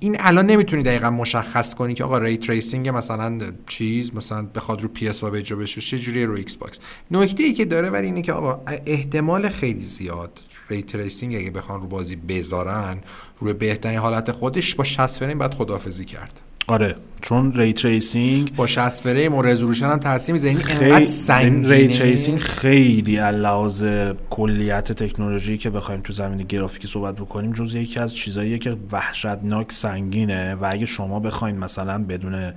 این الان نمی‌تونی دقیقا مشخص کنی که آقا ray tracing مثلا چیز مثلا بخواد رو پی اس اجرا بشه چه جوری رو ایکس باکس نکته ای که داره ولی اینه که آقا احتمال خیلی زیاد ray tracing اگه بخوان رو بازی بذارن روی بهترین حالت خودش با 60 فریم بعد خداحافظی کرد. آره چون ری تریسینگ با 60 فریم و resolution هم تاثیر انقدر خیلی سنگینه. ray tracing خیلی لحاظ کلیت تکنولوژی که بخوایم تو زمین گرافیکی صحبت بکنیم جز یکی از چیزاییه که وحشتناک سنگینه و اگه شما بخواید مثلا بدون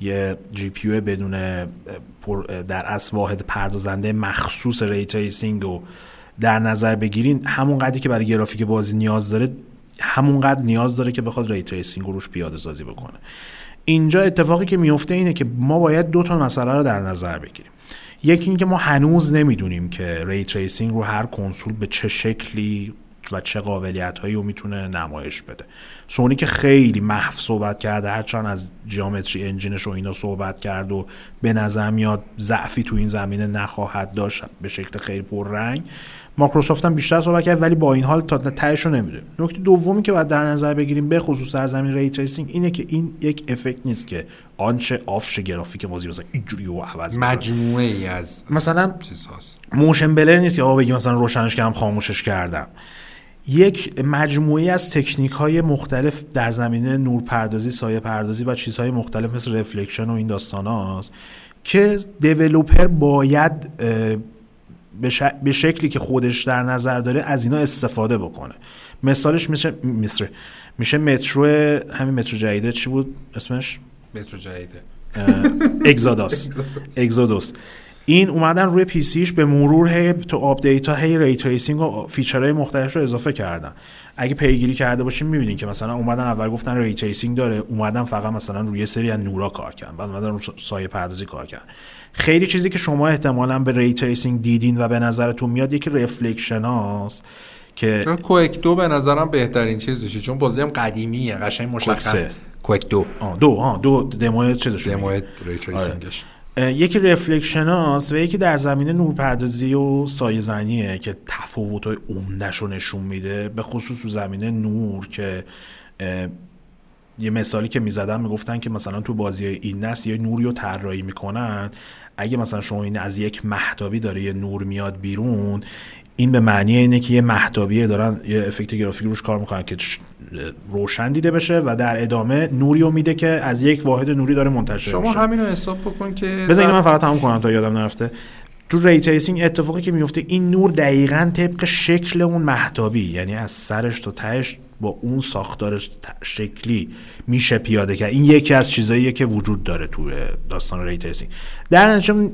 یه GPU بدون در اصل واحد پردازنده مخصوص ray tracing رو در نظر بگیرین همون قدری که برای گرافیک بازی نیاز داره همونقدر نیاز داره که بخواد ray tracing رو روش پیاده سازی بکنه. اینجا اتفاقی که میفته اینه که ما باید دو تا مسئله رو در نظر بگیریم. یکی اینکه ما هنوز نمی‌دونیم که ray tracing رو هر کنسول به چه شکلی و چه قابلیت هایی رو می‌تونه نمایش بده. سونی که خیلی محو صحبت کرده هرچند از geometry engine ش و اینا صحبت کرد و به نظر میاد ضعفی تو این زمینه نخواهد داشت به شکل خیلی پررنگ. مایکروسافت هم بیشتر صحبت کرد ولی با این حال تا تهش رو نمی‌دونیم. نکته دومی که باید در نظر بگیریم به خصوص در زمینه ray tracing اینه که این یک effect نیست که on شه off شه گرافیک بازی مثلا اینجوری و عوض. مجموعه ای از مثلا چیز هاست. motion blur نیست که آقا بگی مثلا روشنش کردم خاموشش کردم. یک مجموعه از تکنیک های مختلف در زمینه نور پردازی سایه پردازی و چیزهای مختلف مثل reflection و این داستان هاست که developer باید به, ش- به شکلی که خودش در نظر داره از اینا استفاده بکنه. مثالش میشه مصر میشه Metro همین Metro جدیده چی بود اسمش؟ Metro جدیده. Exodus. Exodus این اومدن روی PC ش به مرور هی تو update ها هی ray tracing و feature های مختلفش رو اضافه کردن. اگه پیگیری کرده باشیم می‌بینین که مثلا اومدن اول گفتن ray tracing داره اومدن فقط مثلا روی سری از نورا کار کردن بعد اومدن رو سایه پردازی کار کردن. خیلی چیزی که شما احتمالا به ray tracing دیدین و به نظرتون میاد یکی reflection هاست که Quake دو به نظرم بهترین چیزشه چون بازی هم قدیمیه قشنگ مشخص. سه. Quake دو. آه دو آه دو دمو چیزش دمو ray tracing ش اه، یکی reflection هاست و یکی در زمینه نورپردازی و سایه زنیه که تفاوت های عمدش رو نشون میده به خصوص تو زمینه نور که یه مثالی که می‌زدن می‌گفتن که مثلا تو بازی این نسل یه نوری رو طراحی می‌کنن. اگه مثلا شما این از یک مهتابی داره یه نور میاد بیرون این به معنی اینه که یه مهتابیه دارن یه افکت گرافیک روش کار می‌کنن که روشن دیده بشه و در ادامه نوری رو میده که از یک واحد نوری داره منتشر شما میشه. همین رو حساب بکن که بذار من فقط تموم کنم تا یادم نرفته. تو ray tracing اتفاقی که میفته این نور دقیقا طبق شکل اون مهتابی یعنی از سرش تا تهش با اون ساختارش ت- شکلی میشه پیاده کرد. این یکی از چیزاییه که وجود داره تو داستان ری تریسینگ در نتیجه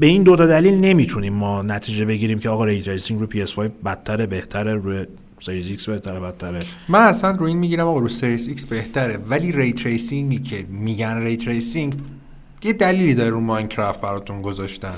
به این دو تا دلیل نمی‌تونیم ما نتیجه بگیریم که آقا ray tracing رو PS5 بدتره بهتره روی Series X بهتره بدتره. من اصلا رو این می‌گیرم آقا رو Series X بهتره. ولی ray tracing ی که میگن ray tracing یه دلیلی داره رو Minecraft براتون گذاشتن.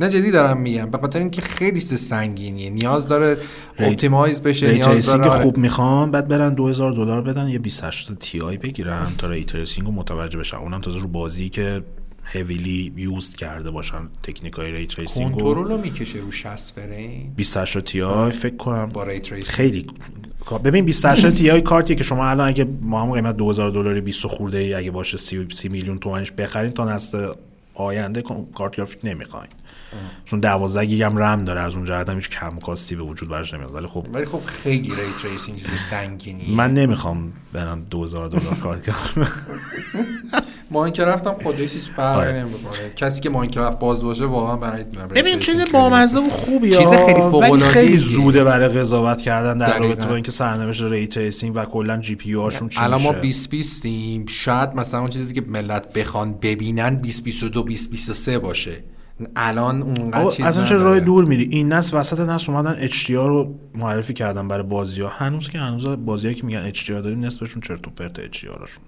نه جدی دارم میگم به خاطر اینکه خیلی سنگینیه. نیاز داره optimize بشه ray نیاز داره خوب می‌خوان بعد برن 2000 دلار بدن یه 28 Ti بگیرن تا ray tracing رو متوجه بشن. اونم تازه رو بازی که heavily used کرده باشن تکنیک های ray tracing. Control رو می‌کشه رو 60 فریم؟ 28 Ti فکر کنم با ray tracing خیلی ببین 28 Ti کارتیه که شما الان اگه ما هم قیمت 2000 دلاری 20 خورده ای اگه باشه 30, 30 میلیون تومنش بخرین تا نسل آینده کارت گرافیک نمی‌خواین. چون 12 گیگ هم رم داره از اون جهت هم هیچ کم کاستی به وجود براش نمیاد. ولی خب ولی خب خیلی ray tracing چیز سنگینیه. من نمی‌خوام برم 2000 دلار کارت کنم Minecraft هم خودش هیچ فرقی آره. نمی‌کنه. کسی که Minecraft باز باشه واقعا برای ببین چیز بامزه و خوبی چیز خیلی فوق‌العاده‌ایه. ولی خیلی زوده برای قضاوت کردن در. رابطه با اینکه سرنوشت ray tracing و کلا GPU هاشون چی الان ما میشه؟ 20 20 ایم شاید مثلا اون چیزی که ملت بخوان ببینن 20 22 20 23 باشه. الان اونقدر چیز اصلا چه نداره. راه دور میری. این نسل وسط نسل اومدن HDR رو معرفی کردن برای بازی ها هنوز که هنوز بازی که میگن HDR داریم نصفشون چرت و پرت HDR هاشون.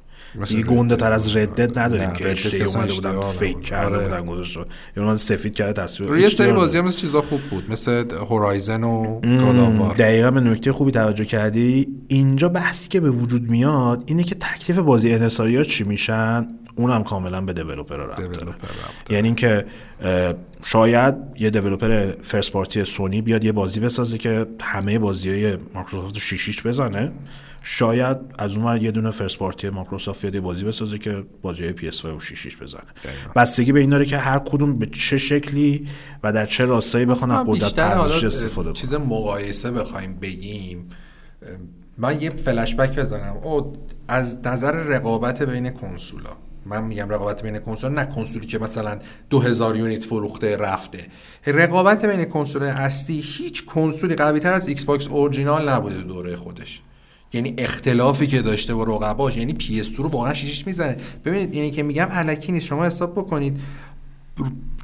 دیگه گنده. تر از Red Dead نداریم که اصلا اومده بودن fake. کرده آره. بودن یا اومدن سفید کرده تصویر یه سری داره. بازی هم مثل چیزا خوب بود مثل Horizon و God of War دقیقا به نکته خوبی توجه کردی اینجا بحثی که به وجود میاد اینه که تکلیف بازی انحصاری ها چی میشن اونم کاملا به developer ربط. یعنی اینکه شاید یه developer first party سونی بیاد یه بازی بسازه که همه بازی های مایکروسافت رو شیشیش بزنه شاید از اون ور یه دونه first party مایکروسافت یه بازی بسازه که بازی های PS5 رو شیشیش بزنه. بستگی به این داره که هر کدوم به چه شکلی و در چه راستایی بخوان از قدرت بیشتر پردازش استفاده کنن چیز مقایسه بخوایم بگیم من یه فلش بک بزنم. او از نظر رقابت بین کنسولا من میگم رقابت بین کنسول نه کنسولی که مثلا 2000 unit فروخته رفته. رقابت بین کنسول اصلی هیچ کنسولی قوی تر از Xbox Original نبوده دوره خودش. یعنی اختلافی که داشته با رقباش یعنی PS رو واقعا شیشش می‌زنه. ببینید اینی که میگم الکی نیست. شما حساب بکنید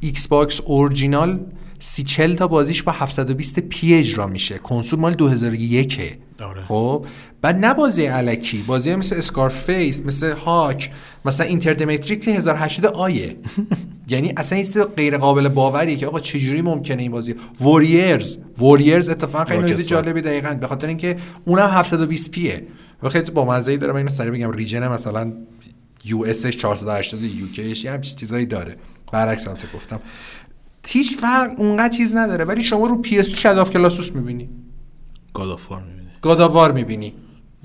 Xbox Original سی چل تا بازیش با 720 p اجرا میشه. کنسول مال 2001 آره. خب؟ بعد نه بازی الکی بازی مثل Scarface مثل Hulk مثلا Enter the Matrix 1080 i ه. یعنی اصلا این غیر قابل باوریه که آقا چجوری ممکنه این بازی؟ ووریرز ووریرز اتفاقا خیلی. جالبی دقیقاً به خاطر اینکه اونم 720 پیه و خیلی با مزه ای داره من اینو سریع بگم ریجن مثلا یو اس 480 یو کیش یه همچین چیزایی داره. برعکس هم که گفتم. هیچ فرق اونقدر چیز نداره ولی شما رو پی اس شاد آف کلاسوس می‌بینی. گادافار می‌بینی. گاداوار می‌بینی.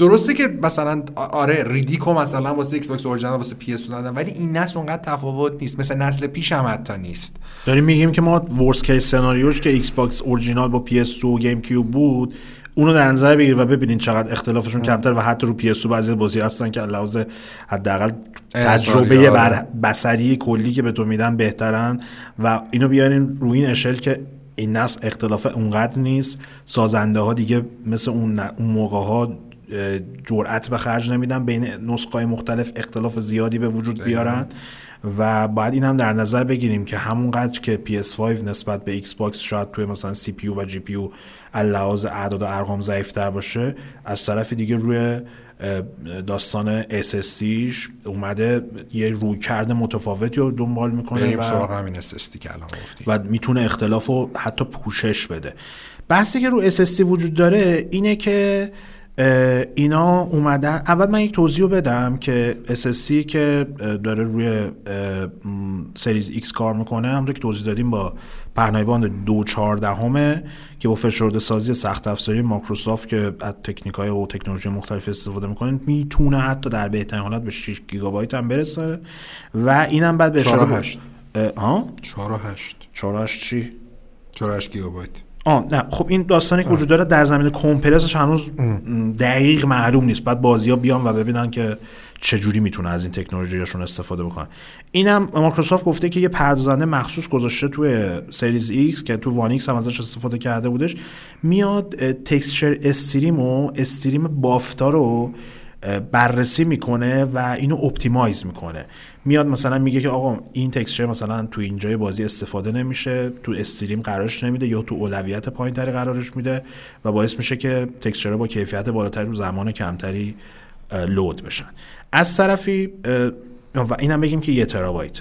درسته که مثلا آره ریدیکو مثلا واسه ایکس باکس اورجینال واسه پی اس دادن ولی این نسل اونقدر تفاوت نیست. مثل نسل پیش هم حتی نیست. داریم میگیم که ما worst case scenario ش که Xbox Original با PS و GameCube بود اونو در نظر بگیر و ببینین چقدر اختلافشون کمتر و حتی رو PS بعضی بازی هستن که لحاظ حداقل تجربه آره. بر بصری کلی که به تو میدن بهترن و اینو بیارین روی این اشل که این نسل اختلاف اونقدر نیست. سازنده ها دیگه مثل اون, اون موقع ها جرأت به خرج نمیدن بین نسخه مختلف اختلاف زیادی به وجود بیارن و باید این هم در نظر بگیریم که همونقدر که PS5 نسبت به Xbox شاید توی مثلا CPU و GPU لحاظ اعداد و ارقام ضعیفتر باشه از طرف دیگه روی داستان SSDش اومده یه رویکرده متفاوتی رو دنبال می‌کنه بریم و سراغ همین SSD که الان گفتی و می‌تونه اختلاف رو حتی پوشش بده. بحثی که رو SSD وجود داره اینه که اینا اومدن اول من یک توضیح بدم که SSD که داره روی Series X کار می‌کنه همونطور که توضیح دادیم با پهنای باند دو و چهار دهمه که با فشرده سازی سخت افزاری مایکروسافت که از تکنیک های و تکنولوژی مختلف استفاده می‌کنه می‌تونه حتی در بهترین حالت به 6 گیگابایت هم برسه و اینم بعد به اشاره هشت. اه، ها؟ 4 و 8 4 چی؟ 4 8 گیگابایت. آه نه. خب این داستانی که وجود داره در زمین compression هنوز دقیق معلوم نیست. بعد بازی ها بیان و ببینن که چجوری می‌تونه از این تکنولوژیشون استفاده بکنن. اینم مایکروسافت گفته که یه پردازنده مخصوص گذاشته توی Series X که تو One X هم ازش استفاده کرده بودش میاد texture stream و stream بافتا رو بررسی می‌کنه و اینو optimize می‌کنه. میاد مثلا میگه که آقا این texture مثلا تو اینجای بازی استفاده نمیشه تو stream قرارش نمیده یا تو اولویت پایینتری قرارش میده و باعث میشه که تکسچر با کیفیت بالاتری رو زمان کمتری لود بشن. از طرفی و اینم بگیم که یه ترابایت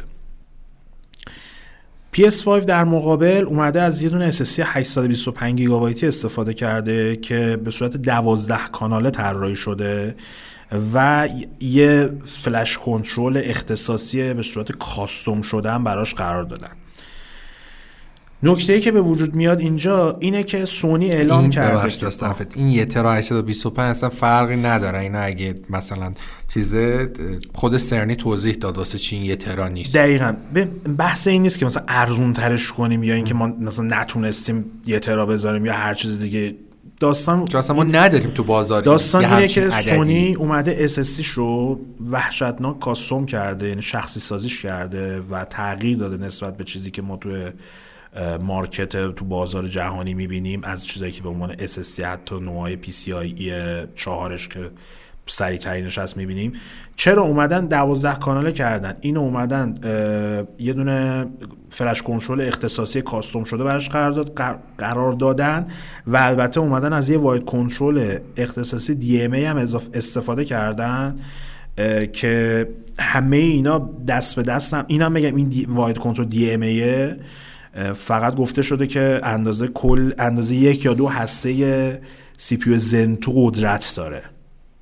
PS5 در مقابل اومده از یه دونه SSD 825 گیگابایتی استفاده کرده که به صورت 12 کاناله طراحی شده و یه فلش کنترل اختصاصی به صورت کاستوم هم براش قرار دادن. نکته که به وجود میاد اینجا اینه که سونی اعلام این کرده که-. این یه ترا 825 اصلا فرقی نداره اینا اگه مثلا چیزه خود سرنی توضیح داد واسه چی این یه ترا نیست دقیقا بحث این نیست که مثلا ارزون ترش کنیم یا اینکه ما مثلا نتونستیم یه ترا بذاریم یا هر چیز دیگه داستان اصلا ما نداریم تو بازار داستان اینه که عددی. سونی اومده SSD رو وحشتناک کاستوم کرده یعنی شخصی سازیش کرده و تغییر داده نسبت به چیزی که ما توی اه، مارکت تو بازار جهانی می‌بینیم. از چیزایی که به عنوان SSD حتی نوعای PCIe چهارش که سریع ترینش هست می‌بینیم. چرا اومدن دوازده کاناله کردن؟ اینو اومدن یه دونه فلش کنترل اختصاصی کاستوم شده براش قرار, داد قر- قرار دادن و البته اومدن از یه واید کنترل اختصاصی DMA هم اضاف استفاده کردن که همه اینا دست به دست هم اینم بگم این دی واید کنترل DMA اه، فقط گفته شده که اندازه کل اندازه یک یا دو هسته سی پی زن تو قدرت داره.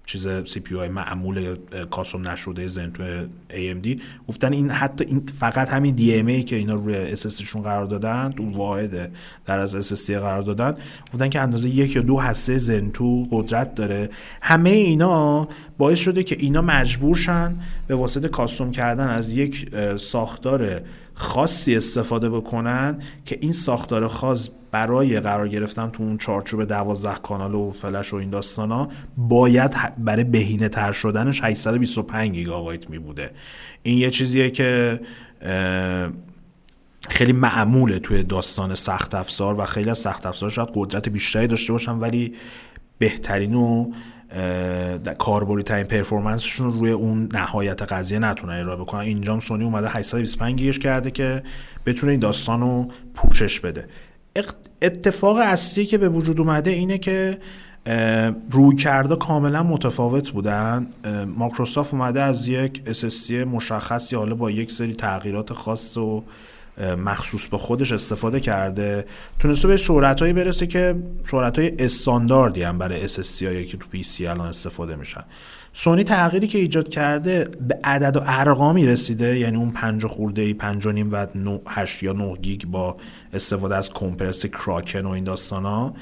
چیز سی پی های معمول کاسم نشده زن تو AMD گفتن این حتی این فقط همین دی ام ای که اینا روی SSD شون قرار دادن تو واحد در از SSD قرار دادن. گفتن که اندازه یک یا دو هسته زن تو قدرت داره. همه اینا باعث شده که اینا مجبور شن به واسطه کاستوم کردن از یک ساختار خاصی استفاده بکنن که این ساختار خاص برای قرار گرفتن تو اون چارچوب 12 کانال و فلش و این داستانا باید ه- برای بهینه تر شدنش 825 گیگابایت می بوده. این یه چیزیه که خیلی معموله توی داستان سخت افزار و خیلی از سخت افزار شاید قدرت بیشتری داشته باشن ولی بهترین و کاربردی ترین پرفورمنسشون رو روی اون نهایت قضیه نتونن ارائه بکنن. اینجام سونی اومده 825 گیگش کرده که بتونه این داستان رو پوشش بده. اق- اتفاق اصلی که به وجود اومده اینه که روی کرده کاملا متفاوت بودن. اه، مایکروسافت اومده از یک SSD مشخصی حالا با یک سری تغییرات خاص و مخصوص به خودش استفاده کرده. تونسته به سرعتهایی برسه که سرعتهای استانداردی هم برای SSD هایی که تو PC الان استفاده میشن. سونی تغییری که ایجاد کرده به عدد و ارقامی رسیده یعنی اون پنج و خورده ای پنج و نیم و نو- هشت یا نه گیگ با استفاده از کمپرس کراکن و این داستان ها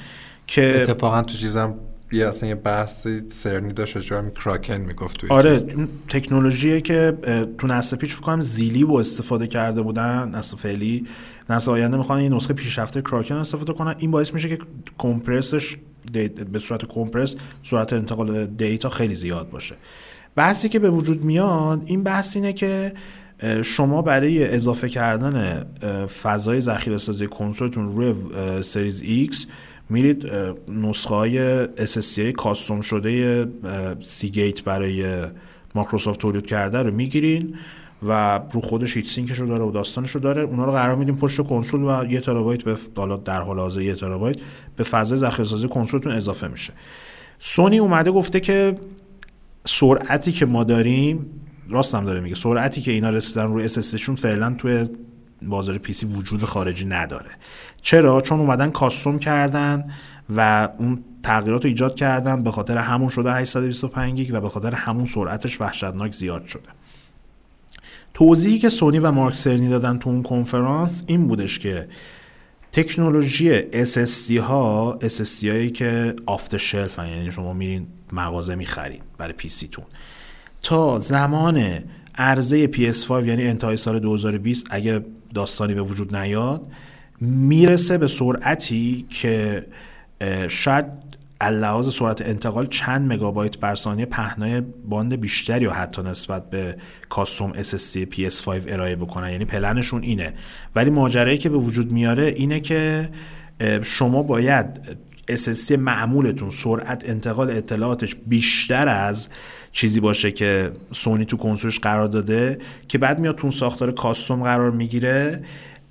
که اتفاقا تو چیزم یه اصلا یه بحث سرنی داشت راجع کراکن می‌گفت توی آره تکنولوژیه که تو نسل پیش فکر کنم زیلی رو استفاده کرده بودن نسل فعلی نسل آینده می‌خوان یه نسخه پیشرفته Kraken استفاده کنن. این باعث میشه که compression به صورت compress سرعت انتقال دیتا خیلی زیاد باشه. بحثی که به وجود میاد این بحث اینه که شما برای اضافه کردن فضای ذخیره سازی کنسولتون روی Series X میرید نسخه های SSD custom شده Seagate برای مایکروسافت تولید کرده رو می‌گیرین و رو خودش heat sink ش رو داره و داستانش رو داره. اونا رو قرار میدیم پشت کنسول و یه ترابایت به حالا در حال حاضر یه ترابایت به فضای ذخیره سازی کنسولتون اضافه میشه. سونی اومده گفته که سرعتی که ما داریم راستم داره میگه سرعتی که اینا رسیدن روی SSD شون فعلا توی بازار پی سی وجود خارجی نداره. چرا؟ چون اومدن custom کردن و اون تغییرات رو ایجاد کردن به خاطر همون شده 825 گیگ و به خاطر همون سرعتش وحشتناک زیاد شده. توضیحی که سونی و مارک سرنی دادن تو اون کنفرانس این بودش که تکنولوژی SSD ها SSD هایی که آفت شلف یعنی شما میرین مغازه می‌خرید برای پی سی تون تا زمان عرضه PS5 یعنی انتهای سال 2020 اگه داستانی به وجود نیاد می‌رسه به سرعتی که شاید لحاظ سرعت انتقال چند مگابایت بر ثانیه پهنای باند بیشتری و حتی نسبت به کاستوم SSD PS5 ارائه بکنن. یعنی پلنشون اینه. ولی ماجرایی که به وجود میاره اینه که شما باید SSD معمولتون سرعت انتقال اطلاعاتش بیشتر از چیزی باشه که سونی تو کنسولش قرار داده که بعد میاد تو ساختار کاستوم قرار می‌گیره.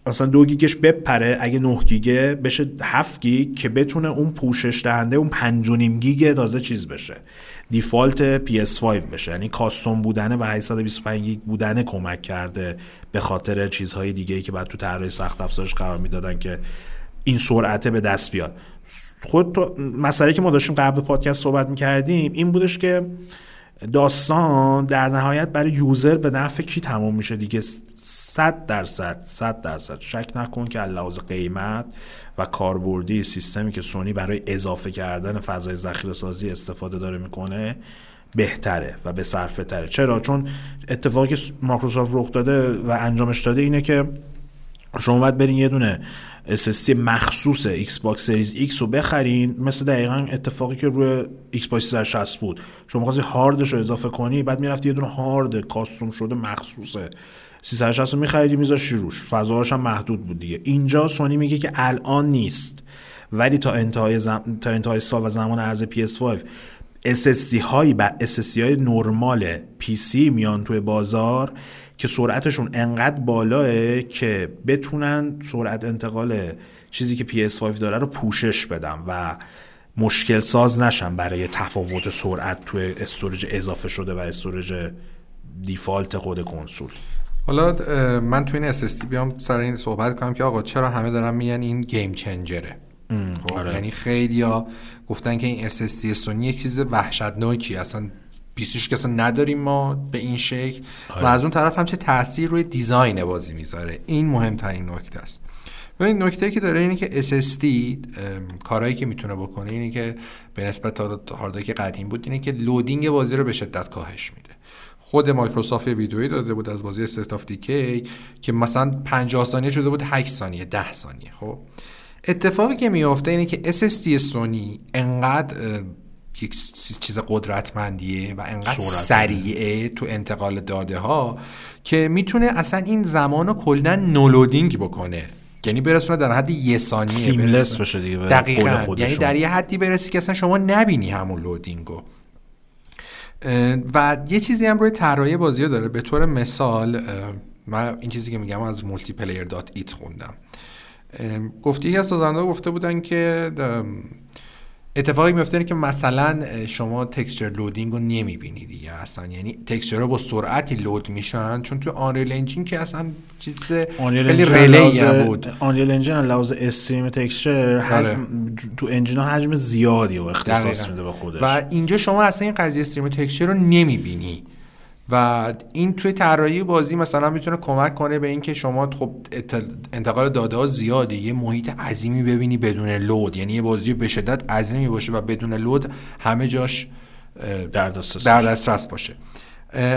مثلا دو گیگش بپره اگه 9 گیگه بشه 7 گیگ که بتونه اون پوشش دهنده اون 5 گیگ تازه چیز بشه. دیفالت PS5 بشه. یعنی کاستوم بودنه و 825 گیگ بودنه کمک کرده به خاطر چیزهای دیگه ای که بعد تو طراحی سخت افزارش قرار می‌دادن که این سرعته به دست بیاد. خود تو مسئله که ما داشتیم قبل پادکست صحبت می‌کردیم این بودش که داستان در نهایت برای یوزر به نفع کی تموم میشه دیگه؟ 100 درصد 100 درصد. شک نکن که لحاظ قیمت و کاربردی سیستمی که سونی برای اضافه کردن فضای ذخیره سازی استفاده داره می‌کنه بهتره و به صرفه تره. چرا؟ چون اتفاقی که مایکروسافت رخ داده و انجامش داده اینه که شما باید برین یه دونه SSD مخصوص Xbox Series X رو بخرین مثل دقیقا اتفاقی که روی Xbox 360 بود. شما خواستی هاردش رو اضافه کنی بعد می‌رفتی یه دونه هارد custom شده مخصوص 360 رو میخریدی میذاشتی روش. فضاهاش هم محدود بود دیگه. اینجا سونی میگه که الان نیست. ولی تا انتهای, زم... تا انتهای سال و زمان عرضه PS5 SSD هایی و SSD های نرمال PC میان توی بازار. که سرعتشون انقدر بالاه که بتونن سرعت انتقال چیزی که PS5 داره رو پوشش بدم و مشکل ساز نشن برای تفاوت سرعت توی استورج اضافه شده و استورج دیفالت خود کنسول حالا من تو این SSD بیام سر این صحبت کنم که آقا چرا همه دارن میگن این گیم چنجره خب آره. یعنی خیلی ها گفتن که این SSD سونی یک چیز وحشتناکی اصلا PC ش که اصلا نداریم ما به این شکل. و از اون طرف هم چه تاثیر روی design بازی می‌ذاره. این مهمترین نکته است. و این نکته که داره اینه که SSD کارهایی که می‌تونه بکنه اینه که به نسبت تا هاردایی که قدیم بود اینه که loading بازی رو به شدت کاهش میده. خود مایکروسافت ویدئویی داده بود از بازی State of Decay که مثلا 50 ثانیه شده بود 8 ثانیه 10 ثانیه خب. اتفاقی که میافته اینه که SSD سونی انقدر یک چیز قدرتمندیه و انقدر سریعه تو انتقال داده ها که می‌تونه اصلا این زمان رو کلا نولودینگ بکنه. یعنی برسونه در حد یه ثانیه سیملس. بشه دیگه دقیقا. یعنی در یه حدی برسی که اصلا شما نبینی همون لودینگو. و یه چیزی هم روی طراحی بازی داره. به طور مثال من این چیزی که میگم از Multiplayer.it خوندم گفتی یکی از سازنده گفته بودن که اتفاقی میفته اینه که مثلا شما texture loading رو نمی‌بینی دیگه اصلا یعنی texture رو با سرعتی load میشن چون تو Unreal Engine که اصلا چیز خیلی ریلی بود Unreal Engine لحاظ stream texture آره. تو engine ها حجم زیادی و اختصاص. میده به خودش و اینجا شما اصلا این قضیه stream texture رو نمی‌بینی و این توی طراحی بازی مثلا می‌تونه کمک کنه به اینکه شما خب انتقال داده ها زیاده. یه محیط عظیمی ببینی بدون load. یعنی یه بازی به شدت عظیمی باشه و بدون load همه جاش در دسترس باشه.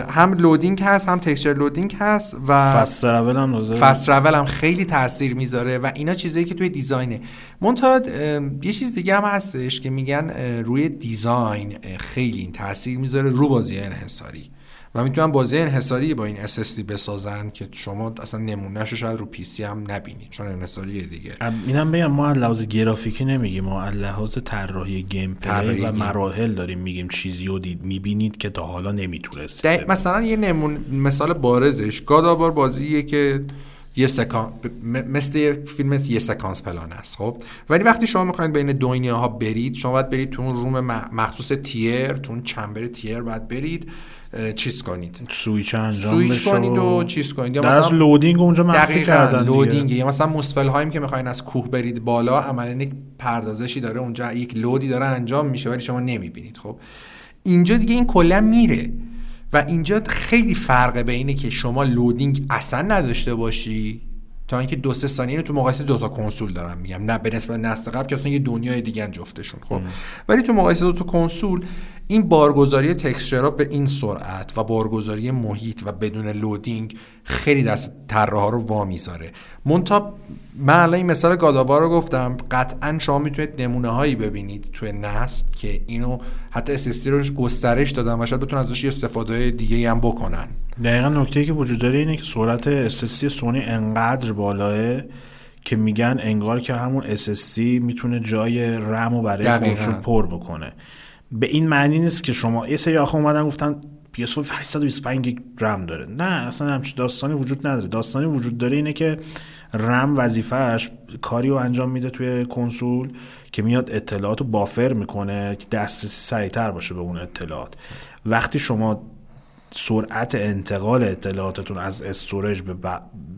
هم loading هست هم texture loading هست و fast travel هم fast هم خیلی تاثیر می‌ذاره و اینا چیزایی که توی design ه منتها یه چیز دیگه هم هستش که میگن روی design خیلی این تاثیر می‌ذاره رو بازی انحصاری. و می‌تونن بازی انحصاری با این SSD بسازن که شما اصلا نمونهش شاید رو PC هم نبینید چون انحصاری دیگه. اینم بگم ما از لحاظ گرافیکی نمیگیم ما از لحاظ طراحی gameplay و. مراحل داریم میگیم چیزی رو دید می‌بینید که تا حالا نمی‌تونست مثلا یه نمون مثال بارزش God of War بازیه که یه سکان مثل یه فیلم یه سکانس پلان است خب؟ ولی وقتی شما می‌خواید بین دو ها برید شما باید برید تو اون روم مخصوص تیر تو اون چمبر تیر باید برید. چیز کنید. سویچ انجام سویچ کنید و چیز کنید. یا مثلا لودینگ اونجا مخفی کردن. لودینگ یا مثلا مستفل هاییم که می‌خواین از کوه برید بالا عملا یک پردازشی داره اونجا یک لودی داره انجام میشه ولی شما نمی‌بینید. خب اینجا دیگه این کلا میره. و اینجا خیلی فرقه بینه که شما لودینگ اصلا نداشته باشی تا اینکه دو سه ثانیه تو مقایسه دو تا کنسول دارم میگم. نه به نسبت نسل قبل که اصلا یه دنیای دیگه جفتشون خب ولی تو مقایسه دو تا کنسول این بارگذاری تکسچرها به این سرعت و بارگذاری محیط و بدون لودینگ خیلی دست طراحا رو وا می‌ذاره. مونتا من الان این مثال گاداوا رو گفتم قطعا شما می‌تونید نمونه هایی ببینید توی نست که اینو حتی SSD رو گسترش دادن و شاید بتونن ازش یه استفاده دیگه هم بکنن. دقیقا نکته که وجود داره اینه که سرعت SSD سونی انقدر بالاه که میگن انگار که همون SSD می‌تونه جای رم رو برای. کنسول پر بکنه. به این معنی نیست که شما یه سری آخه اومدن گفتن PS4 825 گیگ رم داره. نه اصلا همچین داستانی وجود نداره. داستانی وجود داره اینه که رم وظیفهش کاری رو انجام میده توی کنسول که میاد اطلاعات رو بافر می‌کنه که دسترسی سریعتر باشه به اون اطلاعات. وقتی شما سرعت انتقال اطلاعاتتون از استورج به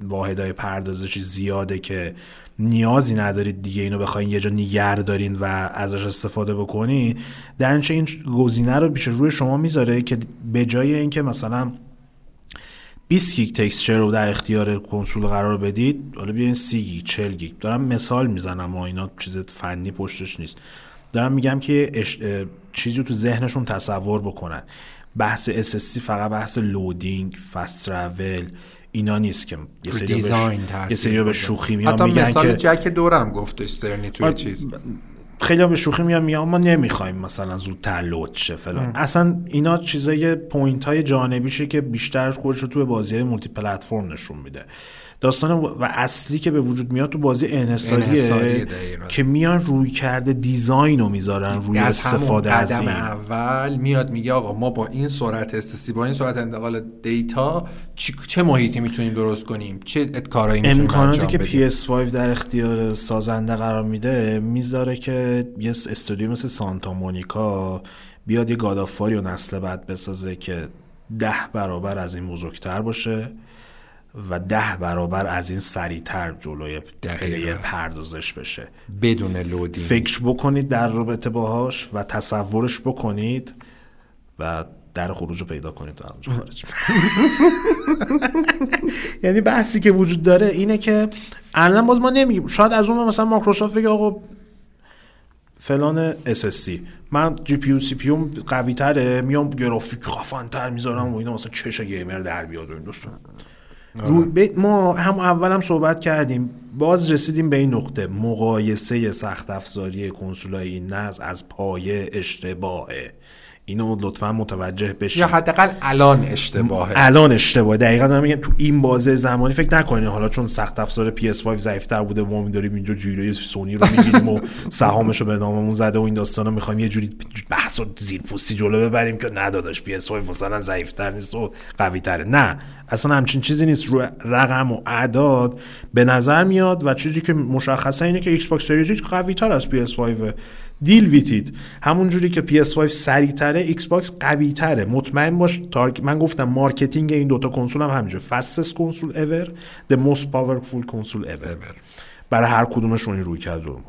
واحدهای پردازشی زیاده که نیازی ندارید دیگه اینو بخواین یه جا نگر دارین و ازش استفاده بکنی در نتیجه این گزینه رو پیش روی شما می‌ذاره که به جای اینکه مثلا 20 گیگ تکسچر رو در اختیار کنسول قرار بدید حالا بیاین 30 گیگ 40 گیگ. دارم مثال می‌زنم و اینا چیز فنی پشتش نیست. دارم میگم که اش... چیزی رو تو ذهنشون تصور بکنن. بحث SSD فقط بحث loading fast travel اینا نیست که یه سری به, ش... یه سری به. شوخی میان حتی میگن مثال که جک دورم گفتش سرنی توی آه، چیز. خیلی به شوخی میان میگن ما نمی‌خوایم مثلا زودتر لود شه فلان. اصلا اینا چیزای point های جانبیشه که بیشتر خودش رو توی بازی های multi platform نشون میده. داستان و اصلی که به وجود میاد تو بازی انحصاریه. که میان روی کرده دیزاین رو می‌ذارن روی از استفاده از این. اول میاد میگه آقا ما با این سرعت استسی با این سرعت انتقال دیتا چه محیطی می‌تونیم درست کنیم؟ چه کارهایی می‌تونیم امکاناتی که بدیم؟ PS5 در اختیار سازنده قرار میده می‌ذاره که یه استودیو مثل سانتا مونیکا بیاد یه گادافاری و نسل بعد بسازه که ده برابر از این بزرگتر باشه. و ده برابر از این سریعتر جلوی دقیقاً. پلی پردازش بشه. بدون لودینگ. فکر بکنید در رابطه باهاش و تصورش بکنید و در خروج رو پیدا کنید و خارج یعنی بحثی که وجود داره اینه که الان باز ما نمیگیم. شاید از اون مثلا مایکروسافت بگه آقا فلان SSC من جی پی سی پی قوی تره میام گرافیک خفن تر می‌ذارم و اینا مثلا چش گیمر در بیاد و این دوستان ما هم اول هم صحبت کردیم باز رسیدیم به این نقطه مقایسه سخت افزاری کنسول های این نسل از پایه اشتباهه. اینو لطفا متوجه بشید یا حداقل الان اشتباهه. الان اشتباه دقیقا دارم میگم تو این بازه زمانی فکر نکنین. حالا چون سخت افزار PS5 ضعیفتر بوده ما می‌داریم اینجا جوری سونی رو می‌گیریم و سهامش رو به ناممون زده و این داستانا می‌خوایم یه جوری بحث رو زیر پوستی جلو ببریم که نداداش PS5 مثلا ضعیفتر نیست و قوی تره نه اصلا همچین چیزی نیست. رو رقم و اعداد به نظر میاد و چیزی که مشخصه اینه که Xbox Series قوی تر از PS5 deal with it. همون جوری که PS5 سریعتره Xbox قوی تره مطمئن باش تارک من گفتم marketing این دوتا کنسول هم همینجور fastest console ever the most powerful console ever. برای هر کدومشون این رویکرد رو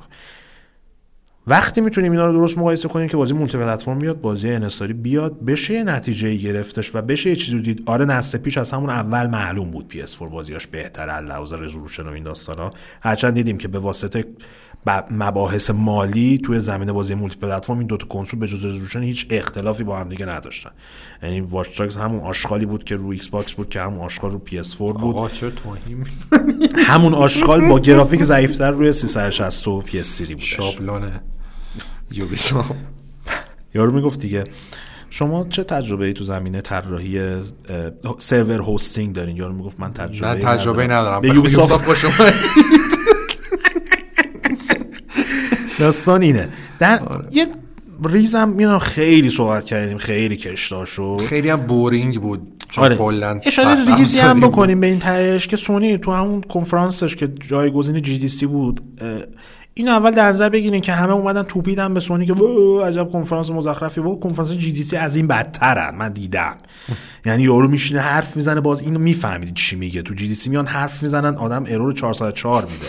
وقتی می‌تونیم اینا رو درست مقایسه کنیم که بازی multi platform بیاد بازی انحصاری بیاد بشه یه نتیجه گرفتش و بشه یه چیزی رو دید. آره نسل پیش از همون اول معلوم بود PS4 بازیاش بهتره از لحاظ resolution و این داستانا. هرچند دیدیم که به واسطه مباحث مالی توی زمینه بازی multi platform این دوتا کنسول به جز resolution هیچ اختلافی با هم دیگه نداشتن. یعنی Watch Dogs همون آشغالی بود که رو Xbox بود که همون آشغال رو PS4 بود. آقا چرا توهین همون آشغال با گرافیک ضعیفتر روی 360 و PS3 بودش. شابلون Ubisoft یارو می‌گفت دیگه شما چه تجربه ای تو زمینه طراحی server hosting دارین؟ یارو می‌گفت من تجربه نه تجربه ندارم. به Ubisoft Ubisoft خوش اومد. داستان اینه در آره. یه ریزم می‌دونم خیلی صحبت کردیم خیلی کشدار شد خیلی هم boring بود چون آره. کلا اشاره ریزی هم بود. بکنیم به این تهش که سونی تو همون کنفرانسش که جایگزین GDC بود این اول در نظر بگیرین که همه اومدن توپیدن به سونی که عجب کنفرانس مزخرفی بود کنفرانس GDC از این بدترن من دیدم یعنی یارو میشینه حرف می‌زنه باز اینو می‌فهمید چی میگه تو جی دی سی میان حرف می‌زنن آدم ارور 404 میده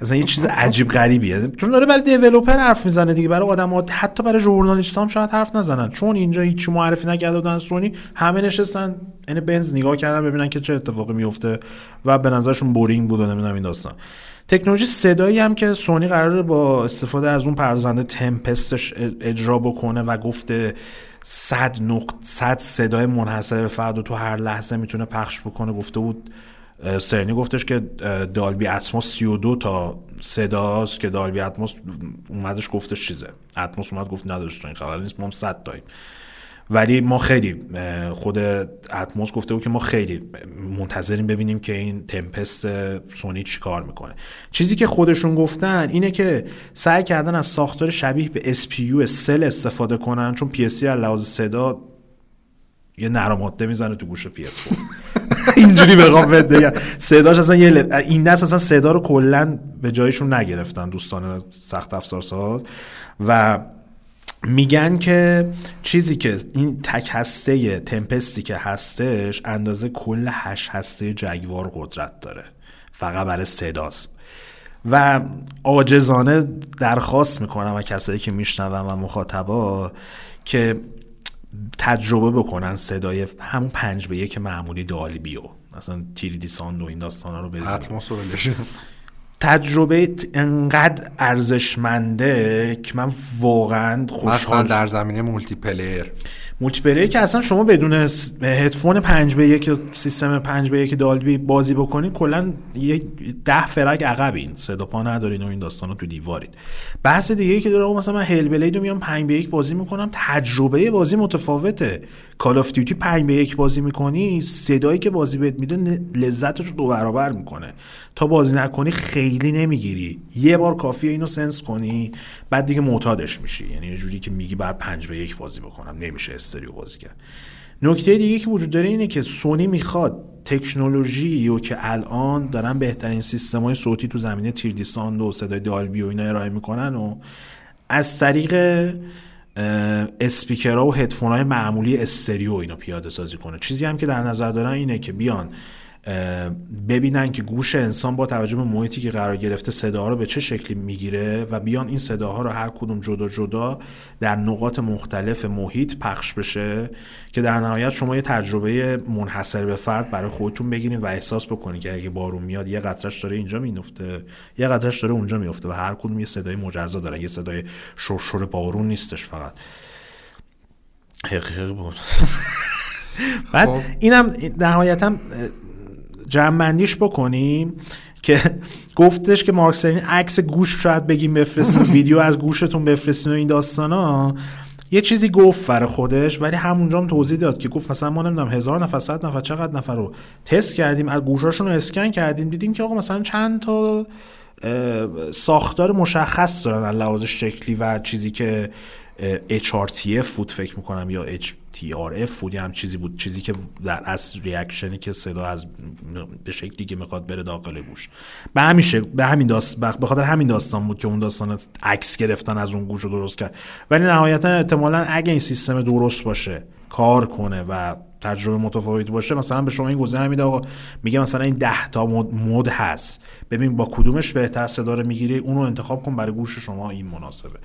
اصلا یه چیز عجیب غریبیه. چون داره برای دیولپر حرف می‌زنه دیگه. برای آدم حتی برای ژورنالیست هم شاید حرف نزنن. چون اینجا هیچی معرفی نکرده بودن سونی. همه نشستن. این بنز نگاه کردن ببینن که چه اتفاقی میفته و به نظرشون بورینگ بود و نمی‌دونم این داستان. تکنولوژی صدایی هم که سونی قراره با استفاده از اون پرزنده تمپستش اجرا بکنه و گفته صد نقط صد صدای منحصر به فرد و تو هر لحظه می‌تونه پخش بکنه گفته بود سرنی گفتش که دالبی اتموس 32 تا صداست که دالبی اتموس اومدش گفتش چیزه. اتموس اومد گفت نداشت این خبر نیست ما هم 100 تاییم ولی ما خیلی خود اتموس گفته بود که ما خیلی منتظریم ببینیم که این تمپست سونی چی کار می‌کنه. چیزی که خودشون گفتن اینه که سعی کردن از ساختار شبیه به SPU سل استفاده کنن چون PS از لحاظ صدا یه نرم ماده می‌زنه تو گوش PS4 اینجوری بخوام بهت بگم صداش اصلا یه. این دست اصلا صدا رو کلا به جایشون نگرفتن دوستان سخت افزار ساز. و میگن که چیزی که این تک هسته تمپستی که هستش اندازه کل هشت هسته جگوار قدرت داره. فقط برای صداست. و عاجزانه درخواست می‌کنم و کسایی که میشنون و مخاطبا که تجربه بکنن صدای همون پنج به یک معمولی دالبیو مثلا تیریدی ساند و این داستانا رو بلش. تجربه انقدر ارزشمنده که من واقعا خوشحال در زمینه مولتی پلیر مولتی پلیری که اصلا شما بدون هدفون 5 به 1 سیستم 5 به 1 Dolby بازی بکنید کلا یه ده قرن عقبین. صدا پا ندارین و این داستانا تو دیوارید. بحث دیگه ای که داره مثلا من Hellblade رو میام 5 به 1 بازی می‌کنم تجربه بازی متفاوته. Call of Duty 5 به 1 بازی می‌کنی صدایی که بازی بهت میده لذتش رو دو برابر می‌کنه. تا بازی نکنی خیلی نمی‌گیری. یه بار کافیه اینو sense کنی بعد دیگه معتادش میشی. یعنی یه جوری که میگی بعد 5 به 1 بازی بکنم. نمیشه stereo بازی کرد. نکته دیگه که وجود داره اینه که سونی می‌خواد تکنولوژی و که الان دارن بهترین سیستم های صوتی تو زمینه تیردی ساند و صدای دالبی و اینا ارائه می‌کنن و از طریق اسپیکرها و هدفون های معمولی استریو اینو پیاده سازی کنه. چیزی هم که در نظر دارن اینه که بیان ببینن که گوش انسان با توجه به محیطی که قرار گرفته صداها رو به چه شکلی می‌گیره و بیان این صداها رو هر کدوم جدا جدا در نقاط مختلف محیط پخش بشه که در نهایت شما یه تجربه منحصر به فرد برای خودتون بگیرین و احساس بکنید که اگه بارون میاد یه قطرش داره اینجا میفته یه قطرش داره اونجا میفته و هر کدوم یه صدای مجزا داره یه صدای شرشر بارون نیستش فقط حقیقی بود بعد خب. اینم نهایتا جمعندیش بکنیم که گفتش که مارک سرین عکس گوش شاید بگیم بفرستین ویدیو از گوشتون بفرستین و این داستانا. یه چیزی گفت برای خودش ولی همونجا هم توضیح داد که گفت مثلا ما نمی‌دونم هزار نفر صد نفر چقدر نفر رو تست کردیم از گوشاشون رو اسکن کردیم دیدیم که آقا مثلا چند تا ساختار مشخص دارن از لحاظ شکلی و چیزی که HRTF بود فکر می‌کنم یا HTRF بود هم چیزی بود چیزی که در از ریاکشنی که صدا از به شکلی که می‌خواد بره داخل گوش. به همین به همین داست به خاطر همین داستان بود که اون داستان عکس گرفتن از اون گوش رو درست کرد. ولی نهایتا احتمالا اگه این سیستم درست باشه کار کنه و تجربه متفاوت باشه مثلا به شما این گزینه میده آقا میگه مثلا این 10 تا mode, mode هست. ببین با کدومش بهتر صدا رو می‌گیری؟ اون رو انتخاب کن برای گوش شما این مناسبه.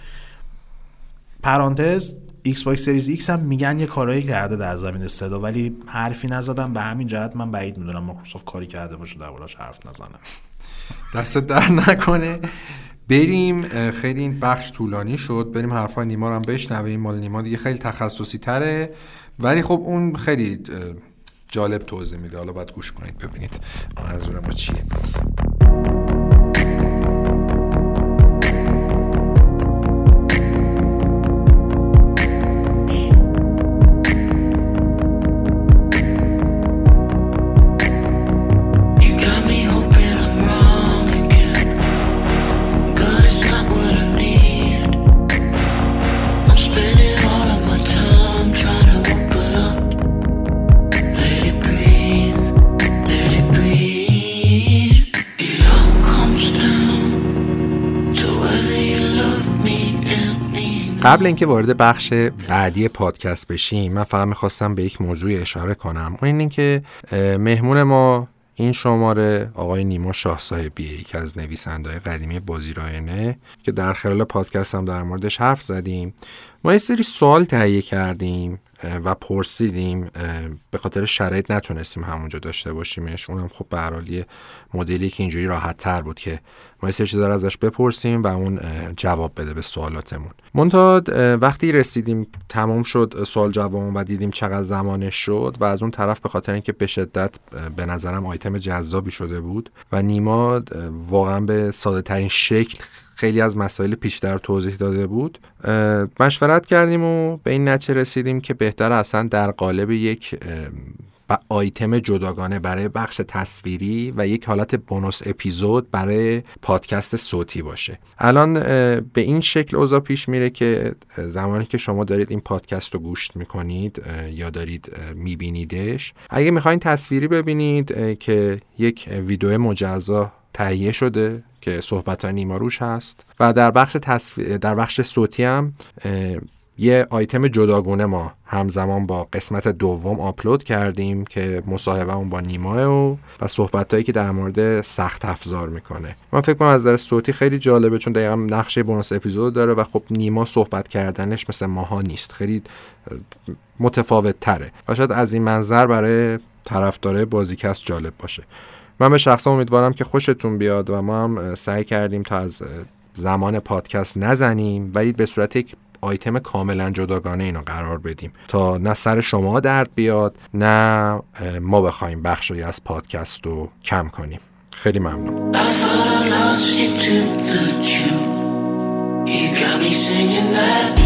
پرانتز Xbox Series X هم میگن یه کارایی کرده در زمینه صدا ولی حرفی نزدن. به همین جهت من بعید می‌دونم مایکروسافت کاری کرده باشه دربارش حرف نزنه. دست درد نکنه. بریم خیلی این بخش طولانی شد. بریم حرفای نیما رو هم بشنویم. مال نیما دیگه خیلی تخصصی تره. ولی خب اون خیلی جالب توضیح میده. حالا باید گوش کنید ببینید منظور ما چیه. قبل اینکه وارد بخش بعدی پادکست بشیم من فقط می‌خواستم به یک موضوع اشاره کنم. اون این که اه، مهمون ما این شماره آقای نیما شاه صاحبیه یکی از نویسنده قدیمی بازی راینه که در خلال پادکست هم در موردش حرف زدیم. ما یه سری سوال تهیه کردیم و پرسیدیم به خاطر شرایط نتونستیم همونجا داشته باشیمش. اونم خب به هر مدلی که اینجوری راحت تر بود که ما یه سری چیزا ازش بپرسیم و اون جواب بده به سوالاتمون. منتها وقتی رسیدیم تمام شد سوال جوابمون و دیدیم چقدر زمانش شد و از اون طرف به خاطر اینکه به شدت به نظرم آیتم جذابی شده بود و نیما واقعا به ساده ترین شکل خیلی از مسائل پیشتر توضیح داده بود. مشورت کردیم و به این نتیجه رسیدیم که بهتر اصلا در قالب یک آیتم جداگانه برای بخش تصویری و یک حالت بونوس اپیزود برای پادکست صوتی باشه. الان به این شکل اوضاع پیش میره که زمانی که شما دارید این پادکست رو گوش می‌کنید یا دارید میبینیدش اگه می‌خواین تصویری ببینید که یک ویدیو مجزا تهیه شده که صحبت های نیما روش هست. و در بخش تصویر در بخش صوتی هم یه آیتم جداگونه ما همزمان با قسمت دوم آپلود کردیم که مصاحبه اون با نیماه و و صحبت که در مورد سخت افزار می‌کنه. من فکر کنم از نظر صوتی خیلی جالبه چون دقیقا نقشه بونوس اپیزود داره و خب نیما صحبت کردنش مثل ماها نیست. خیلی متفاوت تره و شاید از این منظر برای طرفدارای بازیکست جالب باشه. من به شخصا امیدوارم که خوشتون بیاد و ما هم سعی کردیم تا از زمان پادکست نزنیم ولی به صورت یک آیتم کاملا جداگانه اینو قرار بدیم تا نه سر شما درد بیاد نه ما بخوایم بخشی از پادکست رو کم کنیم. خیلی ممنون. I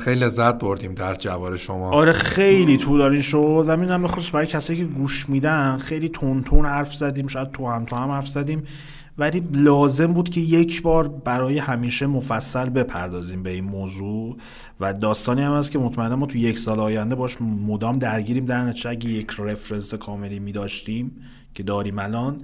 خیلی لذت بردیم در جوار شما. آره خیلی طولانی شد و می‌دونم بخصوص برای کسایی که گوش میدن خیلی تون تون حرف زدیم شاید تو هم تو هم حرف زدیم. ولی لازم بود که یک بار برای همیشه مفصل بپردازیم به این موضوع. و داستانی هم هست که مطمئنم ما تو یک سال آینده باش مدام درگیریم. در نتیجه یک رفرنس کاملی میداشتیم که داریم الان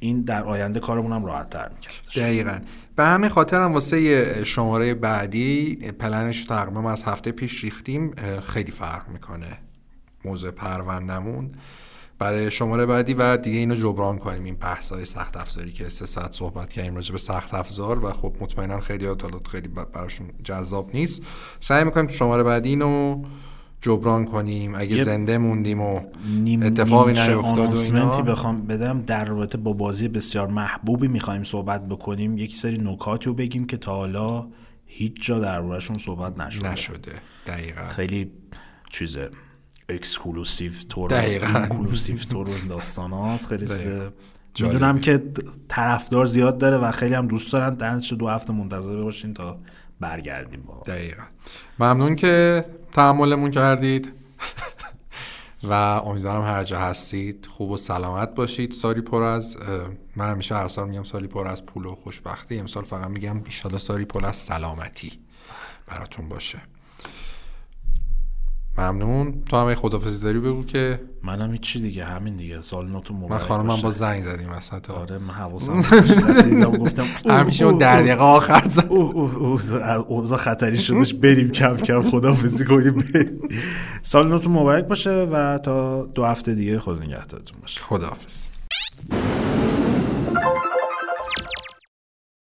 این در آینده کارمون هم راحت تر می‌کرد. دقیقا. به همین خاطر هم واسه شماره بعدی پلنش تقریبا از هفته پیش ریختیم خیلی فرق می‌کنه موضوع پروندمون برای شماره بعدی و دیگه اینو جبران کنیم این بحث های سخت افزاری که سه ساعت صحبت کردیم راجع به سخت افزار و خب مطمئنا خیلی حالات خیلی براشون جذاب نیست. سعی می‌کنیم شماره بعدی اینو جبران کنیم اگه زنده موندیم و نیم اتفاقی نیفتاد و اینا. بخوام بدم. در رابطه با بازی بسیار محبوبی می‌خوایم صحبت بکنیم. یک سری نکاتی رو بگیم که تا حالا هیچ جا دربارهشون صحبت نشده. نشده. دقیقا. خیلی چیز exclusive طور دقیقاً. exclusive طور این داستان هاست. خیلی. می‌دونم که طرفدار زیاد داره و خیلی هم دوست دارن. در نتیجه دو هفته منتظر باشین تا برگردیم با دقیقا. ممنون که تحملمون کردید. و امیدوارم هر جا هستید خوب و سلامت باشید. سالی پر از من همیشه هر سال میگم سالی پر از پول و خوشبختی. امسال فقط میگم ایشالا سالی پر از سلامتی براتون باشه. ممنون تو هم خدافزی داری بگو که منم هیچ دیگه همین دیگه سال نوتون مبارک من خانمم. با زنگ زدیم وسط آره من حواسم. رسیدم گفتم همیشه اون در. دقیقه آخر زد اوضاع خطری شدش بریم کم کم خداحافظی کنیم. سال نوتون مبارک باشه و تا دو هفته دیگه خود نگهدارتون باشه خداحافظ